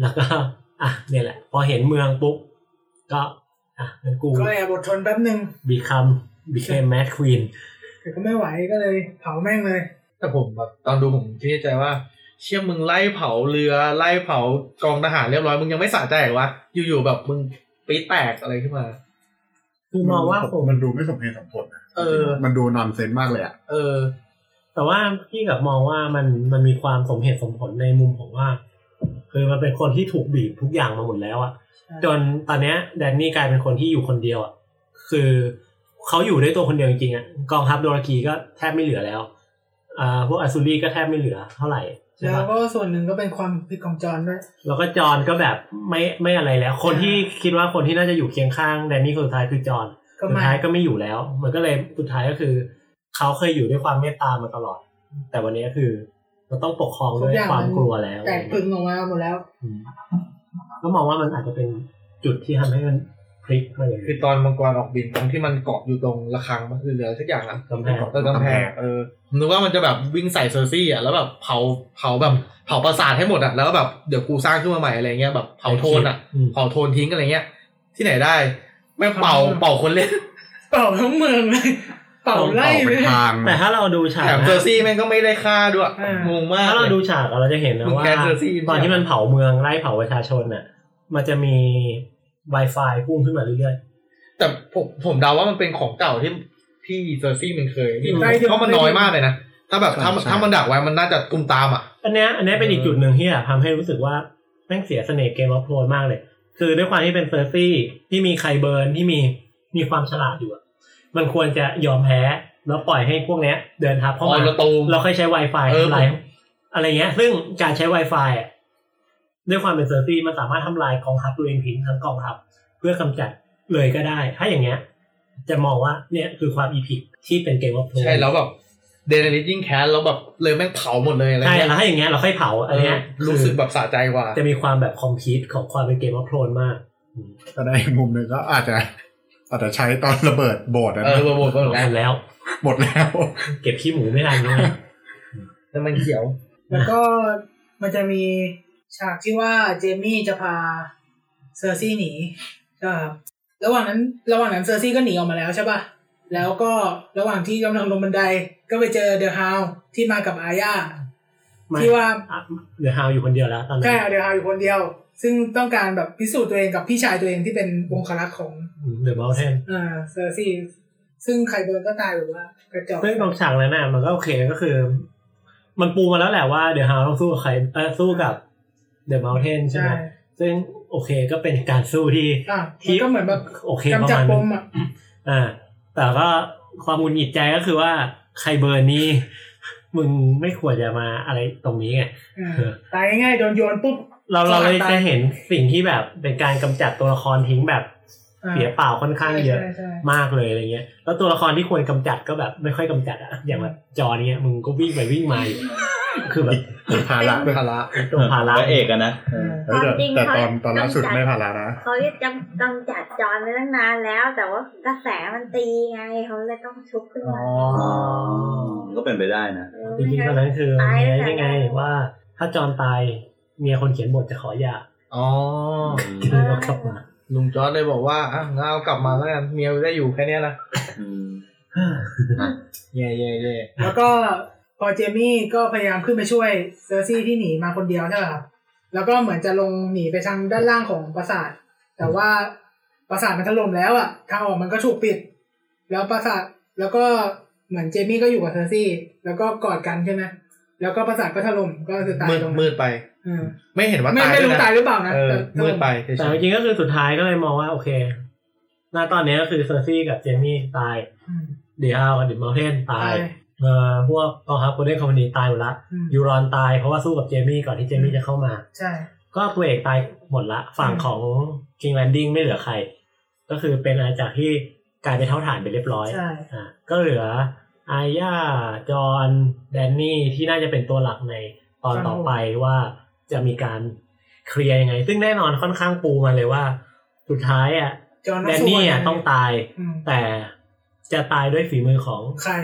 แล้วก็อะเนี่ยแหละ พอเห็นเมืองปุ๊บก็อะงั้นกูก็แอบบททนแป๊บหนึ่งบีคัมบีเคมแมดควีนแต่ก็ไม่ไหวก็เลยเผาแม่งเลย แต่ผมแบบตอนดูผมคิดในใจว่า เชี่ยมึงไล่เผาเรือไล่เผากองทหารเรียบร้อยมึงยังไม่สะใจเหรอวะอยู่ๆแบบมึงปี๊ดแตกอะไรขึ้นมา คือมองว่าคงมันดูไม่สมเหตุสมผลนะเออ มันดูนอนเซนมากเลยอะเออ แต่ว่าพี่กับมองว่ามันมันมีความสมเหตุสมผลในมุมของว่าคือมันเป็นคนที่ถูกบีบทุกอย่างมาหมดแล้วอะใช่จนตอนเนี้ยแดนนี่กลายเป็นคนที่อยู่คนเดียวอะคือเขาอยู่ด้วยตัวคนเดียวจริงๆอะกองทัพโดรากีก็แทบไม่เหลือแล้วอ่าพวกอัซูรีก็แทบไม่เหลือเท่าไหร่ใช่ แล้วปะก็ส่วนหนึ่งก็เป็นความผิดของจอนด้วยแล้วก็จอห์นก็แบบไม่ไม่อะไรแล้ว คนที่คิดว่าคนที่น่าจะอยู่เคียงข้างแดนนี่คนสุดท้ายคือจอห์นก็สุดมาท้ายก็ไม่อยู่แล้ว มันก็เลยสุดท้ายก็คือ เขาเคยอยู่ด้วยความเมตตามาตลอด แต่วันนี้ก็คือมันต้องปกครองด้วยความกลัวแล้วแตกพึงออกมาหมดแล้วอืมก็มองว่ามันอาจจะเป็นจุดที่ทำให้มัน พลิกมาอย่างคืนี้อตอนมังกรออกบินตรงที่มันเกาะอยู่ตรงระฆังมันคือเหลือสักอย่างอะกำแพงเออกำแพงเออผมนึกว่ามันจะแบบวิ่งใส่เซอร์ซี่อะแล้วแบบเผาเผาแบบเผาประสาทให้หมดอะแล้วก็แบบเดี๋ยวกูสร้างขึ้นมาใหม่อะไรเงี้ยแบบเผาโทนอะอืมเผาโทนทิ้งอะไรเงี้ย ที่ไหนได้แม่งเป่าเป่าคนเล่นเป่าทั้งเมืองเลยเป่าไล่ออกเลเป็นยทางแต่ถ้าเราดูฉากแถมนะเซอร์ซี่แม่งก็ไม่ได้ค่าด้วยอ่างงงมากถ้าเราเลยดูฉากเราจะเห็นนะมึงว่าแกนเซอร์ซี่ตอนที่มันเผาเมืองไล่เผาประชาชนน่ะ มันจะมี Wi-Fi พุ่งขึ้นมาเรื่อยแต่ผมผมเดาว่ามันเป็นของเก่าที่ที่เซอร์ซี่มันเคยนี่ได้ที่เพราะมันน้อยมากเลยนะ ถ้าแบบถ้าใช่ใช่ถ้ามันดักไว้มันน่าจะตุมตามอะ อันเนี้ยอันเนี้ยเป็นอีกจุดหนึ่งที่อะทำให้รู้สึกว่าแม่งเสียเสน่ห์เกมออฟโรนมากเลย คือด้วยความที่เป็นเซอร์ซี่ที่มีใครเบิร์นที่มีมีความฉลาดอยู่อะมันควรจะยอมแพ้แล้วปล่อยให้พวกเนี้ย เดินทับเข้าอ๋มาอแล้วตูมเราค่อยใช้ Wi-Fi เออทำลายอะไรเงี้ย ซึ่งการใช้ Wi-Fi อะ ด้วยความเป็นเซอร์ซี่มันสามารถทำลายกองทัพตัวเองทิ้งทั้งกองทัพเพื่อกำจัดเลยก็ได้ ถ้าอย่างเงี้ย จะมองว่าเนี่ยคือความ epic ที่เป็น Game of Thrones ใช่แล้วแบบเดนนิสยิ่งแค้นแล้วแบบเลยแม่งเผาหมดเลยอะไรใช่เงี้ยแล้วถ้าอย่างเงี้ยเราค่อยเผาอันเนี้ยเออรู้สึกแบบสะใจกว่า จะมีความแบบ complete ของความเป็น Game of Thrones มากก็ได้มุมหนึ่งก็อาจจะอาจจะใช้ตอนระเบิดโบสถ์นะเออระเบิดโบสถ์หมดแล้ว หมดแล้ว เก็บขี้หมูไม่ทันเลยน้ำมันเขียว แล้วก็มันจะมี ฉากที่ว่าเจมี่จะพาเซอร์ซี่หนีนะครับระหว่างนั้น ระหว่างนั้นเซอร์ซี่ก็หนีออกมาแล้วใช่ป่ะ แล้วก็ระหว่างที่กำลังลงบันไดก็ไปเจอเดอะฮาวด์ที่มากับอาญาที่ว่าเดอะฮาวด์อยู่คนเดียวแล้วตอนนั้แค่นเดอะฮาวด์อยู่คนเดียว ซึ่งต้องการแบบพิสูจน์ตัวเองกับพี่ชายตัวเองที่เป็นองครักษ์ของเดอะเมาน์เทนอ่าเซอร์ซี่ซึ่งใครโดนก็ตายแบบว่ากระจอกซึ่งตรงฉากนั้นน่ะมันก็โอเคก็คือ มันปูมาแล้วแหละว่าเดอะฮาวด์ต้องสู้กับใครเออสู้กับ เดอะมอลเทนใช่ไหมใช่ซึ่งโอเคก็เป็นการสู้ที่อะมันก็เหมือนแบบโอเคประกำจัดมาณปนึมงอะอ่า แต่ก็ความหงุดหงิดใจก็คือว่าใครเบิร์นนี่มึงไม่ควรจะมาอะไรตรงนี้ไงอ่าตายง่ายๆโดนโยนปุ๊บเราเราเลยตายจะเห็นสิ่งที่แบบเป็นการกำจัดตัวละครทิ้งแบบอ่าเสียเปล่าค่อนข้างเยอะใช่ใช่มากเลยอะไรเงี้ย แล้วตัวละครที่ควรกำจัดก็แบบไม่ค่อยกำจัดอะอย่างแบบจอเนี้ยมึงก็วิ่งไปวิ่งมาอยู่ คือแบบเป็นภาระด้วยภาระตัวภาระพระเอกอะนะเออเฮ้ยแต่ความจริงแต่ตอนเขาตอนล่าสุดกำจัดไม่ภาระนะเขาจะจำกำจัดจอนไปตั้งนานแล้ว แต่ว่ากระแสมันตีไงเขาเลยต้องชุบขึ้นมาก็เป็นไปได้นะเออจริงๆตอนนั้นคือตายไงตั้งแต่ยังไงว่าถ้าจอนตายเมียคนเขียนบทจะขอหย่าอ๋อคือเรากลับมาลุงจอร์ดเลยบอกว่าอะงั้นเอากลับมาแล้วกันเมียได้อยู่แค่เนี้ยนะอืมเย่เย่เย่แล้วก็ พอเจมี่ก็พยายามขึ้นไปช่วยเซอร์ซี่ที่หนีมาคนเดียวใช่ไหมครับแล้วก็เหมือนจะลงหนีไปทางด้านล่างของปราสาท แต่ว่าปราสาทมันถล่มแล้วอะทางออกมันก็ถูกปิด แล้วปราสาทแล้วก็เหมือนเจมี่ก็อยู่กับเซอร์ซี่ แล้วก็กอดกันใช่ไหมแล้วก็ปราสาทก็ถล่มก็คือตายมืดตรงนั้นมืดไปอืมไม่เห็นว่าไม่ตายไม่ด้วรู้ยนะตายหรือเปล่านะเออแต่ถมืล่ดไปเฉยแต่จริงๆก็คือสุดท้ายก็เลยมองว่าโอเคณตอนนี้ก็คือเซอร์ซี่กับเจมี่ตายอืมเดอะฮาวด์กับเดอะเมาน์เทนตาย เอ่อพวกกองทัพโกลเด้นคอมพานีตายหมดละอืมยูรอนตายเพราะว่าสู้กับเจมี่ก่อนที่เจมี่จะเข้ามา ใช่ ก็ตัวเอกตายหมดละ ฝั่งของ King Landing ไม่เหลือใคร ก็คือเป็นอาณาจักรที่กลายเป็นเถ้าถ่านไปเรียบร้อยใช่อ่าก็เหลืออาญาจอห์นแดนนี่ที่น่าจะเป็นตัวหลักในตอนต่อไปว่าจะมีการเคลียร์ยังไง ซึ่งแน่นอนค่อนข้างปูมาเลยว่า สุดท้ายอะจอห์นแดนนี่อะต้องตายอืมแต่จะตายด้วยฝีมือของใคร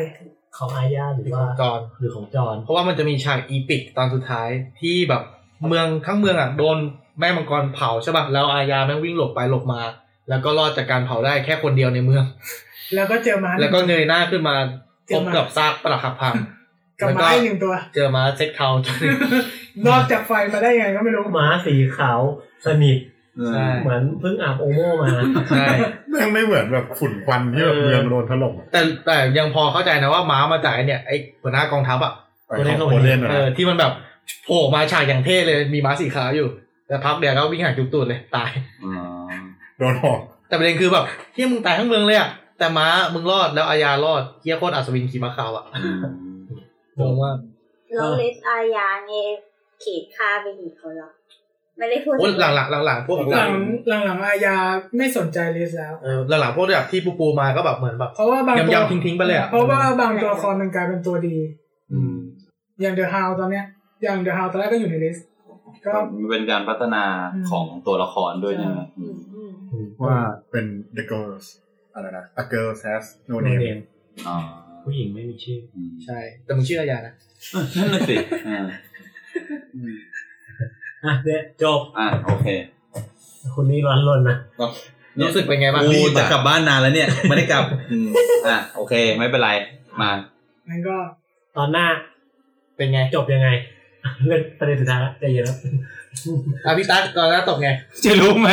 ของอาญาหรือว่าจอนหรือของจอห์นเพราะว่ามันจะมีฉากอีปิกตอนสุดท้ายที่แบบเมืองทั้งเมืองอะโดนแม่มังกรเผาใช่ป่ะแล้วอาญาแม่งวิ่งหลบไปหลบมา แล้วก็รอดจากการเผาได้แค่คนเดียวในเมือง แล้วก็เจอม้าแล้วก็เงยหน้าขึ้นมาเจพอบม้ากับซากปรักหักพังกับแล้วก็ไม้หนึ่งตัว เจอมาเซ็กเทาตัวหนึ่งรอดจากไฟมาได้ยังไงก็ไม่รู้ม้าสีขาวสนิท ใช่เหมือนเพิ่งอาบโอโม่มาใช่แม่งไม่เหมือนแบบฝุ่นควันที่แบบเออเมืองโดนถล่มอะแต่แต่ยังพอเข้าใจนะว่าม้ามาจากไอเนี่ยไอหัวหน้ากองทัพอะไอ้ของโคเดนอะเออที่มันแบบโผล่มาฉากอย่างเท่เลยมีม้าสีขาวอยู่ แต่พักเดียวก็วิ่งหางจุกตูดเลยตายอ๋อโดนหอกแต่ประเด็นคือแบบเฮียมึงตายทั้งเมืองเลยอะแต่ม้ามึงรอดแล้วอาญารอดเหี้ยโคตรอัศวินขี่ม้าขาวอะอืมงงมากแล้ว list อาญาเนี่ยขีดฆ่าไปกี่คนหรอ ไม่ได้พูดโอ้ยหลังหลังหลังหลังพวกหลังหลังหลังๆอาญาไม่สนใจ list แล้วเออหลังหลังพวกแบบที่ปูปูมาก็แบบเหมือนแบบเพราะว่าบางตัวยำๆทิ้งๆไปเลยอะเพราะว่าบางตัวละครมันกลายเป็นตัวดี อืม อย่างเดอะฮาวด์ตอนเนี้ย อย่างเดอะฮาวด์ตอนแรกก็อยู่ใน listก็มันเป็นการพัฒนาของตัวละครด้วยใช่ไหมอือืมมอืมว่าเป็น the girls อะไรนะ a girl has no โน name เนมอ๋อผู้หญิงไม่มีชื่ออืมใช่ แต่มึงชื่ออาญานะนั่นน่ะสิ อ่าอะเดี๋ยวจบอ่าโอเคคุณนี่ร้อนรนนะรู้สึกเป็นไงบ้างกูจะกลับบ้านนานแล้วเนี่ย ไม่ได้กลับอืมอะโอเค ไม่เป็นไรมางั้นก็ตอนหน้า เป็นไงจบยังไงเรื่องประเด็นสุดท้ายละใจเย็นแล้วอะพี่ตั๊กตอนนั้นตกไงจะรู้ไหม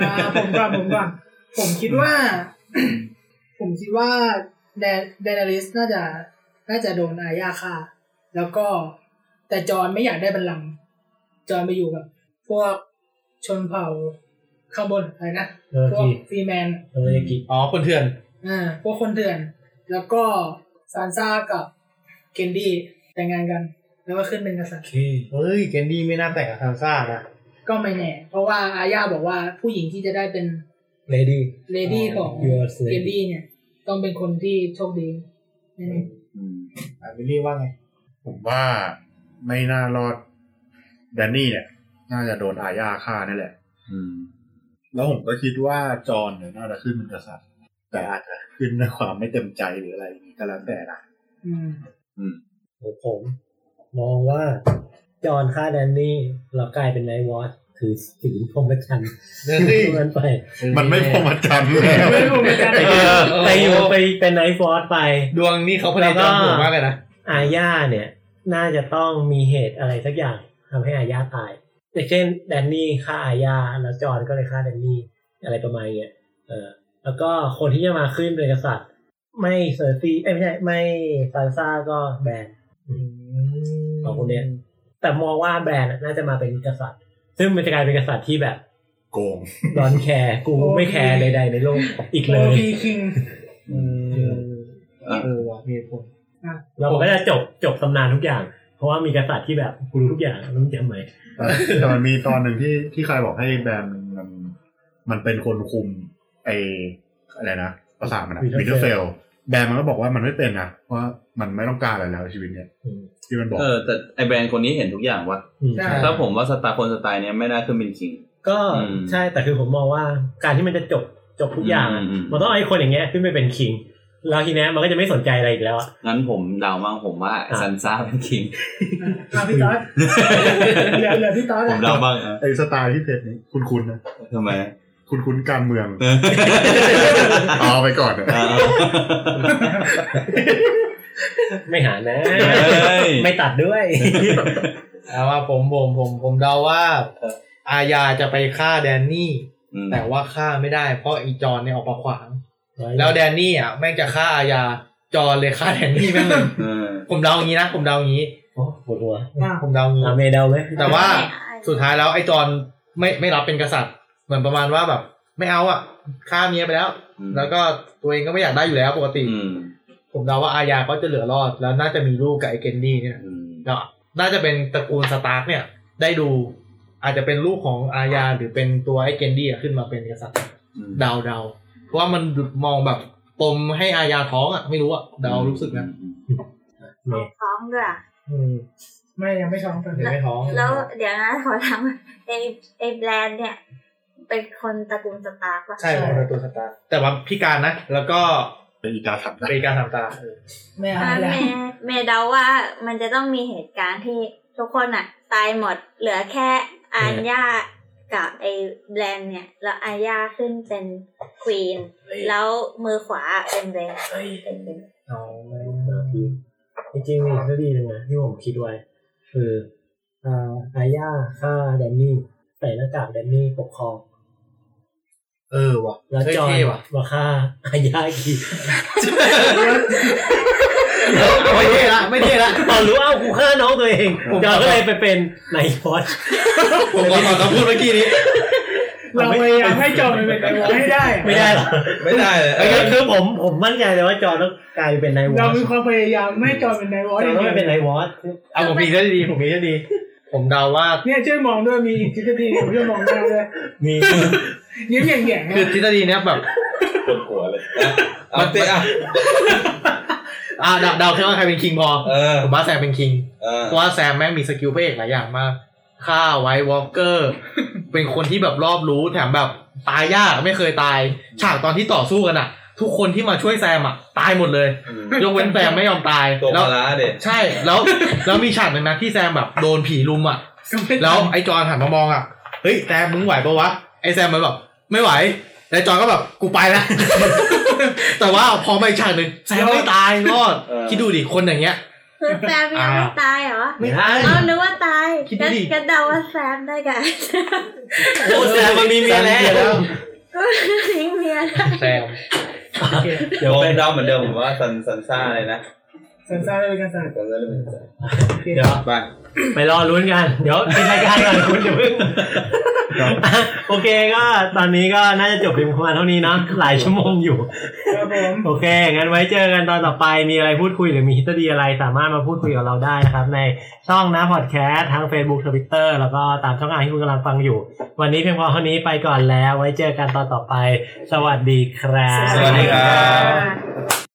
อ่าผมก่อนผมก่อนผมคิดว่า ผมคิดว่าเดนเดนาริสน่าจะน่าจะโดนอาญาฆ่า แล้วก็แต่จอห์นไม่อยากได้บัลลังก์ จอห์นไปอยู่กับพวกชนเผ่าข้างบนอะไรนะเออพวกกีฟรีแมนเออกีอ๋อคนเถื่อนอ่าพวกคนเถื่อน แล้วก็ซานซ่ากับเคนดี้แต่งงานกัน แล้วก็ขึ้นเป็นกษัตริย์เฮ้ยเกนดี้ไม่น่าแต่งกับซานซ่านะก็ไม่แน่ เพราะว่าอาญาบอกว่าผู้หญิงที่จะได้เป็น lady lady ของ Your slave เกนดี้เนี่ย ต้องเป็นคนที่โชคดีนั่นเองอะวิลลี่ว่าไง ผมว่าไม่น่ารอด แดนนี่เนี่ย น่าจะโดนอาญาฆ่านี่แหละ อืม แล้วผมก็คิดว่าจอห์นเนี่ยน่าจะขึ้นเป็นกษัตริย์ แต่อาจจะขึ้นด้วยความไม่เต็มใจหรืออะไรอย่างนี้ก็แล้วแต่นะอืมของผมมองว่าจอห์นฆ่าแดนนี่เรากลายเป็นไนท์วอตถือศีลพรหมจรรย์เฮ้ยมันไปมันไม่พอมาจันแล้วไม่รู้เหมือนกันไปอยู่ไปอยู่ไปเป็นไนท์ฟอร์ไป ดวงนี่เขาพลังจอมผมมากเลยนะอาญาเนี่ย น่าจะต้องมีเหตุอะไรสักอย่าง ทำให้อาญาตายอย่างเช่นแดนนี่ฆ่าอาญาแล้วจอห์นก็เลยฆ่าแดนนี่อะไรประมาณเนี้ยเออแล้วก็คนที่จะมาขึ้นเป็นกษัตริย์ ไม่เซอร์ซีเอ้ยไม่ใช่ไม่ซานซ่าก็แบรนสองคนเนี้ยแต่มองว่าแบรนด์น่าจะมาเป็นกษัตริย์ ซึ่งมันจะกลายเป็นกษัตริย์ที่แบบโกง don't care กูไม่แคร์ใดๆในโลกอีกเลย OP king เออว่ะมีเหตุผลเราก็จะจบจบตำนานทุกอย่าง เพราะว่ามีกษัตริย์ที่แบบกูรู้ทุกอย่างแล้วมึงจำไหมแต่แต่มันมีตอนหนึ่งที่ที่ใครบอกให้แบรนด์มันมันเป็นคนคุมไออะไรนะปราสาทมันวินเทอร์เฟลแบรนด์มันก็บอกว่ามันไม่เป็นนะเพราะว่ามันไม่ต้องการอะไรแล้วชีวิตเนี่ยอืมที่มันบอกเออแต่ไอแบรนด์คนนี้เห็นทุกอย่างว่ะอืมใช่ถ้าผมว่าสไตล์คนสไตล์เนี้ยไม่น่าขึ้นเป็น king ก็อืมใช่แต่คือผมมองว่าการที่มันจะจบจบทุกอย่างอะอืมอืมมันต้องเอาไอ้คนอย่างเงี้ยขึ้นไปเป็น king แล้วทีเนี้ยมันก็จะไม่สนใจอะไรอีกแล้วอะงั้นผมเดามั่งผมว่าอะซันซ่าเป็น kingอะพี่ต๊อดเหลือเหลือพี่ต๊อดผอะมเดาบ้างอะไอสไตล์ที่เพจนี้คุณคุณนะทำไม คุณคุณการเมืองเอาไปก่อนเถอะอ่าไม่หานะเฮ้ยไม่ตัดด้วยเอาว่าผมผมผมผมเดาว่าอาญาจะไปฆ่าแดนนี่อืมแต่ว่าฆ่าไม่ได้เพราะอีจอนเนี่ยออกมาขวาง แล้วแดนนี่อะแม่งจะฆ่าอาญาจอนเลยฆ่าแดนนี่แม่งเลยเออผมเดาอย่างนี้นะผมเดาอย่างนี้โอ้ปวดหัวอะผมเดาอย่างนี้อาเมเดาไหมแต่ว่าสุดท้ายแล้วไอ้จอนไม่ไม่รับเป็นกษัตริย์ เหมือนประมาณว่าแบบ ไม่เอาอะฆ่าเมียไปแล้วอืมแล้วก็ตัวเองก็ไม่อยากได้อยู่แล้วปกติอืมผมเดาว่าอาญาก็จะเหลือรอด แล้วน่าจะมีลูกกับไอ้เกนดี้เนี่ยอืมแล้วน่าจะเป็นตระกูลสตาร์กเนี่ย ได้ดูอาจจะเป็นลูกของอาญาหรือเป็นตัวไอ้เกนดี้อะขึ้นมาเป็นกษัตริย์อืมเดาเดาเพราะ ว่ามันมองแบบปมให้อาญาท้องอะ ไม่รู้อะเดารู้สึกนะเมท้องด้วยอะอืมไม่ยังไม่ท้องตอนเดี๋นี้ยวไม่ท้อง แล้วเดี๋ยวนะขอถามไอไอแบรนด์เนี่ย เป็นคนตระกูลสตาร์กปะใช่เป็นตัวสตาร์กแต่ว่าพิการนะ แล้วก็เป็นอีกาขับได้เป็นการทำตาเออไม่อ่าหายแล้วเมย์เมย์เดาว่ามันจะต้องมีเหตุการณ์ที่ทุกคนอะ ตายหมดเหลือแค่อาญา กับไอแบรนด์เนี่ย แล้วอาญาขึ้นเป็นควีนแล้วมือขวาเป็นแบรนด์เป็นเป็นเอาไม่มาพี่จริงๆมีอีกคดีหนึ่งนะที่ผมคิดไว้ คืออ่าอาญาฆ่าแดนนี่ใส่หน้ากากแดนนี่ปกครอง เออว่ะแล้วจอห์นเท่ว่ะมาฆ่าอาญาอีกทีไม่เท่ละไม่เท่ละตอนรู้เอ้ากูฆ่าน้องตัวเองผมจอห์นก็เลยไปเป็นนายพอดผมขอขอคำพูดเมื่อกี้นี้เราพยายามให้จอมันเป็นไอวอลให้ได้อะไม่ได้หรอไม่ได้เลยไอ้ก็คือผมผมมั่นใจเลยว่าจอห์นต้องกลายเป็นนายวอเราดมีความพยายามไม่ให้จอเป็นไอวอลจอห์นต้องไม่เป็นนายวอดเอาผมมีได้ดีผมมีได้ดี ผมเดาว่าเนี่ยช่วยมองด้วยมีอีกทฤษฎีหนึ่งช่วยมองหน้าด้วยมียิ้มแย่งๆคือนะทฤษฎีเนี้ยแบบปวดหัวเลยเอาเตะอะอ่าเดาเดาแค่ว่าใครเป็น king พอเออผมว่าแซมเป็น king เออเพราะว่าแซมแม่งมี skill พระเอกหลายอย่างมากฆ่า White Walker เป็นคนที่แบบรอบรู้แถมแบบตายยากไม่เคยตาย ฉากตอนที่ต่อสู้กันอะ ทุกคนที่มาช่วยแซมอะตายหมดเลย ยกเว้นแซมไม่ยอมตายตัวแล้วพาราเด็ดใช่แล้วแล้วมีฉากหนึ่งนะที่แซมแบบโดนผีรุมอะ แล้วไอ้จอนหันมามองอะเฮ้ยแซมมึงไหวปะวะไอ้แซมมันแบบไม่ไหวแล้วจอนก็แบบกูไปแล้วแต่ว่าพอมาอีกฉากหนึ่งแซมไม่ตายรอดคิดดูดิคนอย่างเงี้ยคือแซมยังไม่ตายเหรอไม่ได้เอานึกว่าตายคิดดูก็ดิก็เดาว่าแซมได้กันโอ้แซมมันมีเมียแล้วก็ทิ้งเมียได้แซม เดี๋ยวผมเป็นเดาเหมือนเดิมผมว่าซันซันซ่าอะไรนะ ซกันซ่าได้เป็นกันซ่าก็เลยเป็นใจโอเคเดี๋ยวไปไปรอลุ้นกัน เดี๋ยวปิดรายการก่อนคุณอย่าเพิ่งโอเคก็ตอนนี้ก็น่าจะจบเพียงประมาณเท่านี้เนาะหลายชั่วโมงอยู่ครับผมโอเคงั้นไว้เจอกันตอนต่อไปมีอะไรพูดคุยหรือมีฮิตดีอะไรสามารถมาพูดคุยกับเราได้นะครับ ในช่องนะพอดแคสต์ทั้ง Facebook Twitter แล้วก็ตามช่องทางที่คุณกำลังฟังอยู่ วันนี้เพียงพอเท่านี้ไปก่อนแล้ว ไว้เจอกันตอนต่อไป สวัสดีครับ สวัสดีครับอ่า